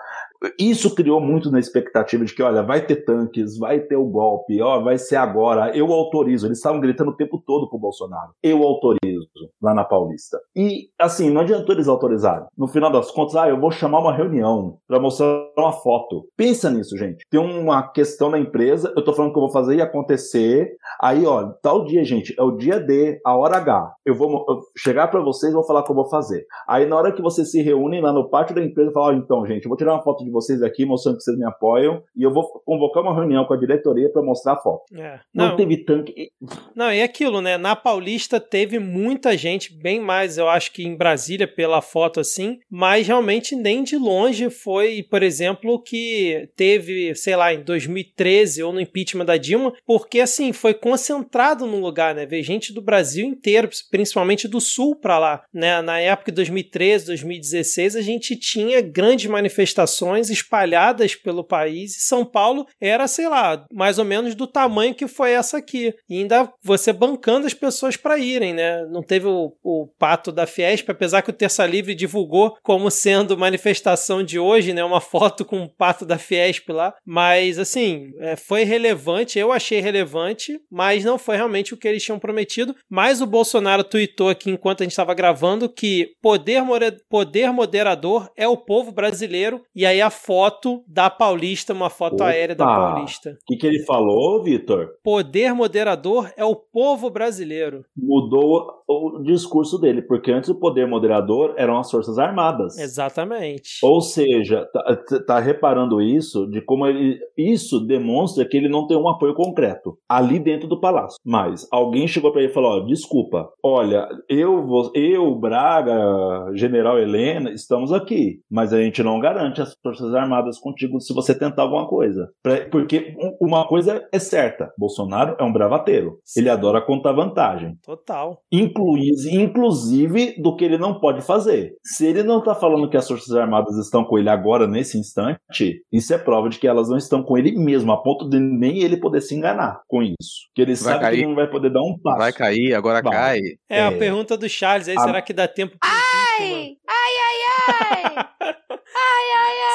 Speaker 5: Isso criou muito na expectativa de que, olha, vai ter tanques, vai ter o golpe, ó, vai ser agora, eu autorizo. Eles estavam gritando o tempo todo pro Bolsonaro. Eu autorizo, lá na Paulista. E, assim, não adiantou eles autorizarem. No final das contas, ah, eu vou chamar uma reunião para mostrar uma foto. Pensa nisso, gente. Tem uma questão na empresa, eu tô falando que eu vou fazer e acontecer. Aí, ó, tal dia, gente, é o dia D, a hora H. Eu vou chegar para vocês vou falar que eu vou fazer. Aí, na hora que vocês se reúnem lá no pátio da empresa, falar, ó, então, gente, eu vou tirar uma foto de vocês aqui, mostrando que vocês me apoiam, e eu vou convocar uma reunião com a diretoria para mostrar a foto.
Speaker 4: É.
Speaker 5: Não, não, teve tanque.
Speaker 4: Não, e aquilo, né? Na Paulista teve muita gente, bem mais, eu acho que em Brasília, pela foto assim, mas realmente nem de longe foi, por exemplo, que teve, sei lá, em 2013 ou no impeachment da Dilma, porque assim, foi concentrado no lugar, né? Veio gente do Brasil inteiro, principalmente do sul para lá, né? Na época de 2013, 2016, a gente tinha grandes manifestações espalhadas pelo país e São Paulo era, sei lá, mais ou menos do tamanho que foi essa aqui. E ainda você bancando as pessoas para irem, né? Não teve o, o pato da Fiesp, apesar que o Terça Livre divulgou como sendo manifestação de hoje, né? Uma foto com o pato da Fiesp lá. Mas, assim, é, foi relevante, eu achei relevante, mas não foi realmente o que eles tinham prometido. Mas o Bolsonaro tweetou aqui enquanto a gente estava gravando que poder, poder moderador é o povo brasileiro. E aí a foto da Paulista, uma foto Opa. aérea da Paulista.
Speaker 5: O que, que ele falou, Vitor?
Speaker 4: Poder moderador é o povo brasileiro.
Speaker 5: Mudou o discurso dele, porque antes o poder moderador eram as Forças Armadas.
Speaker 4: Exatamente.
Speaker 5: Ou seja, tá, tá reparando isso, de como ele. Isso demonstra que ele não tem um apoio concreto ali dentro do palácio. Mas alguém chegou para ele e falou: ó, desculpa, olha, eu, eu, Braga, General Helena, estamos aqui, mas a gente não garante as Forças Forças Armadas contigo se você tentar alguma coisa. Porque um- uma coisa é certa: Bolsonaro é um bravateiro. Ele adora contar vantagem.
Speaker 4: Total.
Speaker 5: Inclui- inclusive do que ele não pode fazer. Se ele não tá falando que as Forças Armadas estão com ele agora, nesse instante, isso é prova de que elas não estão com ele mesmo, a ponto de nem ele poder se enganar com isso. Que ele
Speaker 1: Vai
Speaker 5: sabe que
Speaker 1: cair.
Speaker 5: ele não vai poder dar um passo.
Speaker 1: Vai cair, agora
Speaker 5: Vai.
Speaker 1: cai.
Speaker 4: É, a
Speaker 5: É.
Speaker 4: pergunta do Charles aí,
Speaker 5: A-
Speaker 4: será que dá tempo?
Speaker 6: Ai, ai, ai, ai.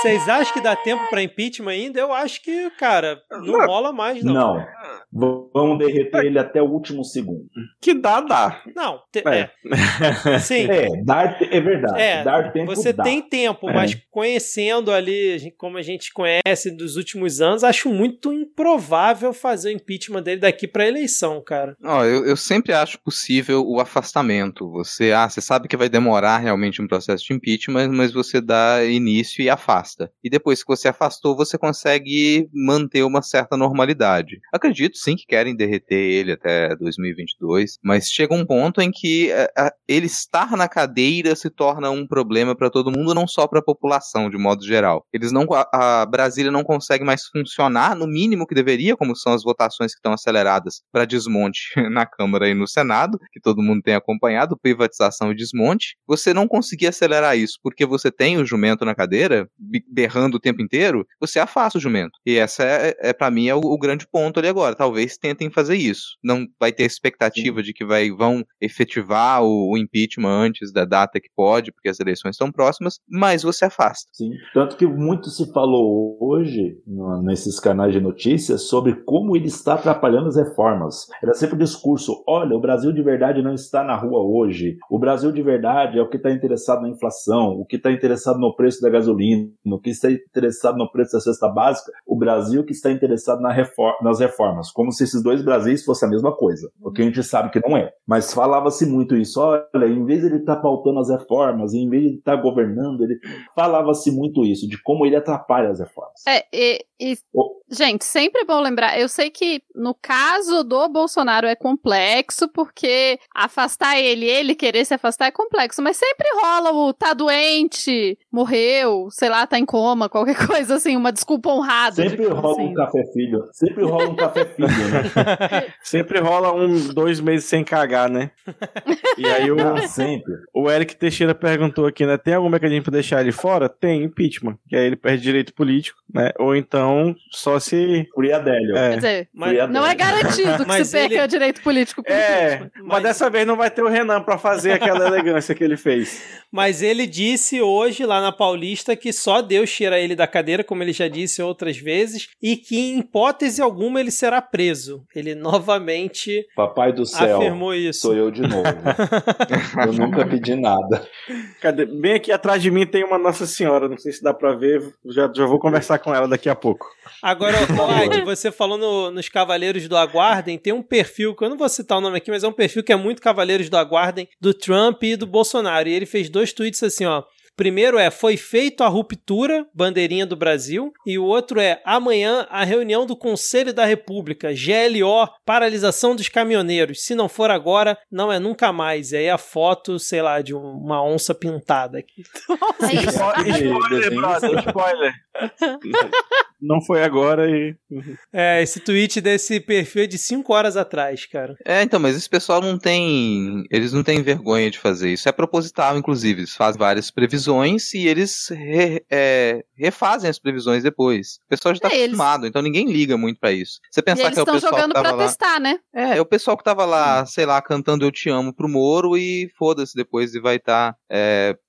Speaker 4: Vocês acham que dá tempo pra impeachment ainda? Eu acho que, cara, não rola mais, não.
Speaker 5: Não. Vamos derreter ele até o último segundo.
Speaker 2: Que dá, dá.
Speaker 4: Não, te-
Speaker 2: É.
Speaker 4: é. Sim.
Speaker 5: É, dar, é verdade.
Speaker 4: É,
Speaker 5: dar tempo
Speaker 4: Você
Speaker 5: dá.
Speaker 4: tem tempo,
Speaker 5: É.
Speaker 4: mas conhecendo ali, como a gente conhece dos últimos anos, acho muito improvável fazer o impeachment dele daqui pra eleição, cara.
Speaker 1: Ó, eu, eu sempre acho possível o afastamento. Você, ah, você sabe que vai demorar realmente um processo de impeachment, mas você dá início e afasta. E depois que você afastou, você consegue manter uma certa normalidade. Acredito sim que querem derreter ele até 2022, mas chega um ponto em que eh, ah, ele estar na cadeira se torna um problema para todo mundo, não só para a população de modo geral. Eles não, a, a Brasília não consegue mais funcionar no mínimo que deveria, como são as votações que estão aceleradas para desmonte na Câmara e no Senado, que todo mundo tem acompanhado, privatização e desmonte. Você não conseguir acelerar isso porque você tem o jumento na cadeira, berrando o tempo inteiro, você afasta o jumento. E essa é, é para mim é o, o grande ponto ali agora. Talvez tentem fazer isso. Não vai ter expectativa de que vai, vão efetivar o, o impeachment antes da data que pode, porque as eleições estão próximas, mas você afasta.
Speaker 5: Sim. Tanto que muito se falou hoje, no- nesses canais de notícias, sobre como ele está atrapalhando as reformas. Era sempre o discurso: olha, o Brasil de verdade não está na rua hoje. O Brasil de verdade é o que está interessado na inflação, o que está interessado no preço da gasolina, o que está interessado no preço da cesta básica. O Brasil que está interessado na refor- nas reformas. Como se esses dois Brasis fossem a mesma coisa. O que a gente sabe que não é. Mas falava-se muito isso. Olha, em vez de ele estar pautando as reformas, em vez de ele estar governando, ele falava-se muito isso, de como ele atrapalha as reformas.
Speaker 3: É, e, e, gente, sempre é bom lembrar. Eu sei que no caso do Bolsonaro é complexo, porque afastar ele, ele querer se afastar é complexo, mas sempre rola o tá doente, morreu, sei lá, tá em coma, qualquer coisa assim, uma desculpa honrada.
Speaker 5: Sempre rola
Speaker 3: assim.
Speaker 5: um café filho. Sempre rola um café filho, né?
Speaker 2: Sempre rola um, dois meses sem cagar, né? E aí o,
Speaker 5: Ah, sempre.
Speaker 2: o Eric Teixeira perguntou aqui, né? Tem algum mecanismo pra deixar ele fora? Tem, impeachment. Que aí ele perde direito político, né? Ou então, só se.
Speaker 5: Friadélio.
Speaker 2: É.
Speaker 3: Quer dizer,
Speaker 4: Mas,
Speaker 3: não é garantido que
Speaker 4: Mas
Speaker 3: se perca
Speaker 4: ele-
Speaker 3: direito político por
Speaker 2: É,
Speaker 3: impeachment.
Speaker 2: mas dessa vez não vai ter o Renan pra fazer aquela elegância que ele fez.
Speaker 4: Mas ele disse hoje lá na Paulista que só Deus tira ele da cadeira, como ele já disse outras vezes, e que em hipótese alguma ele será preso. Ele novamente
Speaker 5: Papai do céu,
Speaker 4: afirmou isso.
Speaker 5: sou eu de novo. eu nunca pedi nada.
Speaker 2: Cadê? Bem aqui atrás de mim tem uma Nossa Senhora, não sei se dá pra ver, já, já vou conversar com ela daqui a pouco.
Speaker 4: Agora, White, você falou no- nos Cavaleiros do Aguardem, tem um perfil, que eu não vou citar o nome aqui, mas é um perfil que é muito Cavaleiros do Aguardem, do Trump e do Bolsonaro. E ele fez dois tweets assim, ó. Primeiro é, foi feito a ruptura, bandeirinha do Brasil. E o outro é, amanhã a reunião do Conselho da República, GLO, paralisação dos caminhoneiros. Se não for agora, não é nunca mais. E aí a foto, sei lá, de um- uma onça pintada aqui.
Speaker 2: Spoiler, brother, spoiler. Não foi agora e.
Speaker 4: É, esse tweet desse perfil é de 5 horas atrás, cara.
Speaker 1: É, então, mas esse pessoal não tem. Eles não têm vergonha de fazer isso. É proposital, inclusive. Eles fazem várias previsões e eles re- é, refazem as previsões depois. O pessoal já tá
Speaker 3: É, eles-
Speaker 1: acostumado, então ninguém liga muito pra isso. Você
Speaker 3: E
Speaker 1: pensar
Speaker 3: eles
Speaker 1: que é o
Speaker 3: estão
Speaker 1: pessoal
Speaker 3: jogando
Speaker 1: que tava
Speaker 3: pra
Speaker 1: lá.
Speaker 3: testar, né?
Speaker 1: É, é o pessoal que tava lá, sei lá, cantando Eu Te Amo pro Moro e foda-se depois e vai estar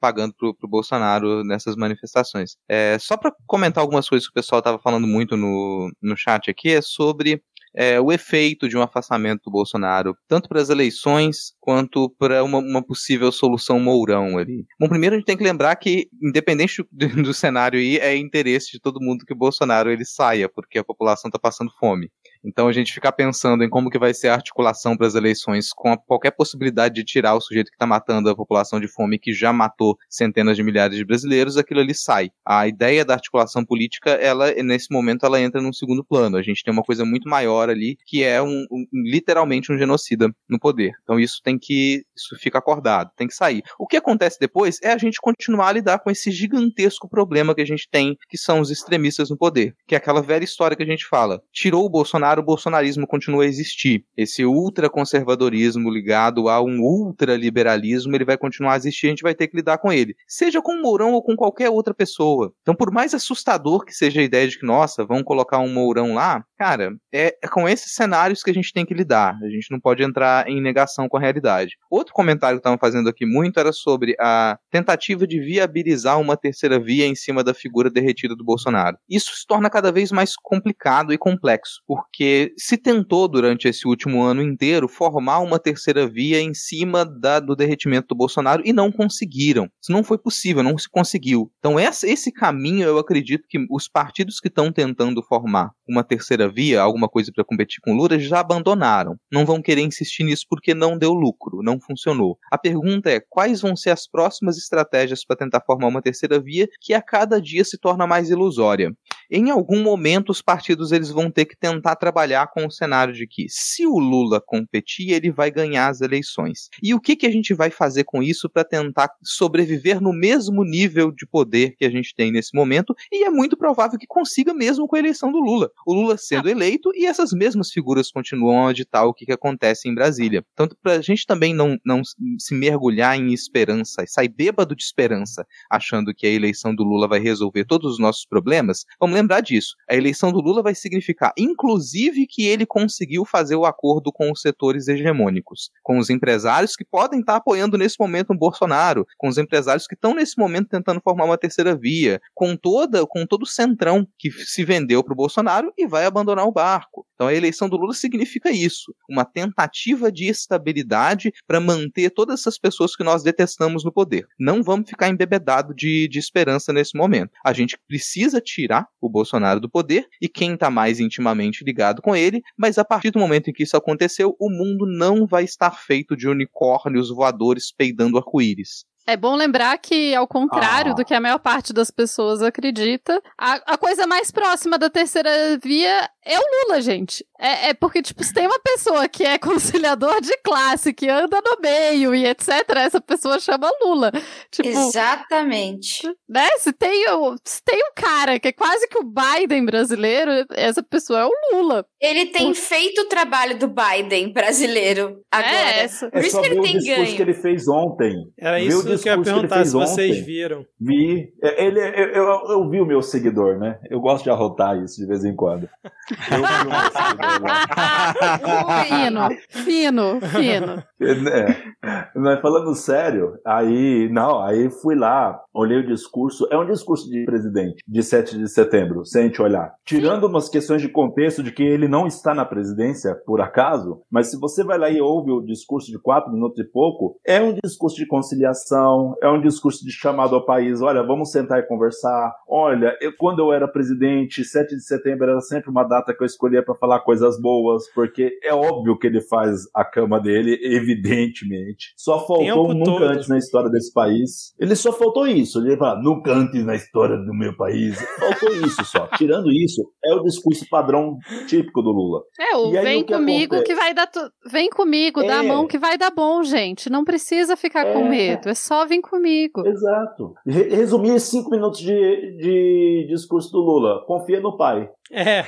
Speaker 1: pagando pro, pro Bolsonaro nessas manifestações. É, só pra comentar algumas coisas que o pessoal tava falando muito no, no chat aqui, é sobre é, o efeito de um afastamento do Bolsonaro, tanto para as eleições quanto para uma, uma possível solução Mourão ali. Bom, primeiro a gente tem que lembrar que, independente do, do cenário aí, é interesse de todo mundo que o Bolsonaro ele saia, porque a população está passando fome. Então a gente ficar pensando em como que vai ser a articulação para as eleições com qualquer possibilidade de tirar o sujeito que está matando a população de fome que já matou centenas de milhares de brasileiros, aquilo ali sai. A ideia da articulação política, ela nesse momento ela entra num segundo plano. A gente tem uma coisa muito maior ali que é um, um literalmente um genocida no poder. Então isso tem que isso fica acordado, tem que sair. O que acontece depois é a gente continuar a lidar com esse gigantesco problema que a gente tem, que são os extremistas no poder, que é aquela velha história que a gente fala. Tirou o Bolsonaro, o bolsonarismo continua a existir. Esse ultraconservadorismo ligado a um ultraliberalismo, ele vai continuar a existir, a gente vai ter que lidar com ele. Seja com o Mourão ou com qualquer outra pessoa. Então, por mais assustador que seja a ideia de que, nossa, vão colocar um Mourão lá, cara, é, é com esses cenários que a gente tem que lidar. A gente não pode entrar em negação com a realidade. Outro comentário que estavam fazendo aqui muito era sobre a tentativa de viabilizar uma terceira via em cima da figura derretida do Bolsonaro. Isso se torna cada vez mais complicado e complexo, porque se tentou durante esse último ano inteiro formar uma terceira via em cima da, do derretimento do Bolsonaro e não conseguiram. Isso não foi possível, não se conseguiu. Então esse caminho eu acredito que os partidos que estão tentando formar uma terceira via, alguma coisa para competir com Lula, já abandonaram. Não vão querer insistir nisso porque não deu lucro, não funcionou. A pergunta é quais vão ser as próximas estratégias para tentar formar uma terceira via que a cada dia se torna mais ilusória. Em algum momento os partidos eles vão ter que tentar trabalhar com o cenário de que se o Lula competir, ele vai ganhar as eleições. E o que, que a gente vai fazer com isso para tentar sobreviver no mesmo nível de poder que a gente tem nesse momento? E é muito provável que consiga mesmo com a eleição do Lula. O Lula sendo eleito e essas mesmas figuras continuam a ditar o que, que acontece em Brasília. Então, para a gente também não, não se mergulhar em esperança, sair bêbado de esperança, achando que a eleição do Lula vai resolver todos os nossos problemas, vamos lembrar disso. A eleição do Lula vai significar, inclusive, que ele conseguiu fazer o acordo com os setores hegemônicos, com os empresários que podem estar apoiando nesse momento o Bolsonaro, com os empresários que estão nesse momento tentando formar uma terceira via, com toda, com todo o centrão que se vendeu para o Bolsonaro e vai abandonar o barco. Então a eleição do Lula significa isso, uma tentativa de estabilidade para manter todas essas pessoas que nós detestamos no poder. Não vamos ficar embebedado de, de esperança nesse momento. A gente precisa tirar o Bolsonaro do poder e quem está mais intimamente ligado com ele, mas a partir do momento em que isso aconteceu, o mundo não vai estar feito de unicórnios voadores peidando arco-íris.
Speaker 3: É bom lembrar que, ao contrário
Speaker 5: Ah.
Speaker 3: do que a maior parte das pessoas acredita, a, a coisa mais próxima da terceira via é o Lula, gente. É, é porque, tipo, se tem uma pessoa que é conciliador de classe, que anda no meio e etc., essa pessoa chama Lula. Tipo,
Speaker 6: Exatamente.
Speaker 3: né? Se tem, o- se tem um cara que é quase que o Biden brasileiro, essa pessoa é o Lula.
Speaker 6: Ele tem feito o trabalho do Biden brasileiro agora.
Speaker 3: É, essa.
Speaker 6: Por
Speaker 5: É
Speaker 6: isso
Speaker 5: só
Speaker 6: que ele
Speaker 5: ver o
Speaker 6: tem
Speaker 5: discurso
Speaker 6: ganho.
Speaker 5: que ele fez ontem.
Speaker 4: Era
Speaker 5: Viu
Speaker 4: isso
Speaker 5: o
Speaker 4: que eu ia
Speaker 5: discurso que ele
Speaker 4: perguntar,
Speaker 5: fez
Speaker 4: se vocês
Speaker 5: ontem?
Speaker 4: viram.
Speaker 5: Vi. É, Ele, eu, eu, eu vi o meu seguidor, né? Eu gosto de arrotar isso de vez em quando. Eu vi o meu seguidor lá.
Speaker 3: Fino, fino, fino.
Speaker 5: É, mas falando sério, aí, não, aí fui lá, olhei o discurso, é um discurso de presidente, de 7 de setembro, se a gente olhar. Tirando umas questões de contexto de que ele não está na presidência, por acaso, mas se você vai lá e ouve o discurso de quatro minutos e pouco, é um discurso de conciliação, é um discurso de chamado ao país, olha, vamos sentar e conversar, olha, eu, quando eu era presidente, 7 de setembro era sempre uma data que eu escolhia para falar coisas boas, porque é óbvio que ele faz a cama dele, evidentemente. Só faltou
Speaker 4: Tempo
Speaker 5: um nunca
Speaker 4: todo.
Speaker 5: antes na história desse país. Ele só faltou isso. Ele fala, nunca antes na história do meu país. Faltou isso só. Tirando isso, é o discurso padrão típico do Lula.
Speaker 3: É, o
Speaker 5: aí,
Speaker 3: vem
Speaker 5: o que
Speaker 3: comigo
Speaker 5: acontece?
Speaker 3: que vai dar. Tu... Vem comigo, dá a
Speaker 5: É.
Speaker 3: mão que vai dar bom, gente. Não precisa ficar com
Speaker 5: É.
Speaker 3: medo. É só vir comigo.
Speaker 5: Exato. Re resumir esses cinco minutos de, de discurso do Lula. Confia no pai.
Speaker 4: É.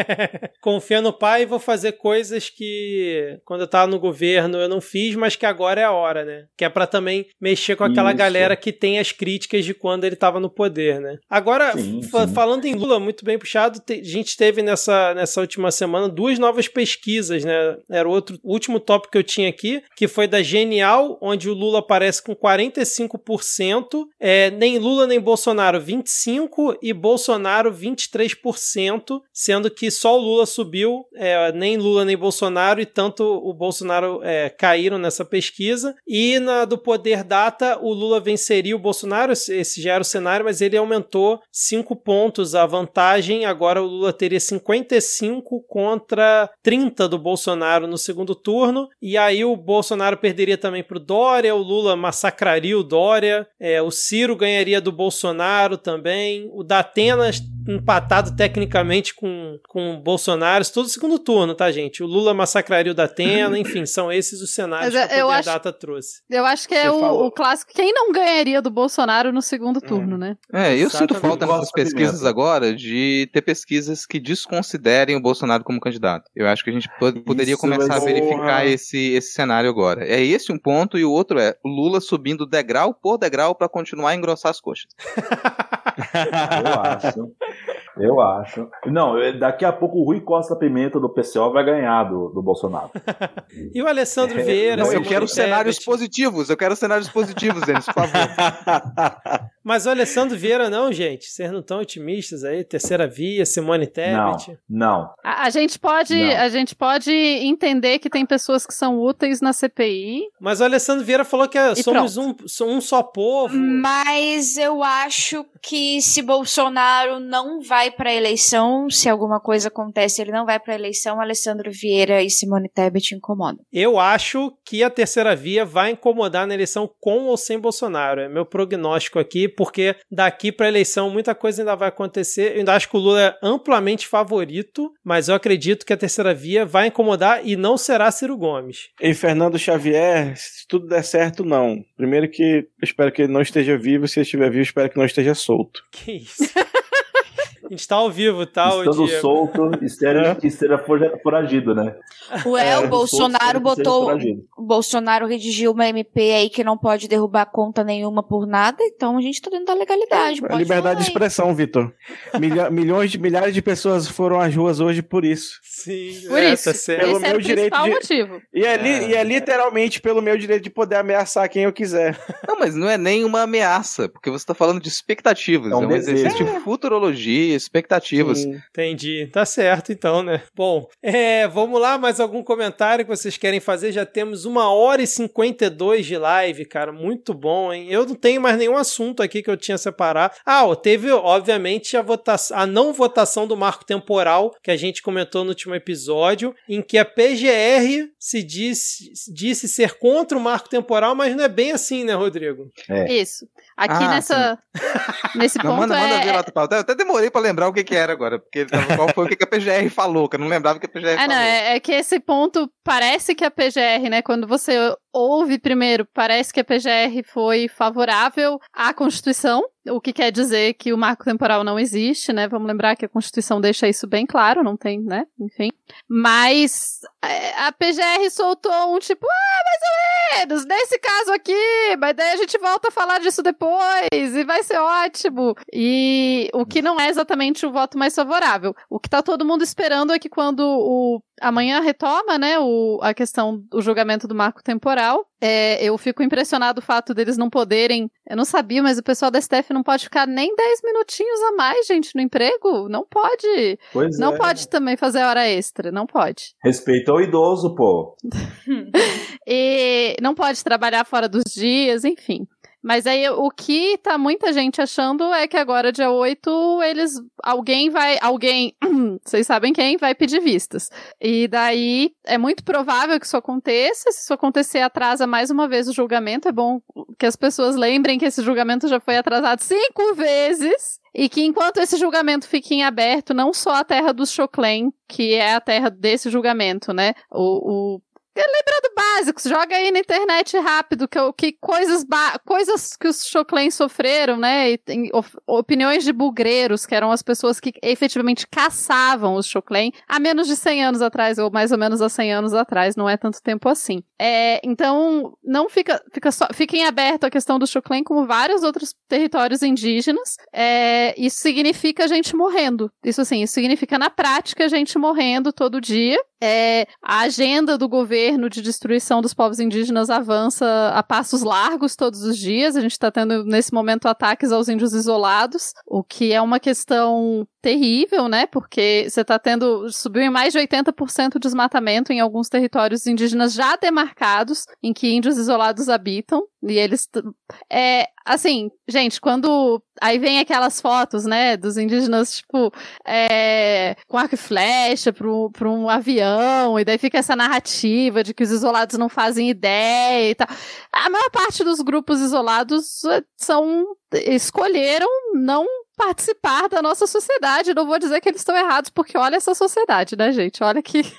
Speaker 4: Confia no pai e vou fazer coisas que quando eu tava no governo eu não fiz, mas que agora é a hora, né? Que é pra também mexer com aquela
Speaker 5: Isso.
Speaker 4: galera que tem as críticas de quando ele tava no poder, né? Agora,
Speaker 5: Sim, sim.
Speaker 4: falando em Lula, muito bem puxado, a gente teve nessa, nessa última semana duas novas pesquisas, né? Era o outro último tópico que eu tinha aqui, que foi da Genial, onde o Lula aparece com 45%, é, nem Lula nem Bolsonaro 25% e Bolsonaro 23%. Sendo que só o Lula subiu, é, nem Lula nem Bolsonaro, e tanto o Bolsonaro é, caíram nessa pesquisa. E na do Poder Data, o Lula venceria o Bolsonaro, esse já era o cenário, mas ele aumentou 5 pontos a vantagem. Agora o Lula teria 55 contra 30 do Bolsonaro no segundo turno, e aí o Bolsonaro perderia também para o Dória, o Lula massacraria o Dória, é, o Ciro ganharia do Bolsonaro também, o Datena empatado tecnicamente com, com o Bolsonaro, tudo segundo turno, tá, gente? O Lula massacraria o Datena, enfim, são esses os cenários
Speaker 3: Mas
Speaker 4: que a
Speaker 3: acho-
Speaker 4: Data trouxe.
Speaker 3: Eu acho que é o, o clássico. Quem não ganharia do Bolsonaro no segundo turno, né?
Speaker 1: É, eu sinto
Speaker 4: Exatamente.
Speaker 1: falta nessas pesquisas agora de ter pesquisas que desconsiderem o Bolsonaro como candidato. Eu acho que a gente po- poderia
Speaker 5: Isso
Speaker 1: começar
Speaker 5: vai
Speaker 1: a verificar
Speaker 2: Porra.
Speaker 1: esse, esse cenário agora. É esse um ponto, e o outro é o Lula subindo degrau por degrau para continuar a engrossar as coxas.
Speaker 5: Eu acho. Eu acho. Não, daqui a pouco o Rui Costa Pimenta do PCO vai ganhar do, do Bolsonaro.
Speaker 4: E o Alessandro
Speaker 5: É,
Speaker 4: Vieira.
Speaker 1: Não, eu quero cenários positivos, eu quero cenários positivos, Denis, por favor.
Speaker 4: Mas o Alessandro Vieira não, gente. Vocês não estão otimistas aí? Terceira via, Simone
Speaker 5: Não,
Speaker 4: Tebet.
Speaker 5: não.
Speaker 3: A, a gente pode,
Speaker 5: Não.
Speaker 3: a gente pode entender que tem pessoas que são úteis na CPI.
Speaker 4: Mas o Alessandro Vieira falou que é-
Speaker 3: E
Speaker 4: somos um, um só povo.
Speaker 6: Mas eu acho que se Bolsonaro não vai pra eleição, se alguma coisa acontece, ele não vai pra eleição, Alessandro Vieira e Simone Tebet incomodam.
Speaker 4: Eu acho que a terceira via vai incomodar na eleição com ou sem Bolsonaro. É meu prognóstico aqui, porque daqui para a eleição muita coisa ainda vai acontecer. Eu ainda acho que o Lula é amplamente favorito, mas eu acredito que a terceira via vai incomodar e não será Ciro Gomes.
Speaker 2: E Fernando Xavier, se tudo der certo, não. Primeiro que eu espero que ele não esteja vivo, se ele estiver vivo, espero que não esteja solto.
Speaker 4: Que isso? A gente tá ao vivo, tá?
Speaker 5: Estando solto, esteja, que esteja foragido, né?
Speaker 6: Ué,
Speaker 5: É,
Speaker 6: o Bolsonaro
Speaker 5: solto,
Speaker 6: botou. O Bolsonaro redigiu uma MP aí que não pode derrubar conta nenhuma por nada, então a gente tá dentro da legalidade.
Speaker 2: É
Speaker 6: pode
Speaker 2: liberdade de expressão, Vitor. Milha- milhões de milhares de pessoas foram às ruas hoje por isso.
Speaker 4: Sim,
Speaker 3: Por
Speaker 4: é,
Speaker 3: isso.
Speaker 4: tá certo.
Speaker 2: Pelo
Speaker 3: Esse era
Speaker 2: meu
Speaker 3: o
Speaker 2: direito de-
Speaker 3: motivo.
Speaker 2: E é, li-
Speaker 4: É.
Speaker 2: e é literalmente pelo meu direito de poder ameaçar quem eu quiser.
Speaker 1: Não, mas não é nem uma ameaça, porque você está falando de expectativas.
Speaker 5: É
Speaker 1: É
Speaker 5: um
Speaker 1: um,
Speaker 5: desejo.
Speaker 1: exercício de futurologia, expectativas.
Speaker 2: Sim.
Speaker 4: Entendi. Tá certo, então, né? Bom, é, vamos lá, mais algum comentário que vocês querem fazer? Já temos uma hora e 52 de live, cara. Muito bom, hein? Eu não tenho mais nenhum assunto aqui que eu tinha separado. Ah, ó, teve, obviamente, a, votação, a não votação do marco temporal, que a gente comentou no último episódio, em que a PGR se disse, disse ser contra o marco temporal, mas não é bem assim, né, Rodrigo?
Speaker 3: Isso. Aqui
Speaker 1: Ah,
Speaker 3: nessa. Nesse
Speaker 1: Não,
Speaker 3: ponto
Speaker 1: manda, manda ver
Speaker 3: é.
Speaker 1: lá, Paulo. Eu até demorei pra lembrar o que, que era agora, porque qual foi o que, que a PGR falou, que eu não lembrava o que a PGR
Speaker 3: É,
Speaker 1: falou.
Speaker 3: não, é, é que esse ponto parece que a PGR, né? Quando você ouve primeiro, parece que a PGR foi favorável à Constituição, o que quer dizer que o marco temporal não existe, né? Vamos lembrar que a Constituição deixa isso bem claro, não tem, né? Enfim. Mas é, a PGR soltou um tipo, ah, mais ou menos, nesse caso aqui, mas daí a gente volta a falar disso depois e vai ser ótimo. E o que não é exatamente o voto mais favorável. O que tá todo mundo esperando é que quando o amanhã retoma, né, o, a questão do julgamento do marco temporal. É, eu fico impressionado o fato deles não poderem. Eu não sabia, mas o pessoal da STF não pode ficar nem 10 minutinhos a mais, gente, no emprego. Não pode.
Speaker 5: Pois
Speaker 3: Não
Speaker 5: é.
Speaker 3: pode também fazer hora extra. Não pode.
Speaker 5: Respeita o idoso, pô.
Speaker 3: E não pode trabalhar fora dos dias, enfim. Mas aí o que tá muita gente achando é que agora, dia 8, eles. Alguém vai. Alguém. Vocês sabem quem vai pedir vistas. E daí é muito provável que isso aconteça. Se isso acontecer, atrasa mais uma vez o julgamento. É bom que as pessoas lembrem que esse julgamento já foi atrasado cinco vezes. E que enquanto esse julgamento fique em aberto, não só a terra dos Choclen, que é a terra desse julgamento, né? O, o lembrando básicos, joga aí na internet rápido que, que coisas, coisas que os Choclen sofreram, né? E opiniões de bugreiros, que eram as pessoas que efetivamente caçavam os Choclen há menos de 100 anos atrás, ou mais ou menos há 100 anos atrás, não é tanto tempo assim. É, então, não fica, fica, só, fica em aberto a questão do Choclen, como vários outros territórios indígenas. É, isso significa gente morrendo. Isso assim, isso significa na prática gente morrendo todo dia. É, a agenda do governo de destruição dos povos indígenas avança a passos largos todos os dias. A gente está tendo, nesse momento, ataques aos índios isolados, o que é uma questão terrível, né? Porque você está tendo. subiu em mais de 80% o desmatamento em alguns territórios indígenas já demarcados, em que índios isolados habitam. E eles. É, assim, gente, quando. Aí vem aquelas fotos, né, dos indígenas, tipo, é, com arco e flecha para um avião, e daí fica essa narrativa de que os isolados não fazem ideia e tal. A maior parte dos grupos isolados eh, são. escolheram não participar da nossa sociedade. Não vou dizer que eles estão errados, porque olha essa sociedade, né, gente? Olha que.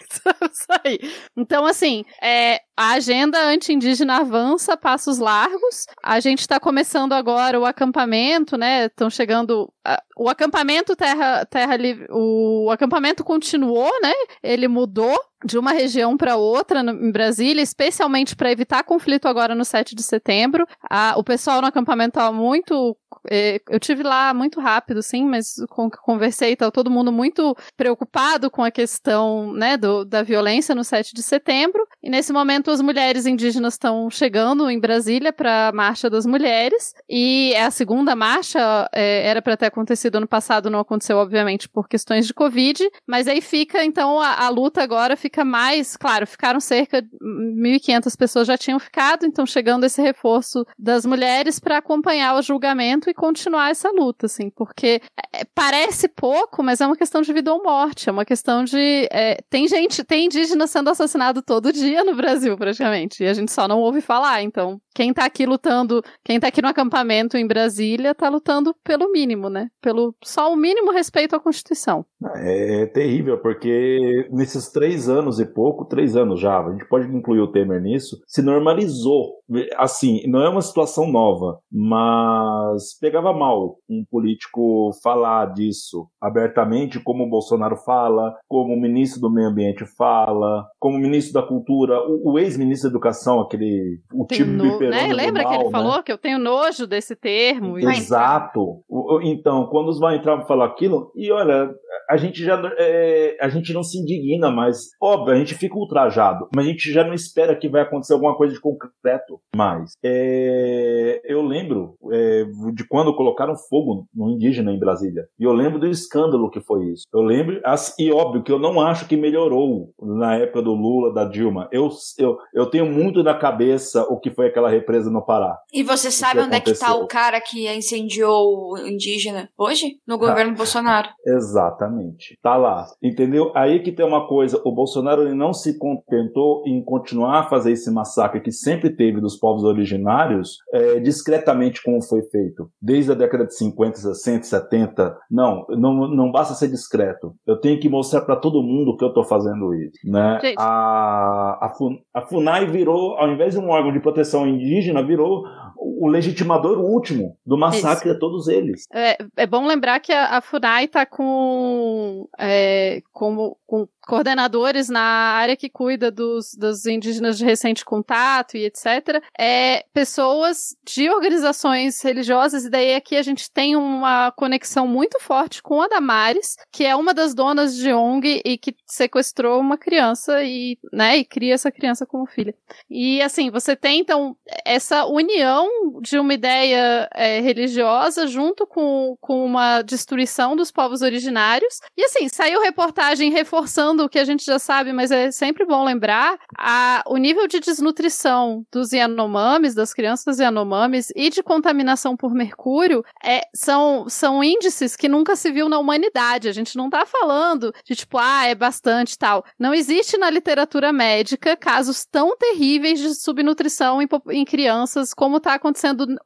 Speaker 3: Então, assim, é, a agenda anti-indígena avança passos largos. A gente está começando agora o acampamento, né? Estão chegando. Uh, o acampamento Terra, Terra Livre. O acampamento continuou, né? Ele mudou de uma região para outra no, em Brasília, especialmente para evitar conflito agora no 7 de setembro. Ah, o pessoal no acampamento estava muito. Eh, eu tive lá muito rápido, sim, mas com que conversei, estava todo mundo muito preocupado com a questão né, do, da violência no 7 de setembro. E nesse momento as mulheres indígenas estão chegando em Brasília para a Marcha das Mulheres. E é a segunda marcha, é, era para ter acontecido ano passado, não aconteceu, obviamente, por questões de Covid. Mas aí fica, então, a, a luta agora fica mais. Claro, ficaram cerca de 1.500 pessoas já tinham ficado, então chegando esse reforço das mulheres para acompanhar o julgamento e continuar essa luta, assim, porque é, parece pouco, mas é uma questão de vida ou morte, é uma questão de. É, tem gente, tem indígena sendo assassinado todo dia no Brasil, praticamente. E a gente só não ouve falar. Então, quem tá aqui lutando, quem tá aqui no acampamento em Brasília, tá lutando pelo mínimo, né? Pelo só o mínimo respeito à Constituição.
Speaker 5: É, é terrível, porque nesses três anos e pouco, três anos já, a gente pode incluir o Temer nisso, se normalizou. Assim, não é uma situação nova, mas pegava mal um político falar disso abertamente, como o Bolsonaro fala, como o ministro do Meio Ambiente fala, como o ministro da Cultura, o, o ex-ministro da Educação, aquele. O
Speaker 3: tipo no, né? Lembra mal, que ele né? falou que eu tenho nojo desse termo?
Speaker 5: Exato. Então, quando os vai entrar para falar aquilo, e olha, a gente já é, a gente não se indigna mais. Óbvio, a gente fica ultrajado, mas a gente já não espera que vai acontecer alguma coisa de concreto mais. É, eu lembro é, de quando colocaram fogo no indígena em Brasília. E eu lembro do escândalo que foi isso. Eu lembro, e óbvio que eu não acho que melhorou na época do Lula, da Dilma. Eu, eu, eu tenho muito na cabeça o que foi aquela represa no Pará.
Speaker 6: E você sabe onde é que tá o cara que incendiou o indígena hoje? No governo ah, Bolsonaro.
Speaker 5: Exatamente. Tá lá. Entendeu? Aí que tem uma coisa, o Bolsonaro ele não se contentou em continuar a fazer esse massacre que sempre teve dos povos originários é, discretamente como foi feito. Desde a década de 50, 60, 70. Não, não, não basta ser discreto. Eu tenho que mostrar para todo mundo que eu tô fazendo isso. Né? A, a, a FUNAI virou, ao invés de um órgão de proteção indígena, virou o legitimador último do massacre Isso. a todos eles.
Speaker 3: É, é bom lembrar que a, a FUNAI está com, é, com, com coordenadores na área que cuida dos, dos indígenas de recente contato e etc. É, pessoas de organizações religiosas, e daí aqui a gente tem uma conexão muito forte com a Damares, que é uma das donas de ONG e que sequestrou uma criança e, né, e cria essa criança como filha. E assim, você tem então essa união de uma ideia é, religiosa junto com, com uma destruição dos povos originários. E assim, saiu reportagem reforçando o que a gente já sabe, mas é sempre bom lembrar a, o nível de desnutrição dos Yanomamis, das crianças Yanomamis, e de contaminação por mercúrio é, são, são índices que nunca se viu na humanidade. A gente não tá falando de tipo, ah, é bastante tal. Não existe na literatura médica casos tão terríveis de subnutrição em, em crianças como tá acontecendo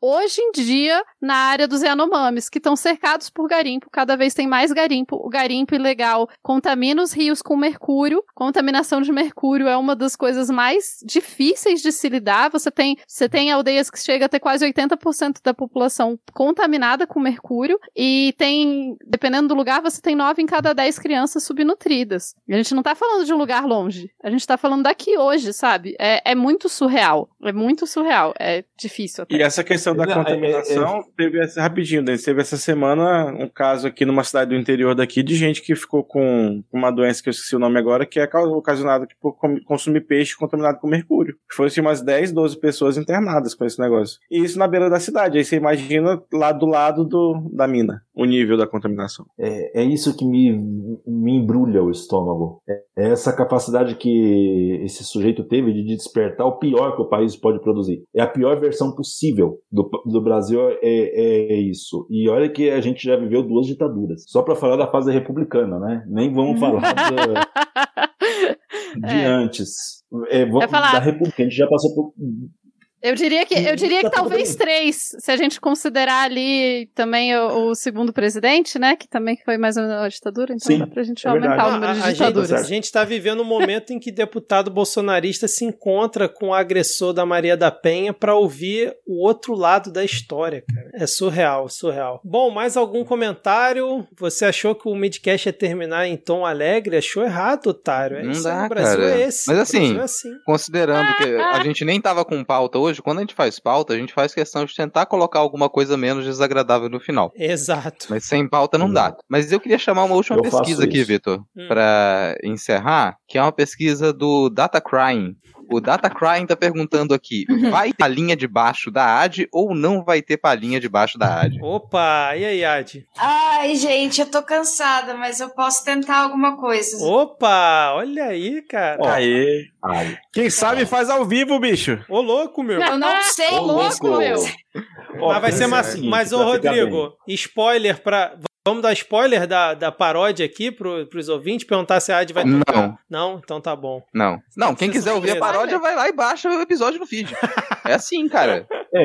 Speaker 3: hoje em dia na área dos Yanomamis, que estão cercados por garimpo, cada vez tem mais garimpo. O garimpo ilegal contamina os rios com mercúrio. Contaminação de mercúrio é uma das coisas mais difíceis de se lidar. Você tem, você tem aldeias que chega a ter quase 80% da população contaminada com mercúrio e tem, dependendo do lugar, você tem 9 em cada 10 crianças subnutridas. A gente não tá falando de um lugar longe. A gente tá falando daqui hoje, sabe? É, é muito surreal. É muito surreal. É difícil até.
Speaker 2: E essa questão da contaminação, é, é, teve essa, rapidinho, teve essa semana um caso aqui numa cidade do interior daqui de gente que ficou com uma doença que eu esqueci o nome agora, que é ocasionado por com- consumir peixe contaminado com mercúrio. Foram assim, umas 10, 12 pessoas internadas com esse negócio. E isso na beira da cidade. Aí você imagina lá do lado do, da mina, o nível da contaminação.
Speaker 5: É, é isso que me, me embrulha o estômago. É, é essa capacidade que esse sujeito teve de despertar o pior que o país pode produzir. É a pior versão possível do, do Brasil, é, é isso. E olha que a gente já viveu duas ditaduras. Só para falar da fase republicana, né? Nem vamos falar da- de
Speaker 3: É.
Speaker 5: antes. É, vamos,
Speaker 3: Eu falar-
Speaker 5: da República. A gente já passou por.
Speaker 3: Eu diria que, eu diria que
Speaker 5: Tá tudo
Speaker 3: talvez três, se a gente considerar ali também o, o segundo presidente, né? Que também foi mais ou menos uma ditadura, então
Speaker 5: Sim,
Speaker 3: dá pra gente
Speaker 5: é
Speaker 3: aumentar
Speaker 5: verdade.
Speaker 3: o número de
Speaker 4: a, a gente,
Speaker 3: ditaduras.
Speaker 4: a gente tá vivendo um momento em que deputado bolsonarista se encontra com o agressor da Maria da Penha para ouvir o outro lado da história, cara. É surreal, surreal. Bom, mais algum comentário? Você achou que o Midcast ia terminar em tom alegre? Achou errado, otário. É
Speaker 1: Não
Speaker 4: isso,
Speaker 1: dá,
Speaker 4: o Brasil
Speaker 1: cara.
Speaker 4: é esse.
Speaker 1: Mas assim,
Speaker 4: é assim.
Speaker 1: Considerando que a gente nem tava com pauta hoje, quando a gente faz pauta, a gente faz questão de tentar colocar alguma coisa menos desagradável no final.
Speaker 4: Exato.
Speaker 1: Mas sem pauta não dá. Mas eu queria chamar uma última
Speaker 5: Eu
Speaker 1: pesquisa aqui. Vitor,
Speaker 4: Hum.
Speaker 1: pra encerrar, que é uma pesquisa do Datacrying. O Datacrying tá perguntando aqui: vai ter palhinha debaixo da AD ou não vai ter palhinha debaixo da AD?
Speaker 4: Opa, e aí, Adi?
Speaker 6: Ai, gente, eu tô cansada, mas eu posso tentar alguma coisa.
Speaker 4: Opa, olha aí, cara.
Speaker 5: Ó,
Speaker 2: Aê.
Speaker 5: Ai,
Speaker 2: Quem sabe faz ao vivo, bicho.
Speaker 4: Ô, louco, meu.
Speaker 6: Eu não sei.
Speaker 5: ô,
Speaker 3: louco, meu.
Speaker 4: Mas vai ser mais.
Speaker 5: o seguinte,
Speaker 4: Mas, ô. Rodrigo, spoiler pra. Vamos dar spoiler da, da paródia aqui pro, pros ouvintes, perguntar se a Ad vai tocar.
Speaker 1: Não.
Speaker 4: Não? Então tá bom.
Speaker 1: Não. Não, quem quiser ouvir a paródia, vai lá e baixa o episódio no feed. É assim, cara.
Speaker 5: É,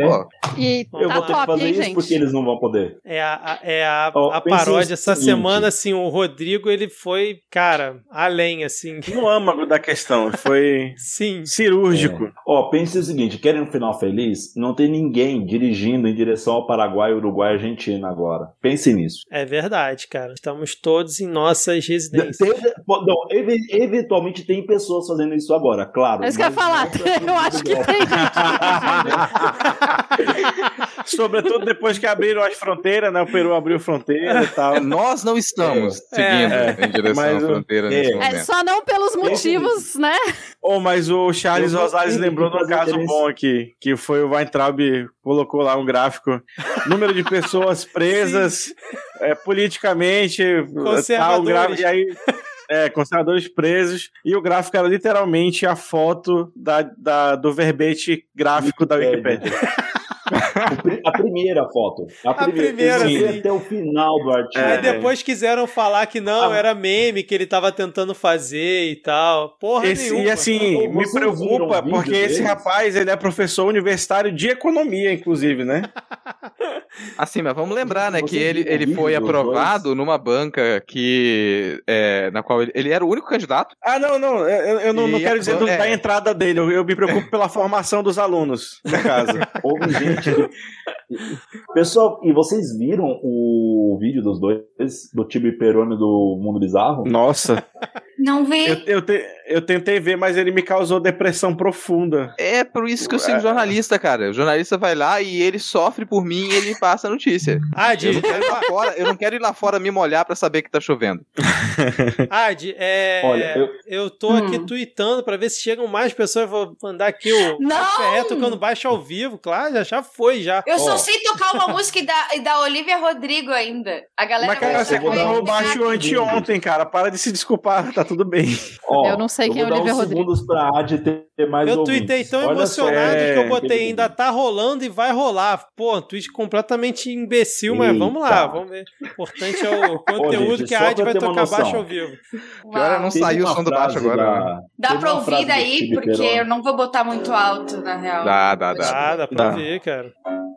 Speaker 3: E
Speaker 5: eu
Speaker 3: tá
Speaker 5: vou ter que fazer
Speaker 3: hein,
Speaker 5: isso
Speaker 3: gente?
Speaker 5: porque eles não vão poder.
Speaker 4: É a, a- é a,
Speaker 5: Ó,
Speaker 4: a paródia essa
Speaker 5: seguinte.
Speaker 4: semana, assim, o Rodrigo, ele foi, cara, além, assim.
Speaker 2: No âmago da questão. Foi
Speaker 4: Sim.
Speaker 2: cirúrgico.
Speaker 5: Ó, pense o seguinte: querem um final feliz? Não tem ninguém dirigindo em direção ao Paraguai, Uruguai e Argentina agora. Pense nisso.
Speaker 4: É verdade, cara. Estamos todos em nossas residências.
Speaker 5: Tem- não, ev- eventualmente tem pessoas fazendo isso agora, claro.
Speaker 3: É isso que eu ia falar.
Speaker 5: pra-
Speaker 3: Eu acho que tem
Speaker 2: Sobretudo depois que abriram as fronteiras, né? O Peru abriu fronteira e tal.
Speaker 1: nós não estamos
Speaker 4: É.
Speaker 1: seguindo
Speaker 2: É.
Speaker 1: em direção
Speaker 2: Mas
Speaker 1: à fronteira
Speaker 5: é.
Speaker 1: nesse
Speaker 5: É,
Speaker 3: É,
Speaker 1: momento.
Speaker 3: só não pelos motivos, né?
Speaker 2: Oh, mas o Charles Rosales lembrou de um caso
Speaker 5: interesse.
Speaker 2: bom aqui, que foi o Weintraub colocou lá um gráfico, número de pessoas presas é, politicamente, tal, gráfico- e aí é, conservadores presos, e o gráfico era literalmente a foto da, da- do verbete gráfico da
Speaker 5: pri- A primeira foto. A primeira.
Speaker 4: primeira,
Speaker 5: Eu fui
Speaker 4: sim.
Speaker 5: até o final do artigo.
Speaker 4: Aí
Speaker 2: É.
Speaker 4: depois quiseram falar que não,
Speaker 5: Ah.
Speaker 4: era meme que ele tava tentando fazer e tal. Porra
Speaker 2: Esse-
Speaker 4: nenhuma.
Speaker 2: e assim,
Speaker 5: Ô,
Speaker 2: me preocupa, porque esse
Speaker 5: deles?
Speaker 2: rapaz, ele é professor universitário de economia, inclusive, né?
Speaker 1: Assim, mas vamos lembrar, né, que ele, ele foi aprovado numa banca que. é, na qual ele, ele era o único candidato.
Speaker 2: Ah, não, não, eu, eu não, não quero dizer do-
Speaker 1: é.
Speaker 2: da entrada dele, eu, eu me preocupo pela formação dos alunos, no caso.
Speaker 5: Houve gente. Pessoal, e vocês viram o vídeo dos dois, do Tibi Peroni do Mundo Bizarro?
Speaker 2: Nossa,
Speaker 6: Não vi.
Speaker 2: eu, eu, te- eu tentei ver, mas ele me causou depressão profunda.
Speaker 1: É por isso que eu sigo jornalista, cara. O jornalista vai lá e ele sofre por mim e ele passa a notícia.
Speaker 4: Adi,
Speaker 1: Eu não quero ir lá fora, eu não quero ir lá fora me molhar pra saber que tá chovendo.
Speaker 4: Adi, é.
Speaker 5: Olha, eu-
Speaker 4: eu tô aqui tweetando pra ver se chegam mais pessoas. Vou mandar aqui o! Café tocando baixo ao vivo, claro, já, já foi já.
Speaker 6: Eu só
Speaker 5: Ó.
Speaker 6: sei tocar uma música e da, e da Olivia Rodrigo ainda. A galera
Speaker 2: Mas, cara,
Speaker 6: vai-
Speaker 2: você comprou
Speaker 5: um
Speaker 2: baixo anteontem, cara. Para de se desculpar, tá tudo bem.
Speaker 5: Ó,
Speaker 3: Eu não sei quem é
Speaker 5: uns
Speaker 3: Rodrigo.
Speaker 5: segundos pra Ad ter mais
Speaker 4: Eu tuitei tão
Speaker 5: Olha
Speaker 4: emocionado
Speaker 2: é,
Speaker 4: que eu botei
Speaker 5: aquele
Speaker 4: ainda tá rolando e vai rolar. Pô, um tweet completamente imbecil, mas
Speaker 5: Eita.
Speaker 4: vamos lá, vamos ver. O importante é o conteúdo
Speaker 5: gente,
Speaker 4: que a
Speaker 5: pra
Speaker 4: vai tocar
Speaker 5: noção.
Speaker 4: baixo ao vivo.
Speaker 1: Que hora não saiu o som do baixo agora.
Speaker 5: da-
Speaker 1: né?
Speaker 6: Dá
Speaker 5: teve
Speaker 6: pra ouvir daí, porque eu não vou botar muito alto, na real.
Speaker 1: Dá, dá, dá.
Speaker 4: Dá, dá pra ver, cara.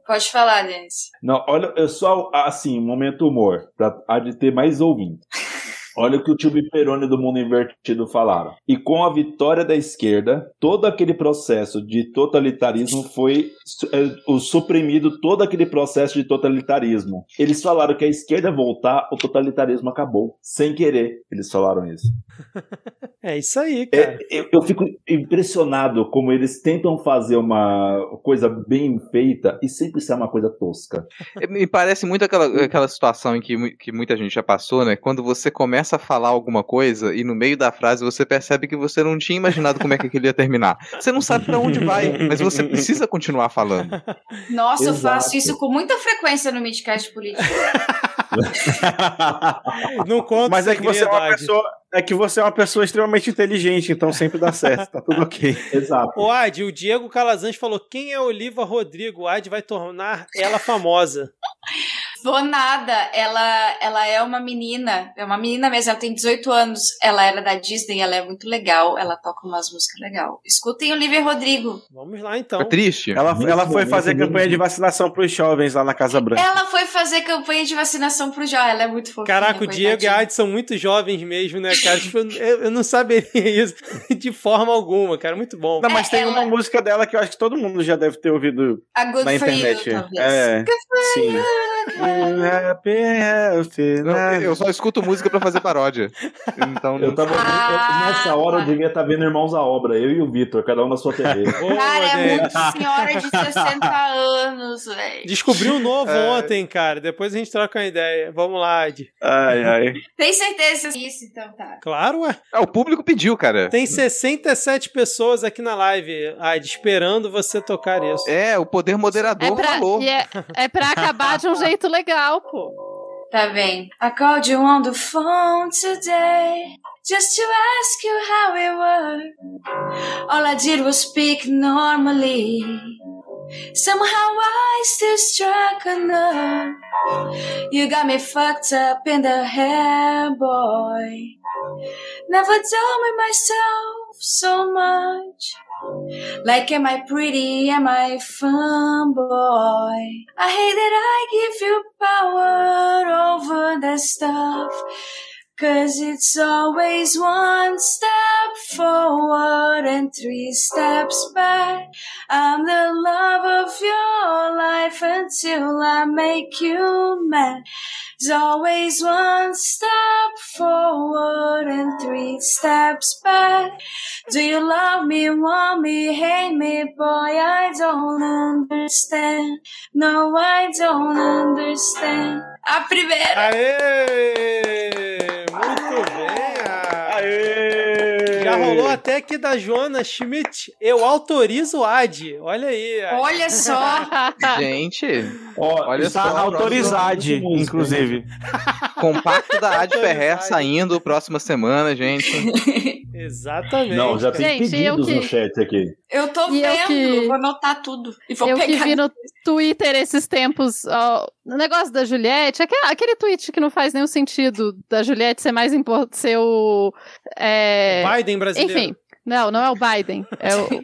Speaker 6: Pode falar, Denis.
Speaker 5: Não, olha, eu só, assim, momento humor, pra ter mais ouvintes. Olha o que o tio Peroni do Mundo Invertido falaram. E com a vitória da esquerda, todo aquele processo de totalitarismo foi su- é, o suprimido, todo aquele processo de totalitarismo. Eles falaram que a esquerda voltar, o totalitarismo acabou. Sem querer, eles falaram isso.
Speaker 4: É isso aí, cara.
Speaker 5: É, eu, eu fico impressionado como eles tentam fazer uma coisa bem feita e sempre sai uma coisa tosca.
Speaker 1: É, Me parece muito aquela, aquela situação em que, que muita gente já passou, né? Quando você começa a falar alguma coisa e no meio da frase você percebe que você não tinha imaginado como é que aquilo ia terminar. Você não sabe pra onde vai, mas você precisa continuar falando.
Speaker 6: Nossa, eu
Speaker 5: Exato.
Speaker 6: faço isso com muita frequência no Midcast Político.
Speaker 4: Não conta
Speaker 2: Mas é que você é uma pessoa. É que você é uma pessoa extremamente inteligente, então sempre dá certo, tá tudo ok.
Speaker 5: Exato.
Speaker 4: Ô, Ad, o Diego Calazans falou: quem é Oliva Rodrigo? O Ad vai tornar ela famosa.
Speaker 6: Vou nada. Ela, ela é uma menina. É uma menina mesmo. Ela tem 18 anos. Ela era da Disney. Ela é muito legal. Ela toca umas músicas legais. Escutem Olivia Rodrigo.
Speaker 4: Vamos lá então.
Speaker 1: É triste.
Speaker 2: Ela, ela foi fazer campanha de vacinação pros jovens lá na Casa Branca.
Speaker 6: Ela foi fazer campanha de vacinação pro Jó. Ela é muito fofinha.
Speaker 4: Caraca, o Diego e a
Speaker 6: coitadinha.
Speaker 4: Ad são muito jovens mesmo, né, cara? Tipo, eu, eu não saberia isso de forma alguma, cara. Muito bom.
Speaker 2: Não, mas
Speaker 6: É,
Speaker 2: tem
Speaker 6: ela-
Speaker 2: uma música dela que eu acho que todo mundo já deve ter ouvido
Speaker 6: A Good
Speaker 2: na
Speaker 6: for
Speaker 2: internet.
Speaker 6: You, talvez.
Speaker 2: é, sim. Happy, healthy,
Speaker 1: Não, eu só escuto música pra fazer paródia. Então,
Speaker 5: Eu tava,
Speaker 6: Ah,
Speaker 5: eu- nessa hora eu
Speaker 6: tá.
Speaker 5: devia estar vendo Irmãos à Obra, eu e o Vitor, cada um na sua TV.
Speaker 4: Boa,
Speaker 6: Cara, é muito senhora de 60 anos, velho.
Speaker 4: Descobri um novo
Speaker 1: É.
Speaker 4: ontem, cara. Depois a gente troca uma ideia. Vamos lá, Ad.
Speaker 2: Ai, ai.
Speaker 6: Tem certeza disso, então tá.
Speaker 4: Claro, ué.
Speaker 1: Ah, o público pediu, cara.
Speaker 4: Tem 67 pessoas aqui na live, Ad, esperando você tocar isso.
Speaker 1: É, o poder moderador
Speaker 3: É pra,
Speaker 1: falou.
Speaker 3: é, é pra acabar de um jeito legal, pô.
Speaker 6: Tá bem. I called you on the phone today just to ask you how it was. All I did was speak normally. Somehow I still struck a nerve. You got me fucked up in the hair, boy. Never told with myself so much. Like, am I pretty? Am I fun, boy? I hate that I give you power over that stuff. Cause it's always one step forward and three steps back. I'm the love of your life until I make you mad. It's always one step forward and three steps back. Do you love me, want me, hate me, boy? I don't understand. No, I don't understand. A primeira.
Speaker 4: Aê! Já rolou até aqui da Joana Schmidt. Eu autorizo o Ad. Olha aí. Ad.
Speaker 6: Olha só.
Speaker 1: Gente,
Speaker 5: Ó,
Speaker 1: Olha
Speaker 5: isso
Speaker 1: só,
Speaker 2: autorizado, inclusive.
Speaker 1: compacto da Ad Ferrer saindo próxima semana, gente.
Speaker 4: Exatamente.
Speaker 5: Não, já tem
Speaker 3: Gente, eu
Speaker 5: pedidos
Speaker 3: que-
Speaker 5: no chat aqui.
Speaker 6: Eu tô
Speaker 3: E eu
Speaker 6: vendo,
Speaker 3: que-
Speaker 6: vou anotar tudo. E vou
Speaker 3: Eu que
Speaker 6: pegar.
Speaker 3: vi no Twitter esses tempos, ó, o negócio da Juliette, aquele, aquele tweet que não faz nenhum sentido da Juliette ser mais importante, ser o. é,
Speaker 4: Biden brasileiro.
Speaker 3: enfim, não, não é o Biden. É o.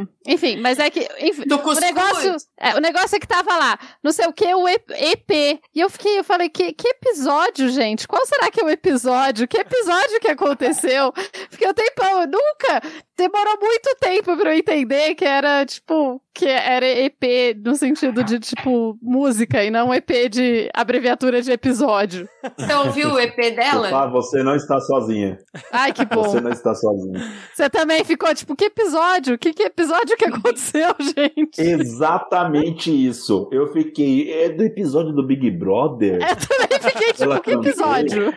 Speaker 3: o- enfim, mas é que. enfim,
Speaker 6: Do
Speaker 3: o negócio, é, o negócio é que tava lá, não sei o que, o EP. E eu fiquei, eu falei, que, que episódio, gente? Qual será que é o episódio? Que episódio que aconteceu? Fiquei um tempão, eu nunca. Demorou muito tempo pra eu entender que era, tipo, que era EP no sentido de, tipo, música e não EP de abreviatura de episódio.
Speaker 6: Você ouviu o EP dela?
Speaker 5: Tá, você não está sozinha.
Speaker 3: Ai, que bom.
Speaker 5: Você não está sozinha.
Speaker 3: Você também ficou, tipo, que episódio? Que, que episódio que aconteceu, gente?
Speaker 5: Exatamente isso. Eu fiquei. É do episódio do Big Brother?
Speaker 3: Eu também fiquei, tipo,
Speaker 5: Ela
Speaker 3: que
Speaker 5: cantou.
Speaker 3: episódio?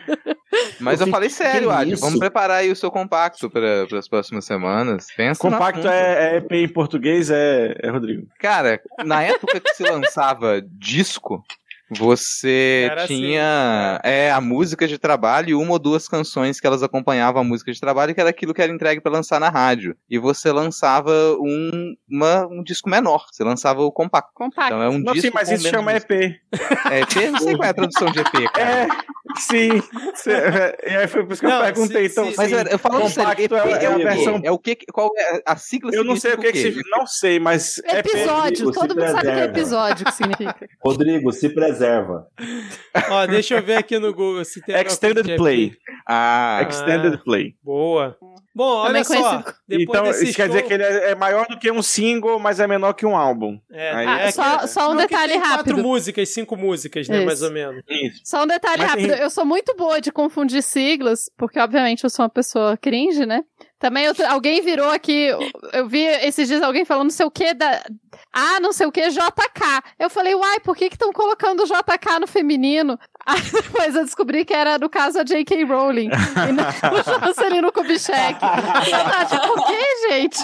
Speaker 1: Mas
Speaker 5: Eu
Speaker 1: eu falei sério, Ad.
Speaker 5: nisso.
Speaker 1: Vamos preparar aí o seu compacto para as próximas semanas. Pensa
Speaker 2: Compacto é, é EP em português, é, é Rodrigo.
Speaker 1: Cara, na época que se lançava disco, você
Speaker 4: Era assim.
Speaker 1: tinha é, a música de trabalho e uma ou duas canções que elas acompanhavam a música de trabalho, que era aquilo que era entregue para lançar na rádio. E você lançava um, uma- um disco menor, você lançava o compacto.
Speaker 3: Compacto.
Speaker 1: Então é um
Speaker 2: Não,
Speaker 1: disco
Speaker 2: sim, mas isso chama. EP.
Speaker 1: É EP? Não sei qual é a tradução de EP, cara.
Speaker 2: É, sim. Cê- é, e aí foi por isso que
Speaker 4: Não,
Speaker 2: eu perguntei.
Speaker 4: se-
Speaker 2: então,
Speaker 4: se-
Speaker 1: Mas
Speaker 2: sim,
Speaker 1: eu, falo sério, EP
Speaker 2: é,
Speaker 1: é,
Speaker 2: é a versão.
Speaker 1: É o que? Qual é a sigla?
Speaker 2: Eu não sei o que, que
Speaker 1: significa.
Speaker 2: Não sei, mas. EP
Speaker 3: Episódio,
Speaker 5: Rodrigo,
Speaker 3: todo mundo sabe o que é episódio que significa.
Speaker 5: Rodrigo, se preserva.
Speaker 4: Ó, deixa eu ver aqui no Google se tem
Speaker 2: Extended
Speaker 4: de EP.
Speaker 2: Play.
Speaker 1: Ah,
Speaker 2: Extended Play.
Speaker 4: Boa. Bom, olha
Speaker 3: Também
Speaker 4: só.
Speaker 3: conhecido.
Speaker 4: Depois
Speaker 2: então,
Speaker 4: desse
Speaker 2: isso quer dizer
Speaker 4: show-
Speaker 2: que ele é é maior do que um single, mas é menor que um álbum.
Speaker 4: É,
Speaker 2: Aí-
Speaker 3: Ah,
Speaker 4: é
Speaker 3: só,
Speaker 4: que-
Speaker 3: só um
Speaker 4: não,
Speaker 3: detalhe
Speaker 4: tem
Speaker 3: rápido.
Speaker 4: Quatro músicas, cinco músicas, né?
Speaker 3: Isso.
Speaker 4: Mais ou menos.
Speaker 2: Isso.
Speaker 3: Só um detalhe
Speaker 2: Mas
Speaker 3: rápido.
Speaker 2: tem-
Speaker 3: Eu sou muito boa de confundir siglas, porque obviamente eu sou uma pessoa cringe, né? Também eu- alguém virou aqui, eu vi esses dias alguém falando não sei o que da. Ah, não sei o que, JK. Eu falei, uai, por que estão colocando JK no feminino? Aí depois eu descobri que era, no caso, a J.K. Rowling. E não o Juscelino Kubitschek. Tipo, o quê, gente?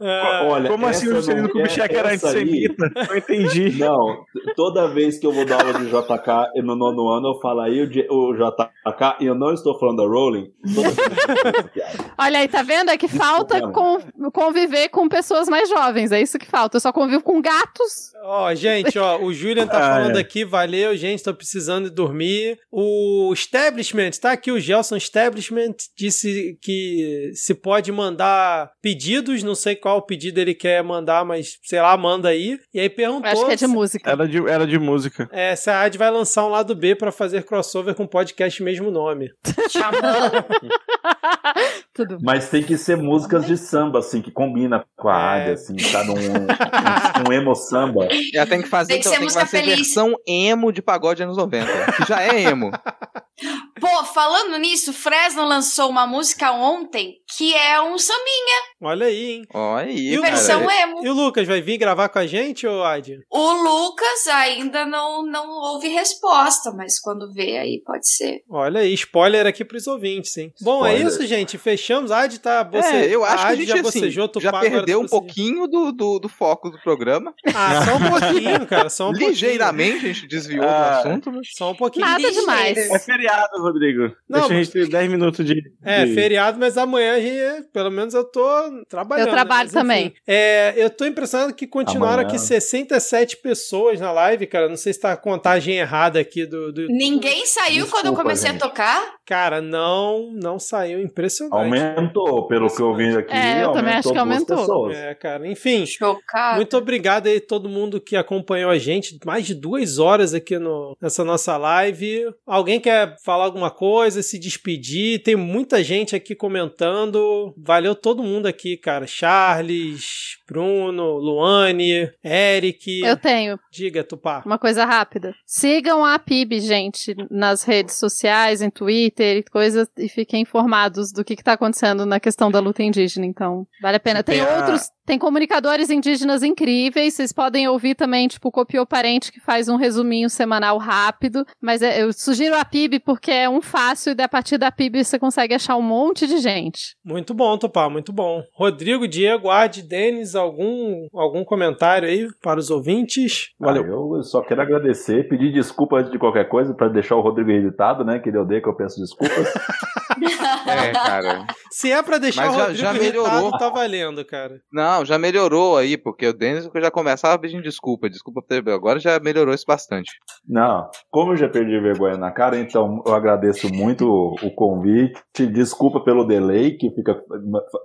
Speaker 4: Ah,
Speaker 5: Olha,
Speaker 2: Como assim o Juscelino
Speaker 5: não-
Speaker 2: Kubitschek era antissemita? Não entendi.
Speaker 5: Não, toda vez que eu vou dar aula de JK e no nono ano eu falo aí o, J- o JK e eu não estou falando da Rowling.
Speaker 3: Olha aí, tá vendo? É que falta con- conviver com pessoas mais jovens. É isso que falta. Eu só convivo com gatos.
Speaker 4: Ó, gente, ó, o Julian tá
Speaker 2: Ah,
Speaker 4: falando
Speaker 2: é.
Speaker 4: aqui, valeu, gente, tô precisando dormir. O Establishment, tá aqui o Gelson Establishment, disse que se pode mandar pedidos, não sei qual pedido ele quer mandar, mas sei lá, manda aí. E aí
Speaker 3: Eu
Speaker 4: perguntou
Speaker 3: acho que é de música.
Speaker 2: Era de, era de música.
Speaker 4: é, se a AD vai lançar um lado B pra fazer crossover com podcast mesmo nome.
Speaker 6: Chamando.
Speaker 3: Tudo.
Speaker 5: Mas tem que ser músicas de samba, assim, que combina com a
Speaker 4: É.
Speaker 5: área, assim, tá num um, um emo samba.
Speaker 1: Já tem que fazer,
Speaker 6: Tem que
Speaker 1: então,
Speaker 6: ser
Speaker 1: tem que fazer
Speaker 6: feliz.
Speaker 1: versão emo de pagode anos 90. Que já é emo.
Speaker 6: Pô, falando nisso, Fresno lançou uma música ontem que é um sambinha,
Speaker 4: Olha aí, hein?
Speaker 1: Olha aí,
Speaker 4: E o
Speaker 1: cara.
Speaker 6: versão emo.
Speaker 4: E o Lucas vai vir gravar com a gente, ô Adi?
Speaker 6: O Lucas ainda não, não houve resposta, mas quando vê aí pode ser.
Speaker 4: Olha aí, spoiler aqui pros ouvintes, hein? Bom, é isso, gente. Fechamos. A Adi tá boce...
Speaker 1: É, eu acho que a gente
Speaker 4: já
Speaker 1: assim,
Speaker 4: bocejou,
Speaker 1: já perdeu um pouquinho do, do, do foco do programa.
Speaker 4: Ah, só um pouquinho, cara. Só um pouquinho.
Speaker 1: Ligeiramente a gente desviou do
Speaker 2: Ah.
Speaker 1: assunto, mas...
Speaker 4: Só um pouquinho.
Speaker 3: Nada
Speaker 6: Ligeiro.
Speaker 3: demais.
Speaker 2: É feriado, Rodrigo.
Speaker 4: Não,
Speaker 2: Deixa a gente ter 10 minutos de.
Speaker 4: É,
Speaker 2: de-
Speaker 4: feriado, mas amanhã a gente, pelo menos eu tô trabalhando.
Speaker 3: Eu trabalho
Speaker 4: né? Mas,
Speaker 3: também.
Speaker 4: É, eu tô impressionado que continuaram
Speaker 5: Amanhã.
Speaker 4: aqui 67 pessoas na live, cara. Não sei se tá a contagem errada aqui do. do...
Speaker 6: Ninguém saiu quando eu
Speaker 5: Desculpa,
Speaker 6: comecei
Speaker 5: gente.
Speaker 6: a tocar?
Speaker 4: Cara, não, não saiu. Impressionante.
Speaker 5: Aumentou, pelo que eu vi aqui.
Speaker 3: É, eu também acho que aumentou.
Speaker 5: pessoas.
Speaker 4: É, cara. Enfim.
Speaker 6: Chocado.
Speaker 4: Muito obrigado aí todo mundo que acompanhou a gente, mais de duas horas aqui no, nessa nossa live. Alguém quer falar alguma coisa, se despedir? Tem muita gente aqui comentando. Valeu todo mundo aqui, cara. Charles, Bruno, Luane, Eric.
Speaker 3: Eu tenho
Speaker 4: Diga, Tupá.
Speaker 3: uma coisa rápida. Sigam a PIB, gente, nas redes sociais, em Twitter e coisas, e fiquem informados do que, que tá acontecendo na questão da luta indígena. Então, vale a pena. Tem
Speaker 2: Tem a-
Speaker 3: outros, tem comunicadores indígenas incríveis. Vocês podem ouvir também, tipo, o Copiou Parente, que faz um resuminho semanal rápido. Mas é- eu sugiro a PIB porque é um fácil e a partir da PIB você consegue achar um monte de gente.
Speaker 4: Muito bom, Tupá, muito bom. Rodrigo, Diego, Ad, Denis, algum, algum comentário aí para os ouvintes?
Speaker 5: Valeu. eu só quero agradecer, pedir desculpa antes de qualquer coisa, pra deixar o Rodrigo irritado, né? Que ele odeia que eu peço desculpas.
Speaker 1: É, cara.
Speaker 4: Se é pra deixar
Speaker 1: Mas
Speaker 4: o
Speaker 1: já-
Speaker 4: Rodrigo
Speaker 1: já melhorou.
Speaker 4: irritado, tá valendo, cara.
Speaker 1: Não, já melhorou aí, porque o Denis eu já começava pedindo desculpa. Desculpa, agora já melhorou isso bastante.
Speaker 5: Não, como eu já perdi vergonha na cara, então eu agradeço muito o, o convite. Desculpa pelo delay que fica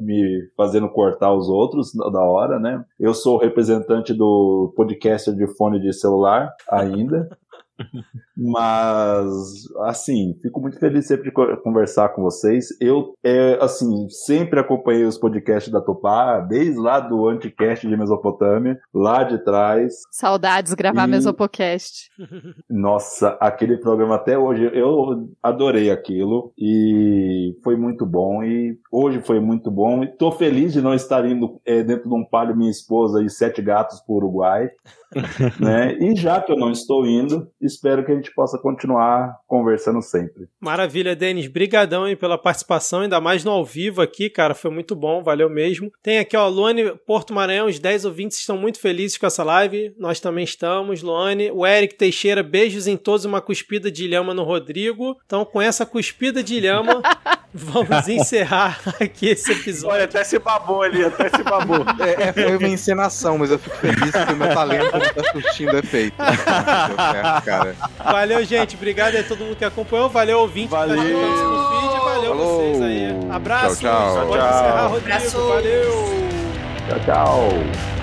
Speaker 5: me fazendo cortar os outros da hora, né? Eu sou representante do podcast de fone de celular ainda. Mas, assim, fico muito feliz sempre de co- conversar com vocês. Eu, é, assim, sempre acompanhei os podcasts da Tupá, desde lá do Anticast de Mesopotâmia, lá de trás.
Speaker 3: Saudades gravar
Speaker 5: E-
Speaker 3: Mesopocast.
Speaker 5: Nossa, aquele programa até hoje, eu adorei aquilo e foi muito bom. E hoje foi muito bom. E tô feliz de não estar indo é, dentro de um palio minha esposa e sete gatos pro Uruguai. né? E já que eu não estou indo, espero que a gente possa continuar conversando sempre.
Speaker 4: Maravilha, Denis. Brigadão aí pela participação, ainda mais no ao vivo aqui, cara. Foi muito bom, valeu mesmo. Tem aqui, ó, Luane Porto Maranhão, os 10 ouvintes estão muito felizes com essa live. Nós também estamos, Luane. O Eric Teixeira, beijos em todos, uma cuspida de lhama no Rodrigo. Então, com essa cuspida de lhama, vamos encerrar aqui esse episódio.
Speaker 2: Olha, até se babou ali, até se babou.
Speaker 1: É, é, foi uma encenação, mas eu fico feliz que o meu talento tá surtindo efeito. Deu certo, cara.
Speaker 4: Valeu, gente. Obrigado a todo mundo que acompanhou. Valeu, ouvinte
Speaker 2: Valeu.
Speaker 4: que tá chegando no feed. Valeu
Speaker 1: Falou.
Speaker 4: vocês aí. Abraço.
Speaker 1: Tchau, tchau.
Speaker 4: Pode
Speaker 2: Tchau.
Speaker 4: encerrar, Rodrigo.
Speaker 6: Abraço.
Speaker 4: Valeu.
Speaker 5: Tchau, tchau.